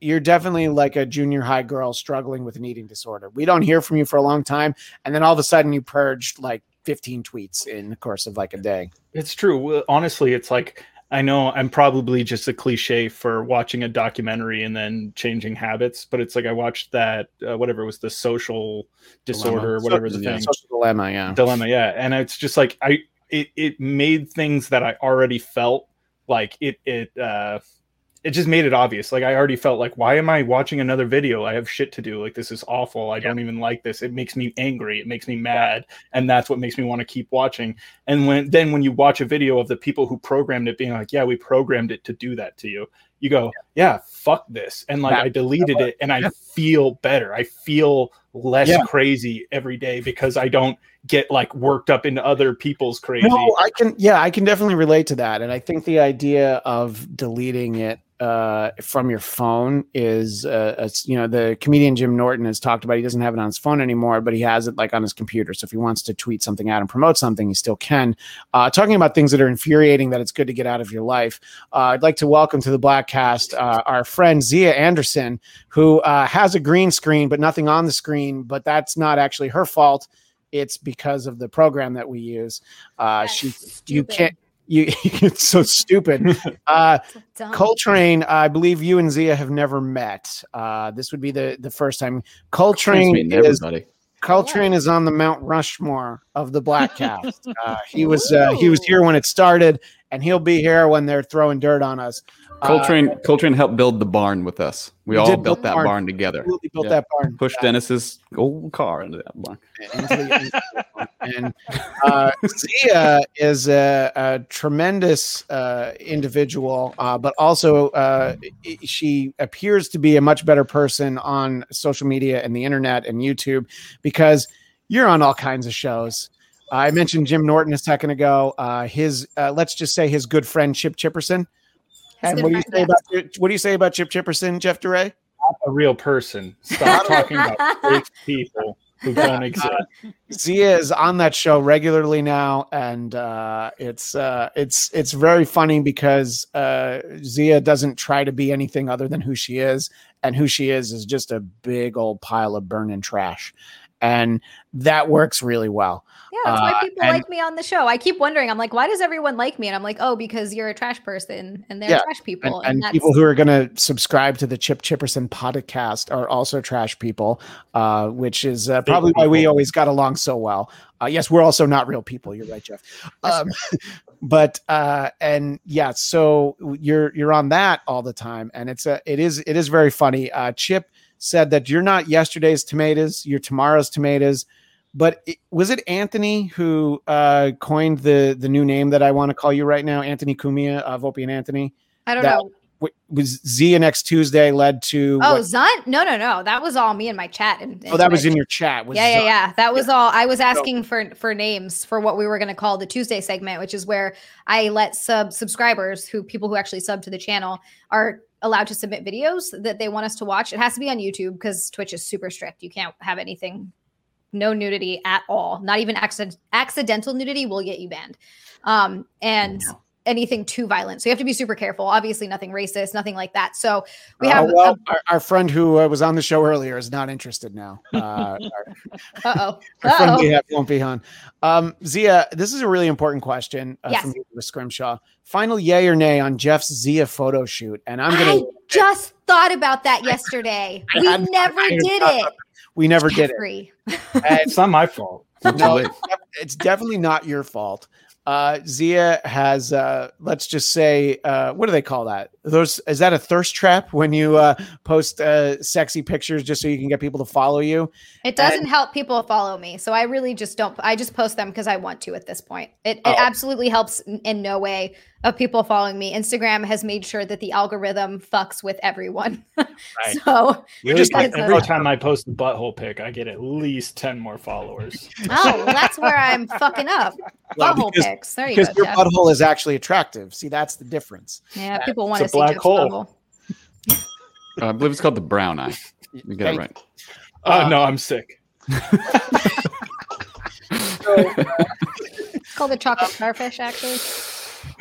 you're definitely like a junior high girl struggling with an eating disorder. We don't hear from you for a long time, and then all of a sudden you purged like 15 tweets in the course of like a day. It's true. Honestly, it's like I know I'm probably just a cliche for watching a documentary and then changing habits, but it's like I watched that uh, whatever it was the social disorder, or Dilemma. whatever the Yeah. thing Social dilemma, yeah. dilemma, yeah. And it's just like I it it made things that I already felt like it it uh it just made it obvious. Like I already felt like, why am I watching another video? I have shit to do. Like this is awful. I don't even like this. It makes me angry. It makes me mad, and that's what makes me want to keep watching. And when then when you watch a video of the people who programmed it being like, yeah, we programmed it to do that to you, you go, yeah, fuck this, and like That- I deleted it, and I feel better. I feel less Yeah. crazy every day because I don't get like worked up into other people's crazy. No, I can. Yeah, I can definitely relate to that, and I think the idea of deleting it uh, from your phone is, uh, it's, you know, the comedian Jim Norton has talked about. He doesn't have it on his phone anymore, but he has it like on his computer. So if he wants to tweet something out and promote something, he still can. Uh, talking about things that are infuriating that it's good to get out of your life. Uh, I'd like to welcome to the Black Cast uh, our friend Xia Anderson, who uh, has a green screen but nothing on the screen. But that's not actually her fault. It's because of the program that we use. Uh, That's she, you can't. You, it's so stupid. Uh, Dumb. Coltrane, I believe you and Xia have never met. Uh, this would be the the first time. Coltrane is everybody. Coltrane is on the Mount Rushmore of the Bladtcast. Uh, he was uh, he was here when it started, and he'll be here when they're throwing dirt on us. Uh, Coltrane Coltrane helped build the barn with us. We, We all built that barn. barn, together. absolutely built Yeah. that barn. Pushed Dennis's old car into that barn. and uh, Xia is a, a tremendous uh, individual, uh, but also uh, she appears to be a much better person on social media and the internet and YouTube because you're on all kinds of shows. I mentioned Jim Norton a second ago. Uh, his, uh, let's just say, his good friend Chip Chipperson. And what do you say yes. about what do you say about Chip Chipperson, Jeff DeRay? a real person. Stop talking about fake people who don't exist. Xia is on that show regularly now, and uh, it's uh, it's it's very funny because uh, Xia doesn't try to be anything other than who she is, and who she is is just a big old pile of burning trash, and that works really well. Yeah, that's why Uh, people and- like me on the show. I keep wondering. I'm like, why does everyone like me? And I'm like, oh, because you're a trash person, and they're Yeah, trash And, people, and that's people who are going to subscribe to the Chip Chipperson podcast are also trash people, uh, which is uh, probably why we always got along so well. Uh, yes, we're also not real people. You're right, Jeff. Um, but uh, and yeah, so you're you're on that all the time, and it's a it is it is very funny. Uh, Chip said that you're not yesterday's tomatoes, you're tomorrow's tomatoes. But it, was it Anthony who uh, coined the the new name that I want to call you right now, Anthony Cumia of Opie and Anthony? I don't that- know. w- was Z next Tuesday led to Oh, what- Zunt? No, no, no. That was all me and my chat. And, oh that was in your chat was yeah, yeah, Zunt. yeah. That was all. I was asking for for names for what we were going to call the Tuesday segment, which is where I let sub subscribers, who people who actually sub to the channel, are allowed to submit videos that they want us to watch. It has to be on YouTube because Twitch is super strict. You can't have anything, no nudity at all. Not even accident, accidental nudity will get you banned. Um, and anything too violent. So you have to be super careful. Obviously, nothing racist, nothing like that. So we Uh, have. well, our, our friend who uh, was on the show earlier is not interested now. Uh, uh oh. our friend Uh oh. Ahab won't be on. Um, Xia, this is a really important question uh, Yes. from you with Scrimshaw. Final yay or nay on Jeff's Xia photo shoot, and I'm gonna. I just thought about that yesterday. I We hadn't- never I hadn't did thought it. about we never did it. It's not my fault. no, it's it's definitely not your fault. Uh, Xia has, uh, let's just say, uh, what do they call that? Those is that a thirst trap when you uh, post uh, sexy pictures just so you can get people to follow you? It doesn't help people follow me. So I really just don't I just post them because I want to at this point. It, it Oh. absolutely helps in no way of people following me. Instagram has made sure that the algorithm fucks with everyone. Right. so You just just like- every time I post a butthole pic, I get at least ten more followers. oh, well, that's where I'm fucking up. Well, Butthole because- pics. There you Because go. your Jeff. butthole is actually attractive. See, that's the difference. Yeah, people want a to see black Jeff's hole. butthole. Uh, I believe it's called the brown eye. You get it right. Oh Uh, no, I'm sick. It's called the chocolate starfish, actually.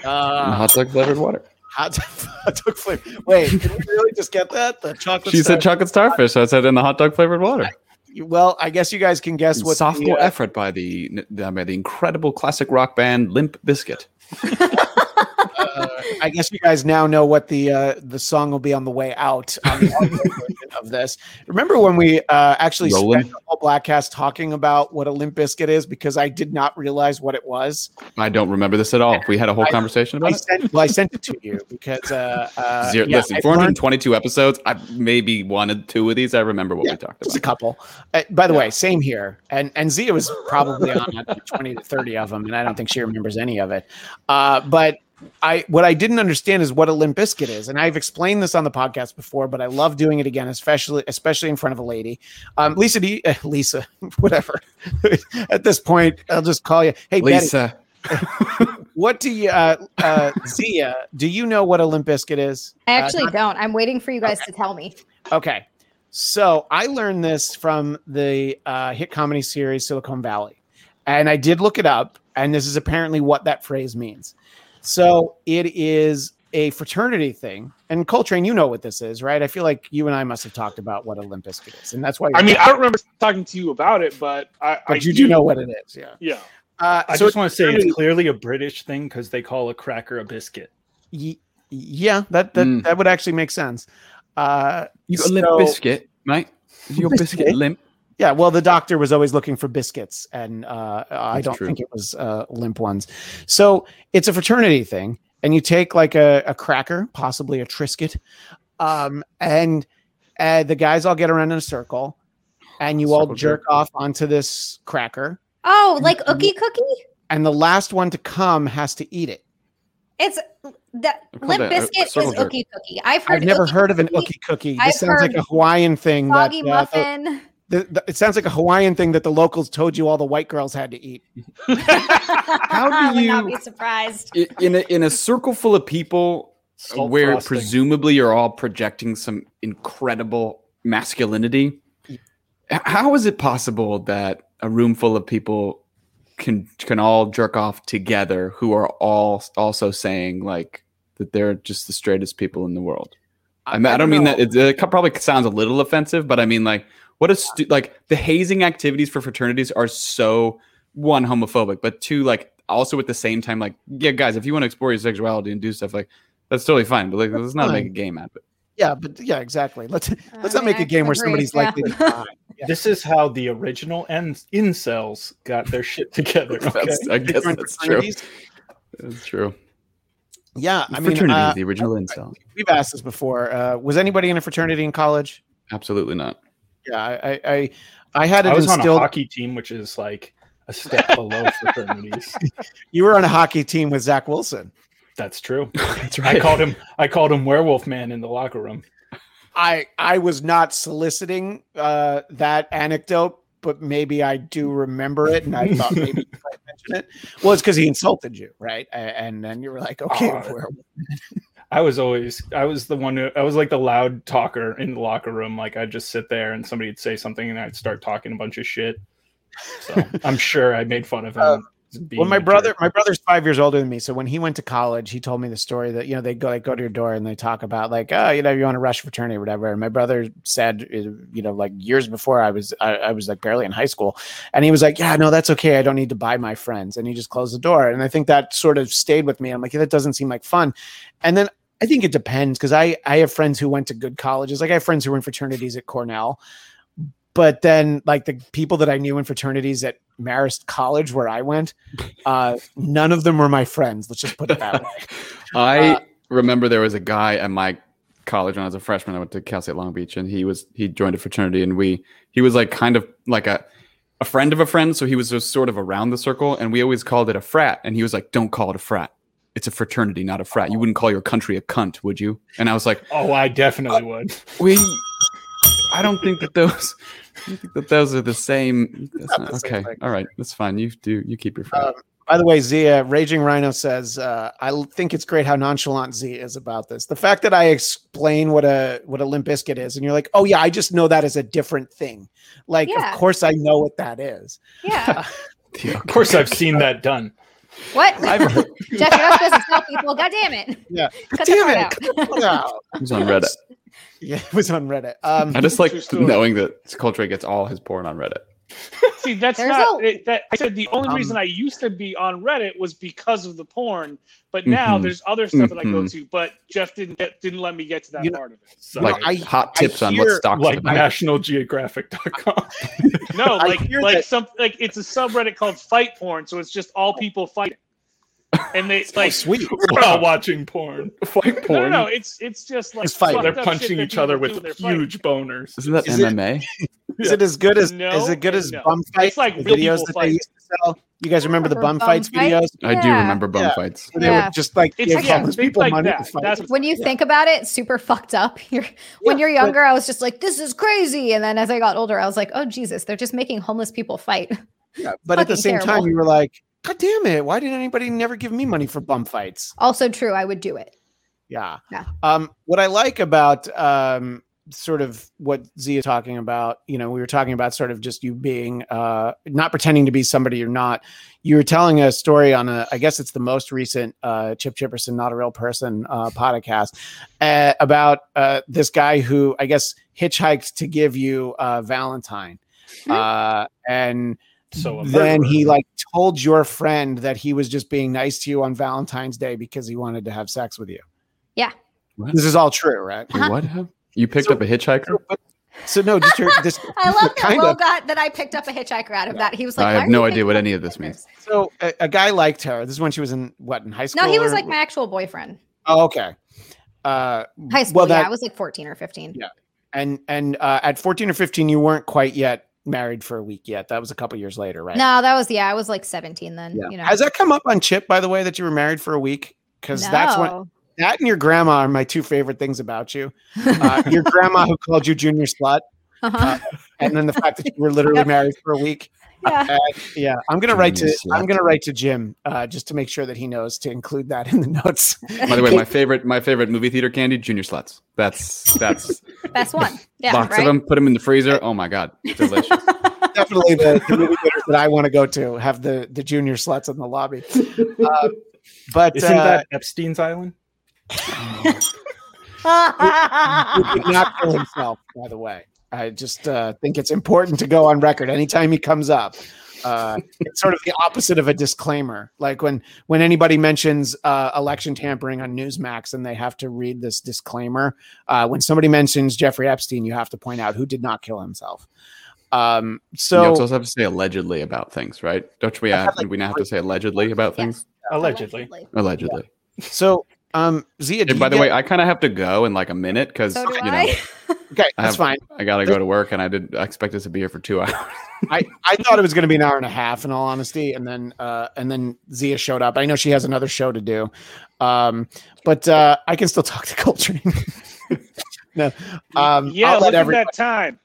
Uh, hot dog flavored water. hot hot dog flavor. Wait, did we really just get that? The chocolate. She said chocolate starfish, so I said in the hot dog flavored water. Well, I guess you guys can guess what Sophomore the, uh, effort by the by the incredible classic rock band Limp Bizkit. I guess you guys now know what the uh, the song will be on the way out on the of this. Remember when we uh, actually spent the whole Bladtcast talking about what a limp biscuit is because I did not realize what it was. I don't remember this at all. We had a whole I- conversation I about it. sent well, I sent it to you because uh, uh, Zero, yeah, listen, I 422 episodes. I maybe one or two of these. I remember what Yeah, we talked about. Just a couple. Uh, by the way, same here. And and Xia was probably on 20 to 30 of them, and I don't think she remembers any of it. Uh, but I what I didn't understand is what a limp biscuit is. And I've explained this on the podcast before, but I love doing it again, especially especially in front of a lady. Um, Lisa, do you, uh, Lisa, whatever. At this point, I'll just call you. Hey, Betty, Lisa, what do you uh, uh, Xia, do you know what a limp biscuit is? I Uh, actually don't. I'm waiting for you guys to tell me. Okay. So I learned this from the uh, hit comedy series Silicon Valley. And I did look it up, and this is apparently what that phrase means. So it is a fraternity thing. And Coltrane, you know what this is, right? I feel like you and I must have talked about what a limp biscuit is. And that's why I you're- mean, I don't remember talking to you about it, but I, but I you do know what it is. Yeah. Yeah. Uh, I so just want to say it's clearly a British thing because they call a cracker a biscuit. y- yeah, that that, Mm. that would actually make sense. Uh, you got a limp biscuit, mate? Is your biscuit Biscuit? limp? Yeah, well, the doctor was always looking for biscuits, and uh, I don't true. think it was uh, limp ones. So it's a fraternity thing, and you take like a, a cracker, possibly a Triscuit, um, and uh, the guys all get around in a circle, and you all jerk jerk. off onto this cracker, Oh, like Ookie Cookie? and the last one to come has to eat it. It's that Limp that a- a Biscuit is. Ookie Cookie. I've heard I've never Ookie heard of an ookie cookie. This I've sounds like a Hawaiian thing. That, Soggy uh, the- muffin. The- the- it sounds like a Hawaiian thing that the locals told you all the white girls had to eat. How do I would not you- be surprised? In a, in a circle full of people Salt where frosting. presumably you're all projecting some incredible masculinity, how is it possible that a room full of people can can all jerk off together who are all also saying like that they're just the straightest people in the world? I, mean, I don't mean that it, it probably sounds a little offensive, but I mean like what a stu- like the hazing activities for fraternities are so one homophobic, but two like also at the same time like yeah, guys, if you want to explore your sexuality and do stuff like that's totally fine, but like let's not make a game out of it. Yeah, but yeah, exactly. Let's let's not mean, make a I game where somebody's yeah. likely to die. Yeah. This is how the original en- incels got their shit together. Okay? That's, I guess Different that's true. That's true. Yeah, I mean, Fraternity, uh, the original incel. we've asked this before. Uh, was anybody in a fraternity in college? Absolutely not. Yeah, I I, I, I had it I was on a hockey team, which is like a step below fraternities. You were on a hockey team with Zach Wilson. That's true. That's right. I called him. I called him Werewolf Man in the locker room. I I was not soliciting uh, that anecdote, but maybe I do remember it, and I thought maybe you might mention it. Well, it's because he insulted you, right? And then you were like, okay, Uh, I was always. I was the one who. I was like the loud talker in the locker room. Like I'd just sit there and somebody'd say something, and I'd start talking a bunch of shit. So I'm sure I made fun of him. Uh, well, my brother, my brother's five years older than me. So when he went to college, he told me the story that you know they go like go to your door and they talk about like oh you know you want to rush fraternity or whatever. And my brother said uh, you know like years before I was I, I was like barely in high school, and he was like yeah no that's okay I don't need to buy my friends, and he just closed the door. And I think that sort of stayed with me. I'm like yeah, that doesn't seem like fun. And then I think it depends because I I have friends who went to good colleges. Like I have friends who were in fraternities at Cornell, but then like the people that I knew in fraternities at Marist College where I went, uh, none of them were my friends. Let's just put it that way. I Uh, remember there was a guy at my college when I was a freshman. I went to Cal State Long Beach, and he was he joined a fraternity, and we he was like kind of like a a friend of a friend, so he was just sort of around the circle, and we always called it a frat, and he was like, "Don't call it a frat. It's a fraternity, not a frat. You wouldn't call your country a cunt, would you?" And I was like, Oh, I definitely would. "We, I don't think that those." I think that those are the same. That's not not- the same okay, thing. all right, that's fine. You do you keep your frat. Um, by the way, Xia Raging Rhino says, uh, "I think it's great how nonchalant Z is about this. The fact that I explain what a what a limp biscuit is, and you're like, oh yeah, I just know that is a different thing. Like, Yeah. of course I know what that is. Yeah. Of course, I've seen that done. What? Jeff, you're not supposed to tell people. God damn it. Yeah. Cut Damn it! out. cut that out. It was on Reddit. Yeah, it was on Reddit. Um, I just like knowing that Coltrane gets all his porn on Reddit. See, that's There's not. a- It, that, I said the only Um, reason I used to be on Reddit was because of the porn, but now Mhm. there's other stuff that I go Mhm. to. But Jeff didn't get, didn't let me get to that You know- part of it. So, like I- hot I tips on hear, what stocks like to buy. nationalgeographic.com. No, I like hear like that- some like it's a subreddit called Fight Porn, so it's just all people fighting, and they oh, like sweet. While watching porn. Fight no, no, porn. no, it's it's just like It's fight. They're punching each other with when they're huge boners. Isn't that Is it- MMA? Is it as good as No is it good as no. bum fights? It's like the videos that fight. they used to sell. You guys remember the Remember bum Bum fights Fight? videos? I do remember bum Yeah. fights. Where they Yeah. would just like It's give yeah, homeless people like money that. to fight. That's When you Yeah. think about it, super fucked up. You're, when Yeah, you're but- younger, I was just like, this is crazy. And then as I got older, I was like, oh, Jesus, they're just making homeless people fight. Yeah, but at the fucking same time, terrible. you were like, God damn it! Why did anybody never give me money for bum fights? Also true. I would do it. Yeah. Yeah. Um, what I like about um, sort of what Xia talking about, you know, we were talking about sort of just you being uh, not pretending to be somebody you're not. You were telling a story on a, I guess it's the most recent uh, Chip Chipperson, not a real person uh, podcast uh, about uh, this guy who I guess hitchhiked to give you uh, Valentine, uh, and So then he like told your friend that he was just being nice to you on Valentine's Day because he wanted to have sex with you. Yeah. What? This is all true, right? Wait, what? You picked So- up a hitchhiker? So, but- so no, just your, this. I love that kind Will of. got that I picked up a hitchhiker out of that. He was like, I have no idea what any of this means. So a, a guy liked her. This is when she was in what in high school. No, he was or- like my actual boyfriend. Oh, okay. Uh, High school. Well, yeah, that- I was like 14 or 15. Yeah. and and uh, at fourteen or fifteen, you weren't quite yet married for a week yet. That was a couple years later, right? No, that was yeah. I was like 17 then. Yeah. You know, Has that come up on Chip, by the way, that you were married for a week? Because that's what that and your grandma are my two favorite things about you. Uh, your grandma who called you junior slut, Uh-huh. and then the fact that you were literally Yep. married for a week. Yeah. Uh, yeah, I'm gonna write to Junior I'm gonna write to Jim uh, just to make sure that he knows to include that in the notes. By the way, my favorite my favorite movie theater candy, Junior Sluts. That's that's Best one. Yeah. box right? of them. Put them in the freezer. Oh my god, delicious. Definitely the, the movie theaters that I want to go to have the the junior sluts in the lobby. Uh, but Isn't uh, that Epstein's Island? he did not kill himself, by the way. I just uh, think it's important to go on record anytime he comes up. Uh, it's sort of the opposite of a disclaimer. Like when when anybody mentions uh, election tampering on Newsmax and they have to read this disclaimer. Uh, when somebody mentions Jeffrey Epstein, you have to point out who did not kill himself. Um, you so also have to say allegedly about things, right? Don't we have we now have to say allegedly about things? Allegedly. Allegedly. so um, Xia, And by you the get- way, I kind of have to go in like a minute because So do you know I. okay, I that's have- fine. I gotta go to work and I did I expect us to be here for two hours. I, I thought it was going to be an hour and a half in all honesty and then uh and then Xia showed up. I know she has another show to do. Um but uh I can still talk to Coltrane. no. Um yeah, I'll look let at everybody that time.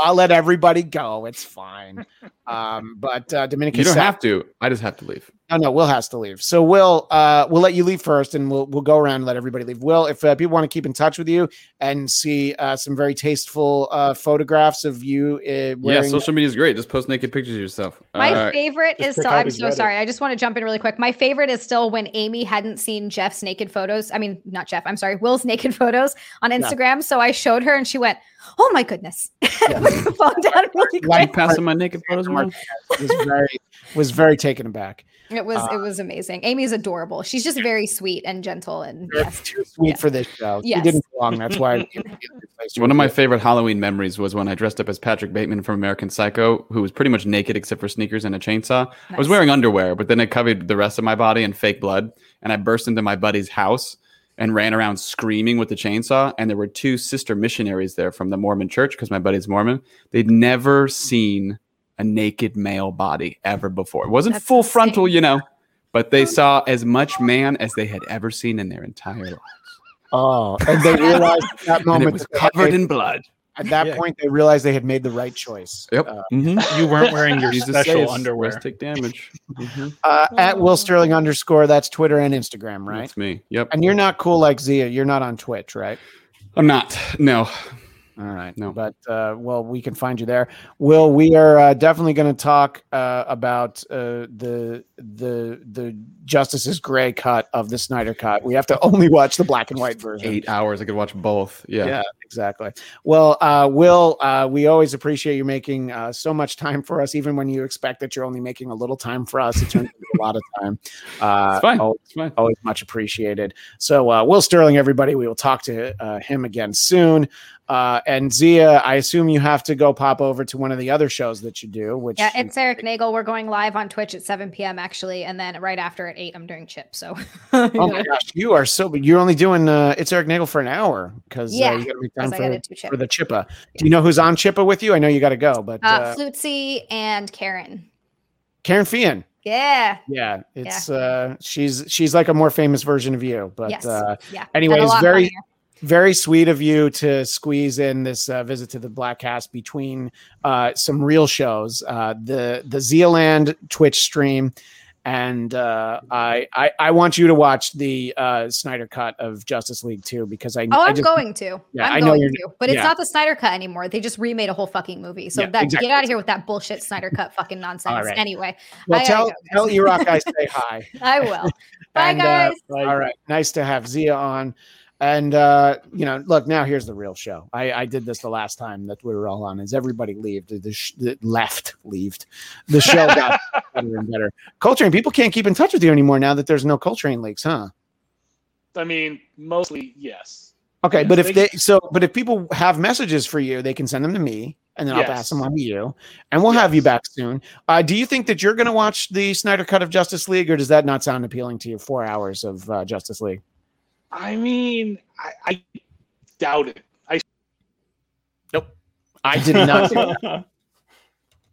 I'll let everybody go. It's fine. Um but uh Dominican You don't Sap- have to. I just have to leave. No, no, Will has to leave. So Will, uh, we'll let you leave first, and we'll we'll go around and let everybody leave. Will, if uh, people want to keep in touch with you and see uh, some very tasteful uh, photographs of you, uh, Yeah, social media is great. Just post naked pictures of yourself. My Uh, favorite is still. I'm so sorry. I just want to jump in really quick. My favorite is still when Amy hadn't seen Jeff's naked photos. I mean, not Jeff. I'm sorry, Will's naked photos on Instagram. So I showed her, and she went, "Oh my goodness!" Put the phone down really quick. Like- passing my naked photos around. was very was very taken aback. It was Uh, it was amazing. Amy's adorable. She's just very sweet and gentle, and You're yes, too sweet Yeah. for this show. You Yes. didn't belong. That's why. One of my favorite Halloween memories was when I dressed up as Patrick Bateman from American Psycho, who was pretty much naked except for sneakers and a chainsaw. I was wearing underwear, but then it covered the rest of my body in fake blood. And I burst into my buddy's house and ran around screaming with the chainsaw. And there were two sister missionaries there from the Mormon church because my buddy's Mormon. They'd never seen a naked male body ever before. It wasn't That's full frontal, you know, but they saw as much man as they had ever seen in their entire lives. Oh, and they realized at that And moment it was that they had covered in blood. At that Yeah. point, they realized they had made the right choice. Yep. Uh, Mhm. You weren't wearing your Jesus special saves, underwear. rest take damage. Mhm. uh, at Will Sterling underscore. That's Twitter and Instagram, right? That's me. Yep. And you're not cool like Xia. You're not on Twitch, right? I'm not. No. All right. No. But uh, well, we can find you there. Will, we are uh, definitely going to talk uh, about uh, the the the Justice's gray cut of the Snyder cut. We have to only watch the black and white version. Eight hours. I could watch both. Yeah. Yeah, exactly. Well, uh, Will, uh, we always appreciate you making uh, so much time for us, even when you expect that you're only making a little time for us. It turns into a lot of time. Uh, It's fine. always, It's fine. always much appreciated. So, uh, Will Sterling, everybody, we will talk to uh, him again soon. Uh, and Xia, I assume you have to go pop over to one of the other shows that you do, which yeah, it's Eric Nagel. We're going live on Twitch at 7 p.m. actually, and then right after at eight, I'm doing Chip. So oh my gosh, you are so. You're only doing uh, it's Eric Nagel for an hour because Yeah, uh, you got to make time 'cause I gotta for, do for the Chippa. Do you know who's on Chippa with you? I know you got to go, but uh, uh, Flutzy and Karen. Karen Fian. Yeah. Yeah, it's uh she's she's like a more famous version of you. But yes. uh yeah. anyways, very- funnier. Very sweet of you to squeeze in this uh, visit to the Bladtcast between uh some real shows. Uh the the Zealand Twitch stream and uh I, I I want you to watch the uh Snyder cut of Justice League too because I Oh, I I'm just- going to. Yeah, I'm I know going to. But it's yeah. not the Snyder cut anymore. They just remade a whole fucking movie. So Yeah, that exactly. get out of here with that bullshit Snyder cut fucking nonsense. All right. Anyway, well I tell tell Erock I say hi. I will. Bye And, uh, guys. All right. Nice to have Xia on. And uh, you know, look, now here's the real show. I, I did this the last time that we were all on. Is everybody leaved? The, the, sh- the left, leaved. The show got better and better. Coltrane, people can't keep in touch with you anymore now that there's no Coltrane leaks, huh? I mean, mostly yes. Okay, Yes, but if they- they so, but if people have messages for you, they can send them to me, and then I'll pass them on to you, and we'll have you back soon. Uh, do you think that you're going to watch the Snyder cut of Justice League, or does that not sound appealing to you? Four hours of uh, Justice League. I mean, I, I doubt it. I nope. I did not. do that.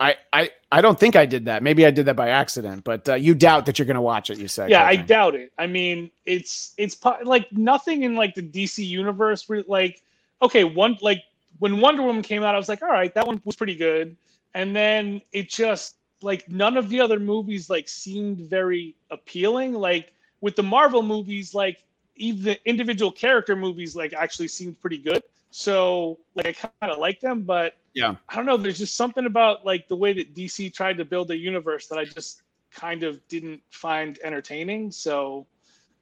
I, I I don't think I did that. Maybe I did that by accident. But uh, you doubt that you're going to watch it. You said. yeah, I doubt it. I mean, it's it's po- like nothing in like the DC universe. Re- like, okay, one like when Wonder Woman came out, I was like, all right, that one was pretty good. And then it just like none of the other movies like seemed very appealing. Like with the Marvel movies, like even the individual character movies like actually seemed pretty good. So like I kind of like them, but Yeah. I don't know. There's just something about like the way that DC tried to build a universe that I just kind of didn't find entertaining. So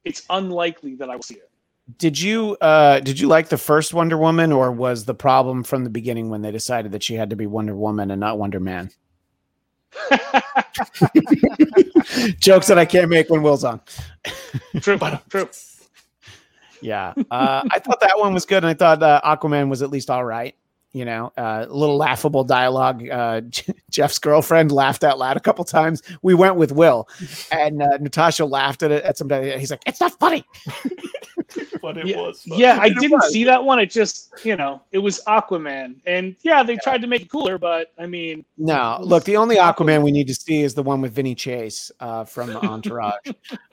it's unlikely that I will see it. Did you uh did you like the first Wonder Woman, or was the problem from the beginning when they decided that she had to be Wonder Woman and not Wonder Man? Jokes that I can't make when Will's on. true, true. Yeah, uh, I thought that one was good, and I thought uh, Aquaman was at least all right. You know, uh, a little laughable dialogue. Uh, Jeff's girlfriend laughed out loud a couple times. We went with Will, and uh, Natasha laughed at it at some. He's like, "It's not funny." but it Yeah, was. yeah, I didn't see that one. It just, you know, it was Aquaman. And yeah, they tried to make it cooler, but I mean, No, look, the only Aquaman we need to see is the one with Vinny Chase uh, from Entourage.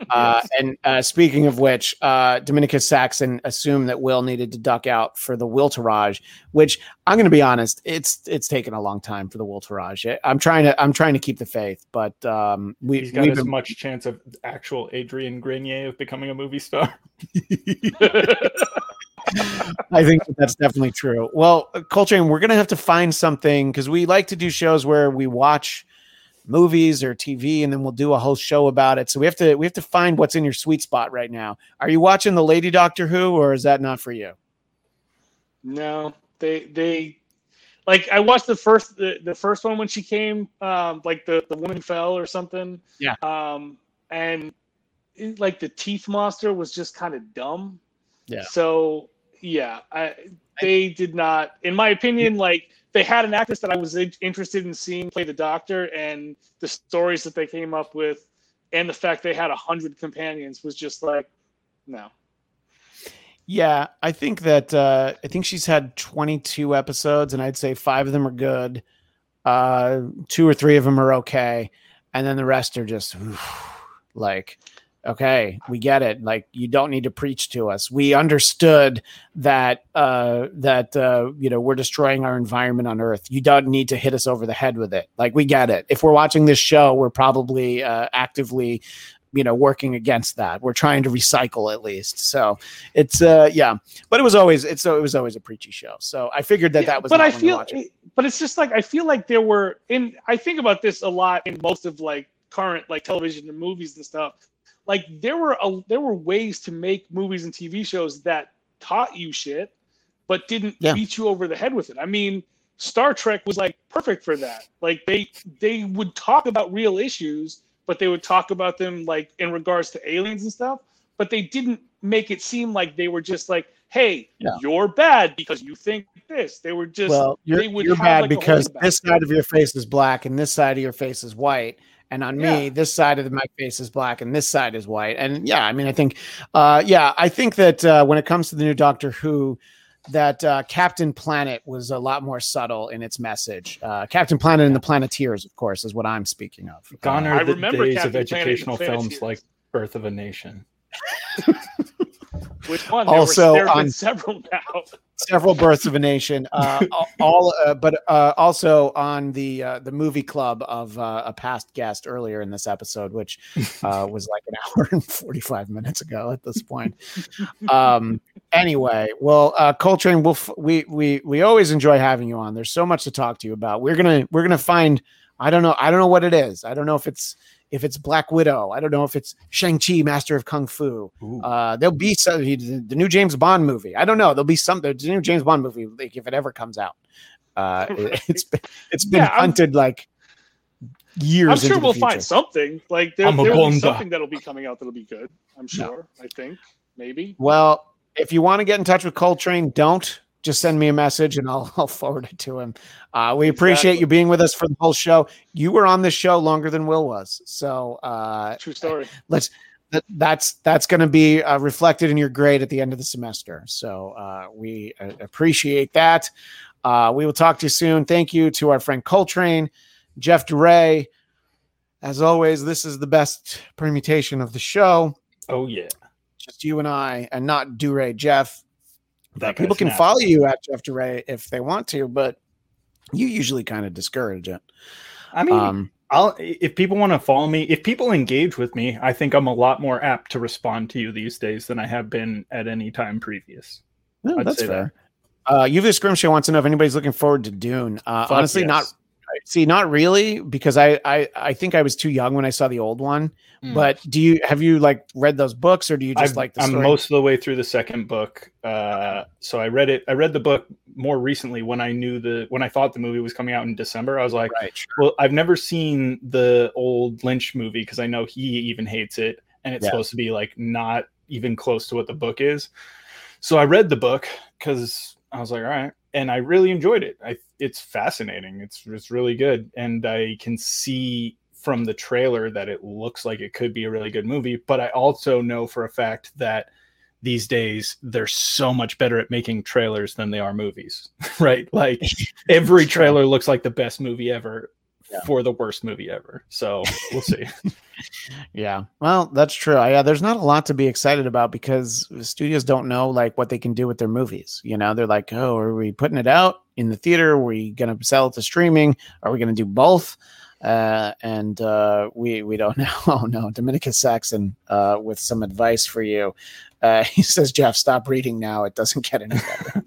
uh, and uh, speaking of which, uh, Dominicus Saxon assumed that Will needed to duck out for the Wiltourage, which I'm going to be honest. It's it's taken a long time for the Wolterage. I'm trying to I'm trying to keep the faith, but um, we, He's got we've as been, much chance of actual Adrian Grenier of becoming a movie star. I think that's definitely true. Well, Coltrane, we're going to have to find something because we like to do shows where we watch movies or TV and then we'll do a whole show about it. So we have to we have to find what's in your sweet spot right now. Are you watching the Lady Doctor Who or is that not for you? No, they they like I watched the first the, the first one when she came, um, like the the woman fell or something. Yeah. Um, and it, like the teeth monster was just kind of dumb. Yeah. So yeah, I they did not, in my opinion, like they had an actress that I was in- interested in seeing play the doctor, and the stories that they came up with, and the fact they had a hundred companions was just like, no. Yeah, I think that uh, I think she's had 22 episodes, and I'd say five of them are good. Uh, two or three of them are okay, and then the rest are just like, okay, we get it. Like you don't need to preach to us. We understood that uh, that uh, you know we're destroying our environment on Earth. You don't need to hit us over the head with it. Like we get it. If we're watching this show, we're probably uh, actively you know working against that we're trying to recycle at least so it's uh yeah but it was always it's so it was always a preachy show so i figured that Yeah, that was but I feel, it. but it's just like I feel like there were, and I think about this a lot in most of like current like television and movies and stuff. Like there were a, there were ways to make movies and TV shows that taught you shit, but didn't Yeah. beat you over the head with it. I mean, Star Trek was like perfect for that. Like they they would talk about real issues, but they would talk about them like in regards to aliens and stuff. But they didn't make it seem like they were just like, "Hey, Yeah. you're bad because you think this." They were just well you're, they would you're bad like, because this side of your face is black and this side of your face is white and on me this side of my face is black and this side is white and yeah i mean i think uh yeah i think that uh when it comes to the new doctor who that uh, Captain Planet was a lot more subtle in its message. Uh, Captain Planet and the Planeteers, of course, is what I'm speaking of. Gone Uh, are I the remember days Captain of educational the films like Birth of a Nation. Which one? Also there, were, there on- several now. Several births of a nation uh all uh, but uh also on the uh the movie club of uh, a past guest earlier in this episode which uh was like an hour and 45 minutes ago at this point. Um anyway well uh coltrane we'll f- we we we always enjoy having you on. There's so much to talk to you about. We're gonna we're gonna find i don't know i don't know what it is. I don't know if it's if it's Black Widow, I don't know if it's Shang Chi, Master of Kung Fu. Uh, there'll be some, the, the new James Bond movie. I don't know. There'll be some the new James Bond movie like, if it ever comes out. Uh, it, it's been, it's been Yeah, I'm- hunted like years. I'm sure we'll future. find something. Like there, there will be something that'll be coming out that'll be good. I'm sure. I think maybe. Well, if you want to get in touch with Coltrane, don't just send me a message and I'll, I'll forward it to him. Uh, we appreciate Exactly. you being with us for the whole show. You were on this show longer than Will was, so uh, True story. let's that, that's that's going to be uh, reflected in your grade at the end of the semester. So uh, we uh, appreciate that. Uh, we will talk to you soon. Thank you to our friend Coltrane, Jeff DeRay. As always, this is the best permutation of the show. Oh yeah. Just you and I, and not DeRay Jeff. That People can follow you at Jeff DeRay if they want to, but you usually kind of discourage it. I mean, Um, I'll if people want to follow me, if people engage with me, I think I'm a lot more apt to respond to you these days than I have been at any time previous. no, I'd that's say fair. Uh, You've Scrimshaw wants to know if anybody's looking forward to Dune. Uh, honestly, not yes. See, not really, because I, I I think I was too young when I saw the old one. Mm. But do you have you like read those books, or do you just I've- like the I'm story? most of the way through the second book. Uh, so I read it. I read the book more recently when I knew the when I thought the movie was coming out in December. I was like, right. sure. well, I've never seen the old Lynch movie because I know he even hates it, and it's Yeah. supposed to be like not even close to what the book is. So I read the book because I was like, all right, and I really enjoyed it. I it's fascinating. It's it's really good, and I can see from the trailer that it looks like it could be a really good movie. But I also know for a fact that these days they're so much better at making trailers than they are movies, right? Like every trailer looks like the best movie ever for the worst movie ever. So we'll see. Yeah. Well, that's true. Yeah, there's not a lot to be excited about because studios don't know like what they can do with their movies. You know, they're like, "Oh, are we putting it out in the theater? Are we going to sell it to streaming? Are we going to do both?" Uh, and uh, we we don't know. Oh no, Dominicus Saxon uh, with some advice for you. Uh, he says, "Jeff, stop reading now. It doesn't get any better."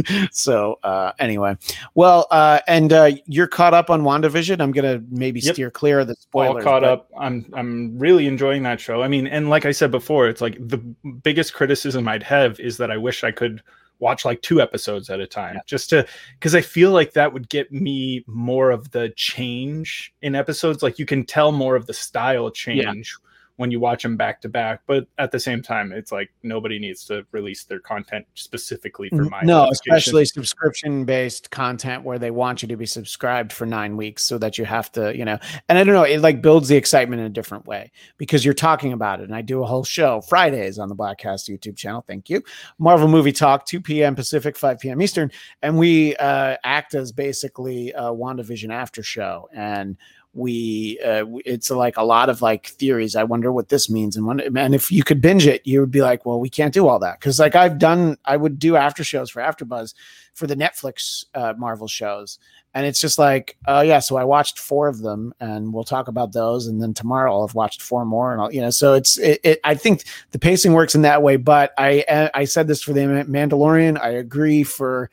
so uh, anyway, well, uh, and uh, you're caught up on WandaVision. I'm gonna maybe Yep. steer clear of the spoilers. all caught but- up. I'm I'm really enjoying that show. I mean, and like I said before, it's like the biggest criticism I'd have is that I wish I could watch like two episodes at a time just to because I feel like that would get me more of the change in episodes. Like you can tell more of the style change when you watch them back to back. But at the same time, it's like nobody needs to release their content specifically for my no, especially subscription based content where they want you to be subscribed for nine weeks so that you have to, you know, and I don't know, it like builds the excitement in a different way because you're talking about it. And I do a whole show Fridays on the Bladtcast YouTube channel. Thank you. Marvel Movie Talk, 2 p.m. Pacific, 5 p.m. Eastern. And we uh, act as basically a WandaVision after show. And we uh, it's like a lot of like theories. I wonder what this means and when and if you could binge it you would be like well we can't do all that. Because like i've done i would do after shows for afterbuzz for the netflix uh, marvel shows and it's just like oh yeah so i watched four of them and we'll talk about those and then tomorrow i'll have watched four more and i'll you know so it's it, it i think the pacing works in that way but i i said this for the mandalorian. I agree for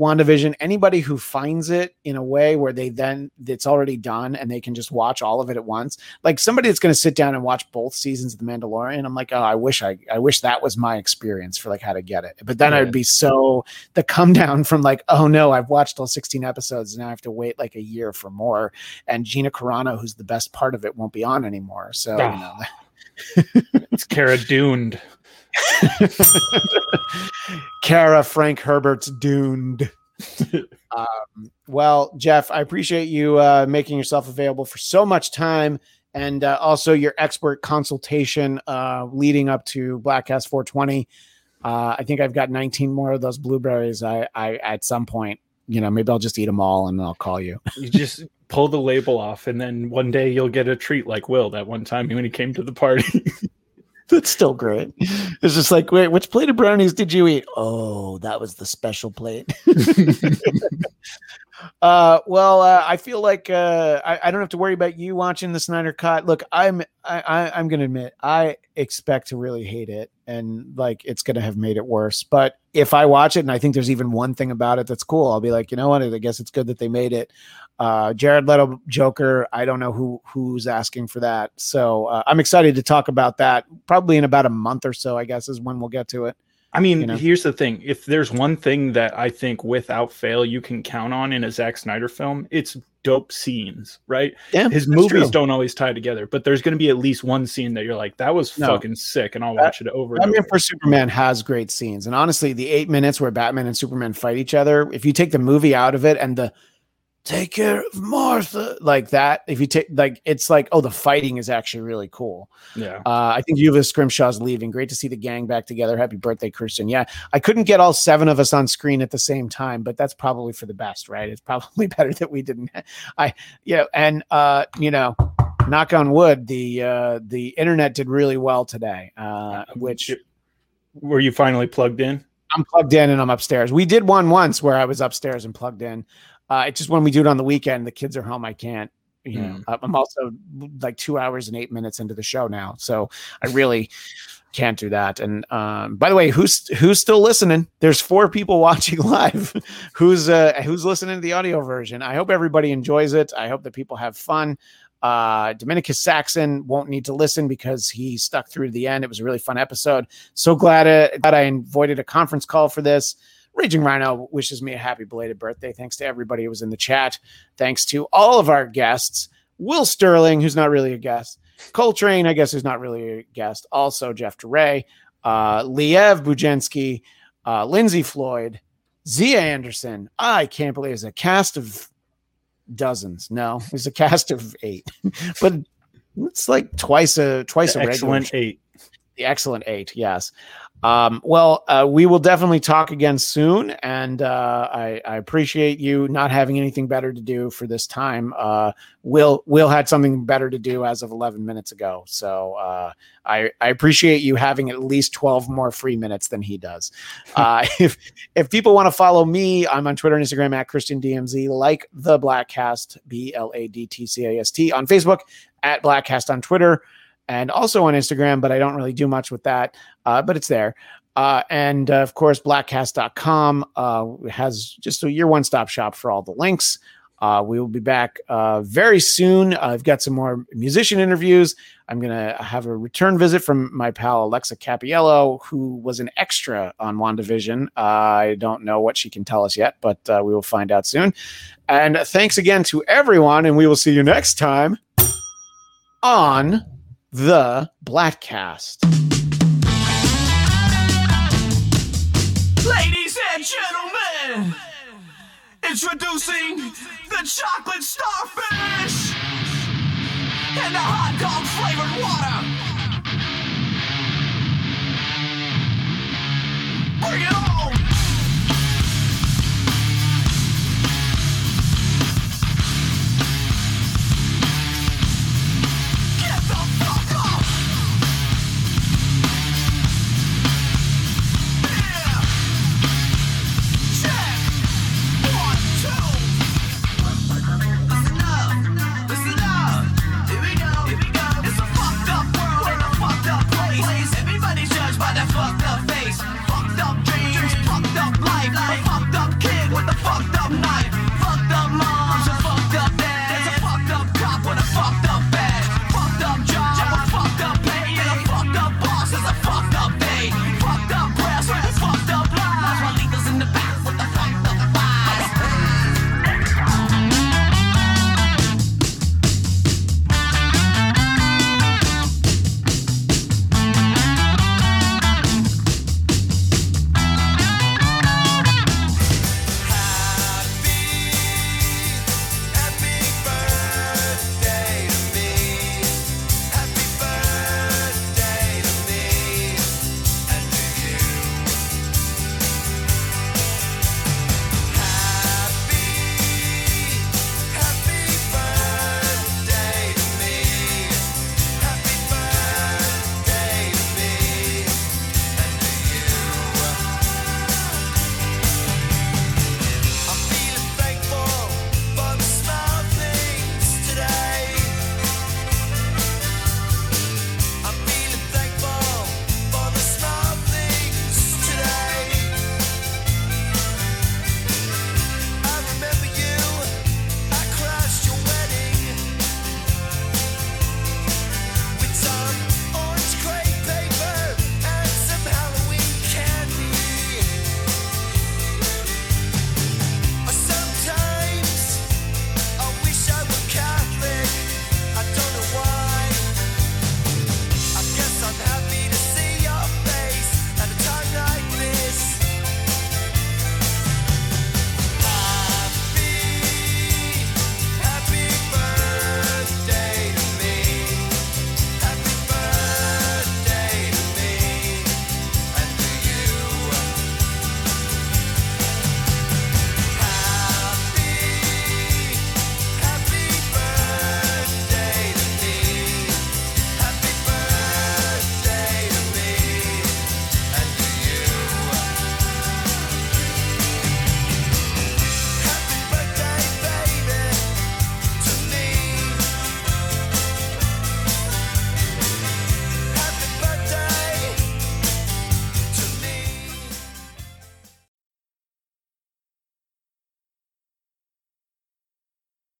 WandaVision, anybody who finds it in a way where they then it's already done and they can just watch all of it at once. Like somebody that's going to sit down and watch both seasons of The Mandalorian, I'm like, oh, I wish I, I wish that was my experience for like how to get it. But then I would be so the come down from like, oh no, I've watched all 16 episodes and now I have to wait like a year for more. And Gina Carano, who's the best part of it, won't be on anymore. So you ah. know, it's Cara Dune. Cara Frank Herbert's Doomed. um, well, Jeff, I appreciate you uh, making yourself available for so much time and uh, also your expert consultation uh, leading up to Bladtcast 420. Uh, I think I've got 19 more of those blueberries. I, I at some point, you know, maybe I'll just eat them all and I'll call you. You just pull the label off, and then one day you'll get a treat like Will that one time when he came to the party. That's still great. It's just like, wait, which plate of brownies did you eat? Oh, that was the special plate. uh, well, uh, I feel like uh, I, I don't have to worry about you watching the Snyder Cut. Look, I'm I, I, I'm gonna admit I expect to really hate it, and like it's gonna have made it worse. But if I watch it and I think there's even one thing about it that's cool, I'll be like, you know what? I guess it's good that they made it. Uh, Jared Leto Joker. I don't know who who's asking for that, so uh, I'm excited to talk about that. Probably in about a month or so, I guess is when we'll get to it. I mean, You know? here's the thing: if there's one thing that I think without fail you can count on in a Zack Snyder film, it's dope scenes, right? Yeah, His movies true. don't always tie together, but there's going to be at least one scene that you're like, "That was No. fucking sick," and I'll watch it over. and Batman over. for Superman has great scenes, and honestly, the eight minutes where Batman and Superman fight each other, if you take the movie out of it and the take care of Martha like that, if you take like it's like oh, the fighting is actually really cool. Yeah. Uh, I think Yuva Scrimshaw's leaving. Great to see the gang back together. Happy birthday, Christian. Yeah, I couldn't get all seven of us on screen at the same time, but that's probably for the best, right? It's probably better that we didn't. I, you know, and uh, you know, knock on wood, the uh, the internet did really well today, uh, which Were you finally plugged in? I'm plugged in and I'm upstairs. We did one once where I was upstairs and plugged in. Uh, it's just when we do it on the weekend, the kids are home. I can't. You know, Uh, I'm also like two hours and eight minutes into the show now, so I really can't do that. And um, by the way, who's who's still listening? There's four people watching live. who's uh, who's listening to the audio version? I hope everybody enjoys it. I hope that people have fun. Uh, Dominicus Saxon won't need to listen because he stuck through to the end. It was a really fun episode. So glad, uh, glad I avoided a conference call for this. Raging Rhino wishes me a happy belated birthday. Thanks to everybody who was in the chat. Thanks to all of our guests. Will Starling, who's not really a guest. Coltrane, I guess, who's not really a guest. Also, Jeff DeRay, uh, Liev Bujensky, uh, Lindsey Floyd, Xia Anderson. I can't believe it's a cast of dozens. No, it's a cast of eight, but it's like twice a twice The a regular excellent eight. The excellent eight, yes. Um, well, uh, we will definitely talk again soon, and uh, I, I appreciate you not having anything better to do for this time. Uh, Will Will had something better to do as of 11 minutes ago, so uh, I I appreciate you having at least 12 more free minutes than he does. Uh, if if people want to follow me, I'm on Twitter and Instagram at Christian DMZ, like the Bladtcast B L A D T C A S T on Facebook, at Bladtcast on Twitter and also on Instagram, but I don't really do much with that, uh, but it's there. Uh, and uh, of course, bladtcast.com uh, has just a your one stop shop for all the links. Uh, we will be back uh, very soon. I've got some more musician interviews. I'm going to have a return visit from my pal Alexa Capiello, who was an extra on WandaVision. Uh, I don't know what she can tell us yet, but uh, we will find out soon. And thanks again to everyone, and we will see you next time on the Bladtcast. Ladies and gentlemen, introducing the chocolate starfish and the hot dog flavored water. Bring it on! fucked up night.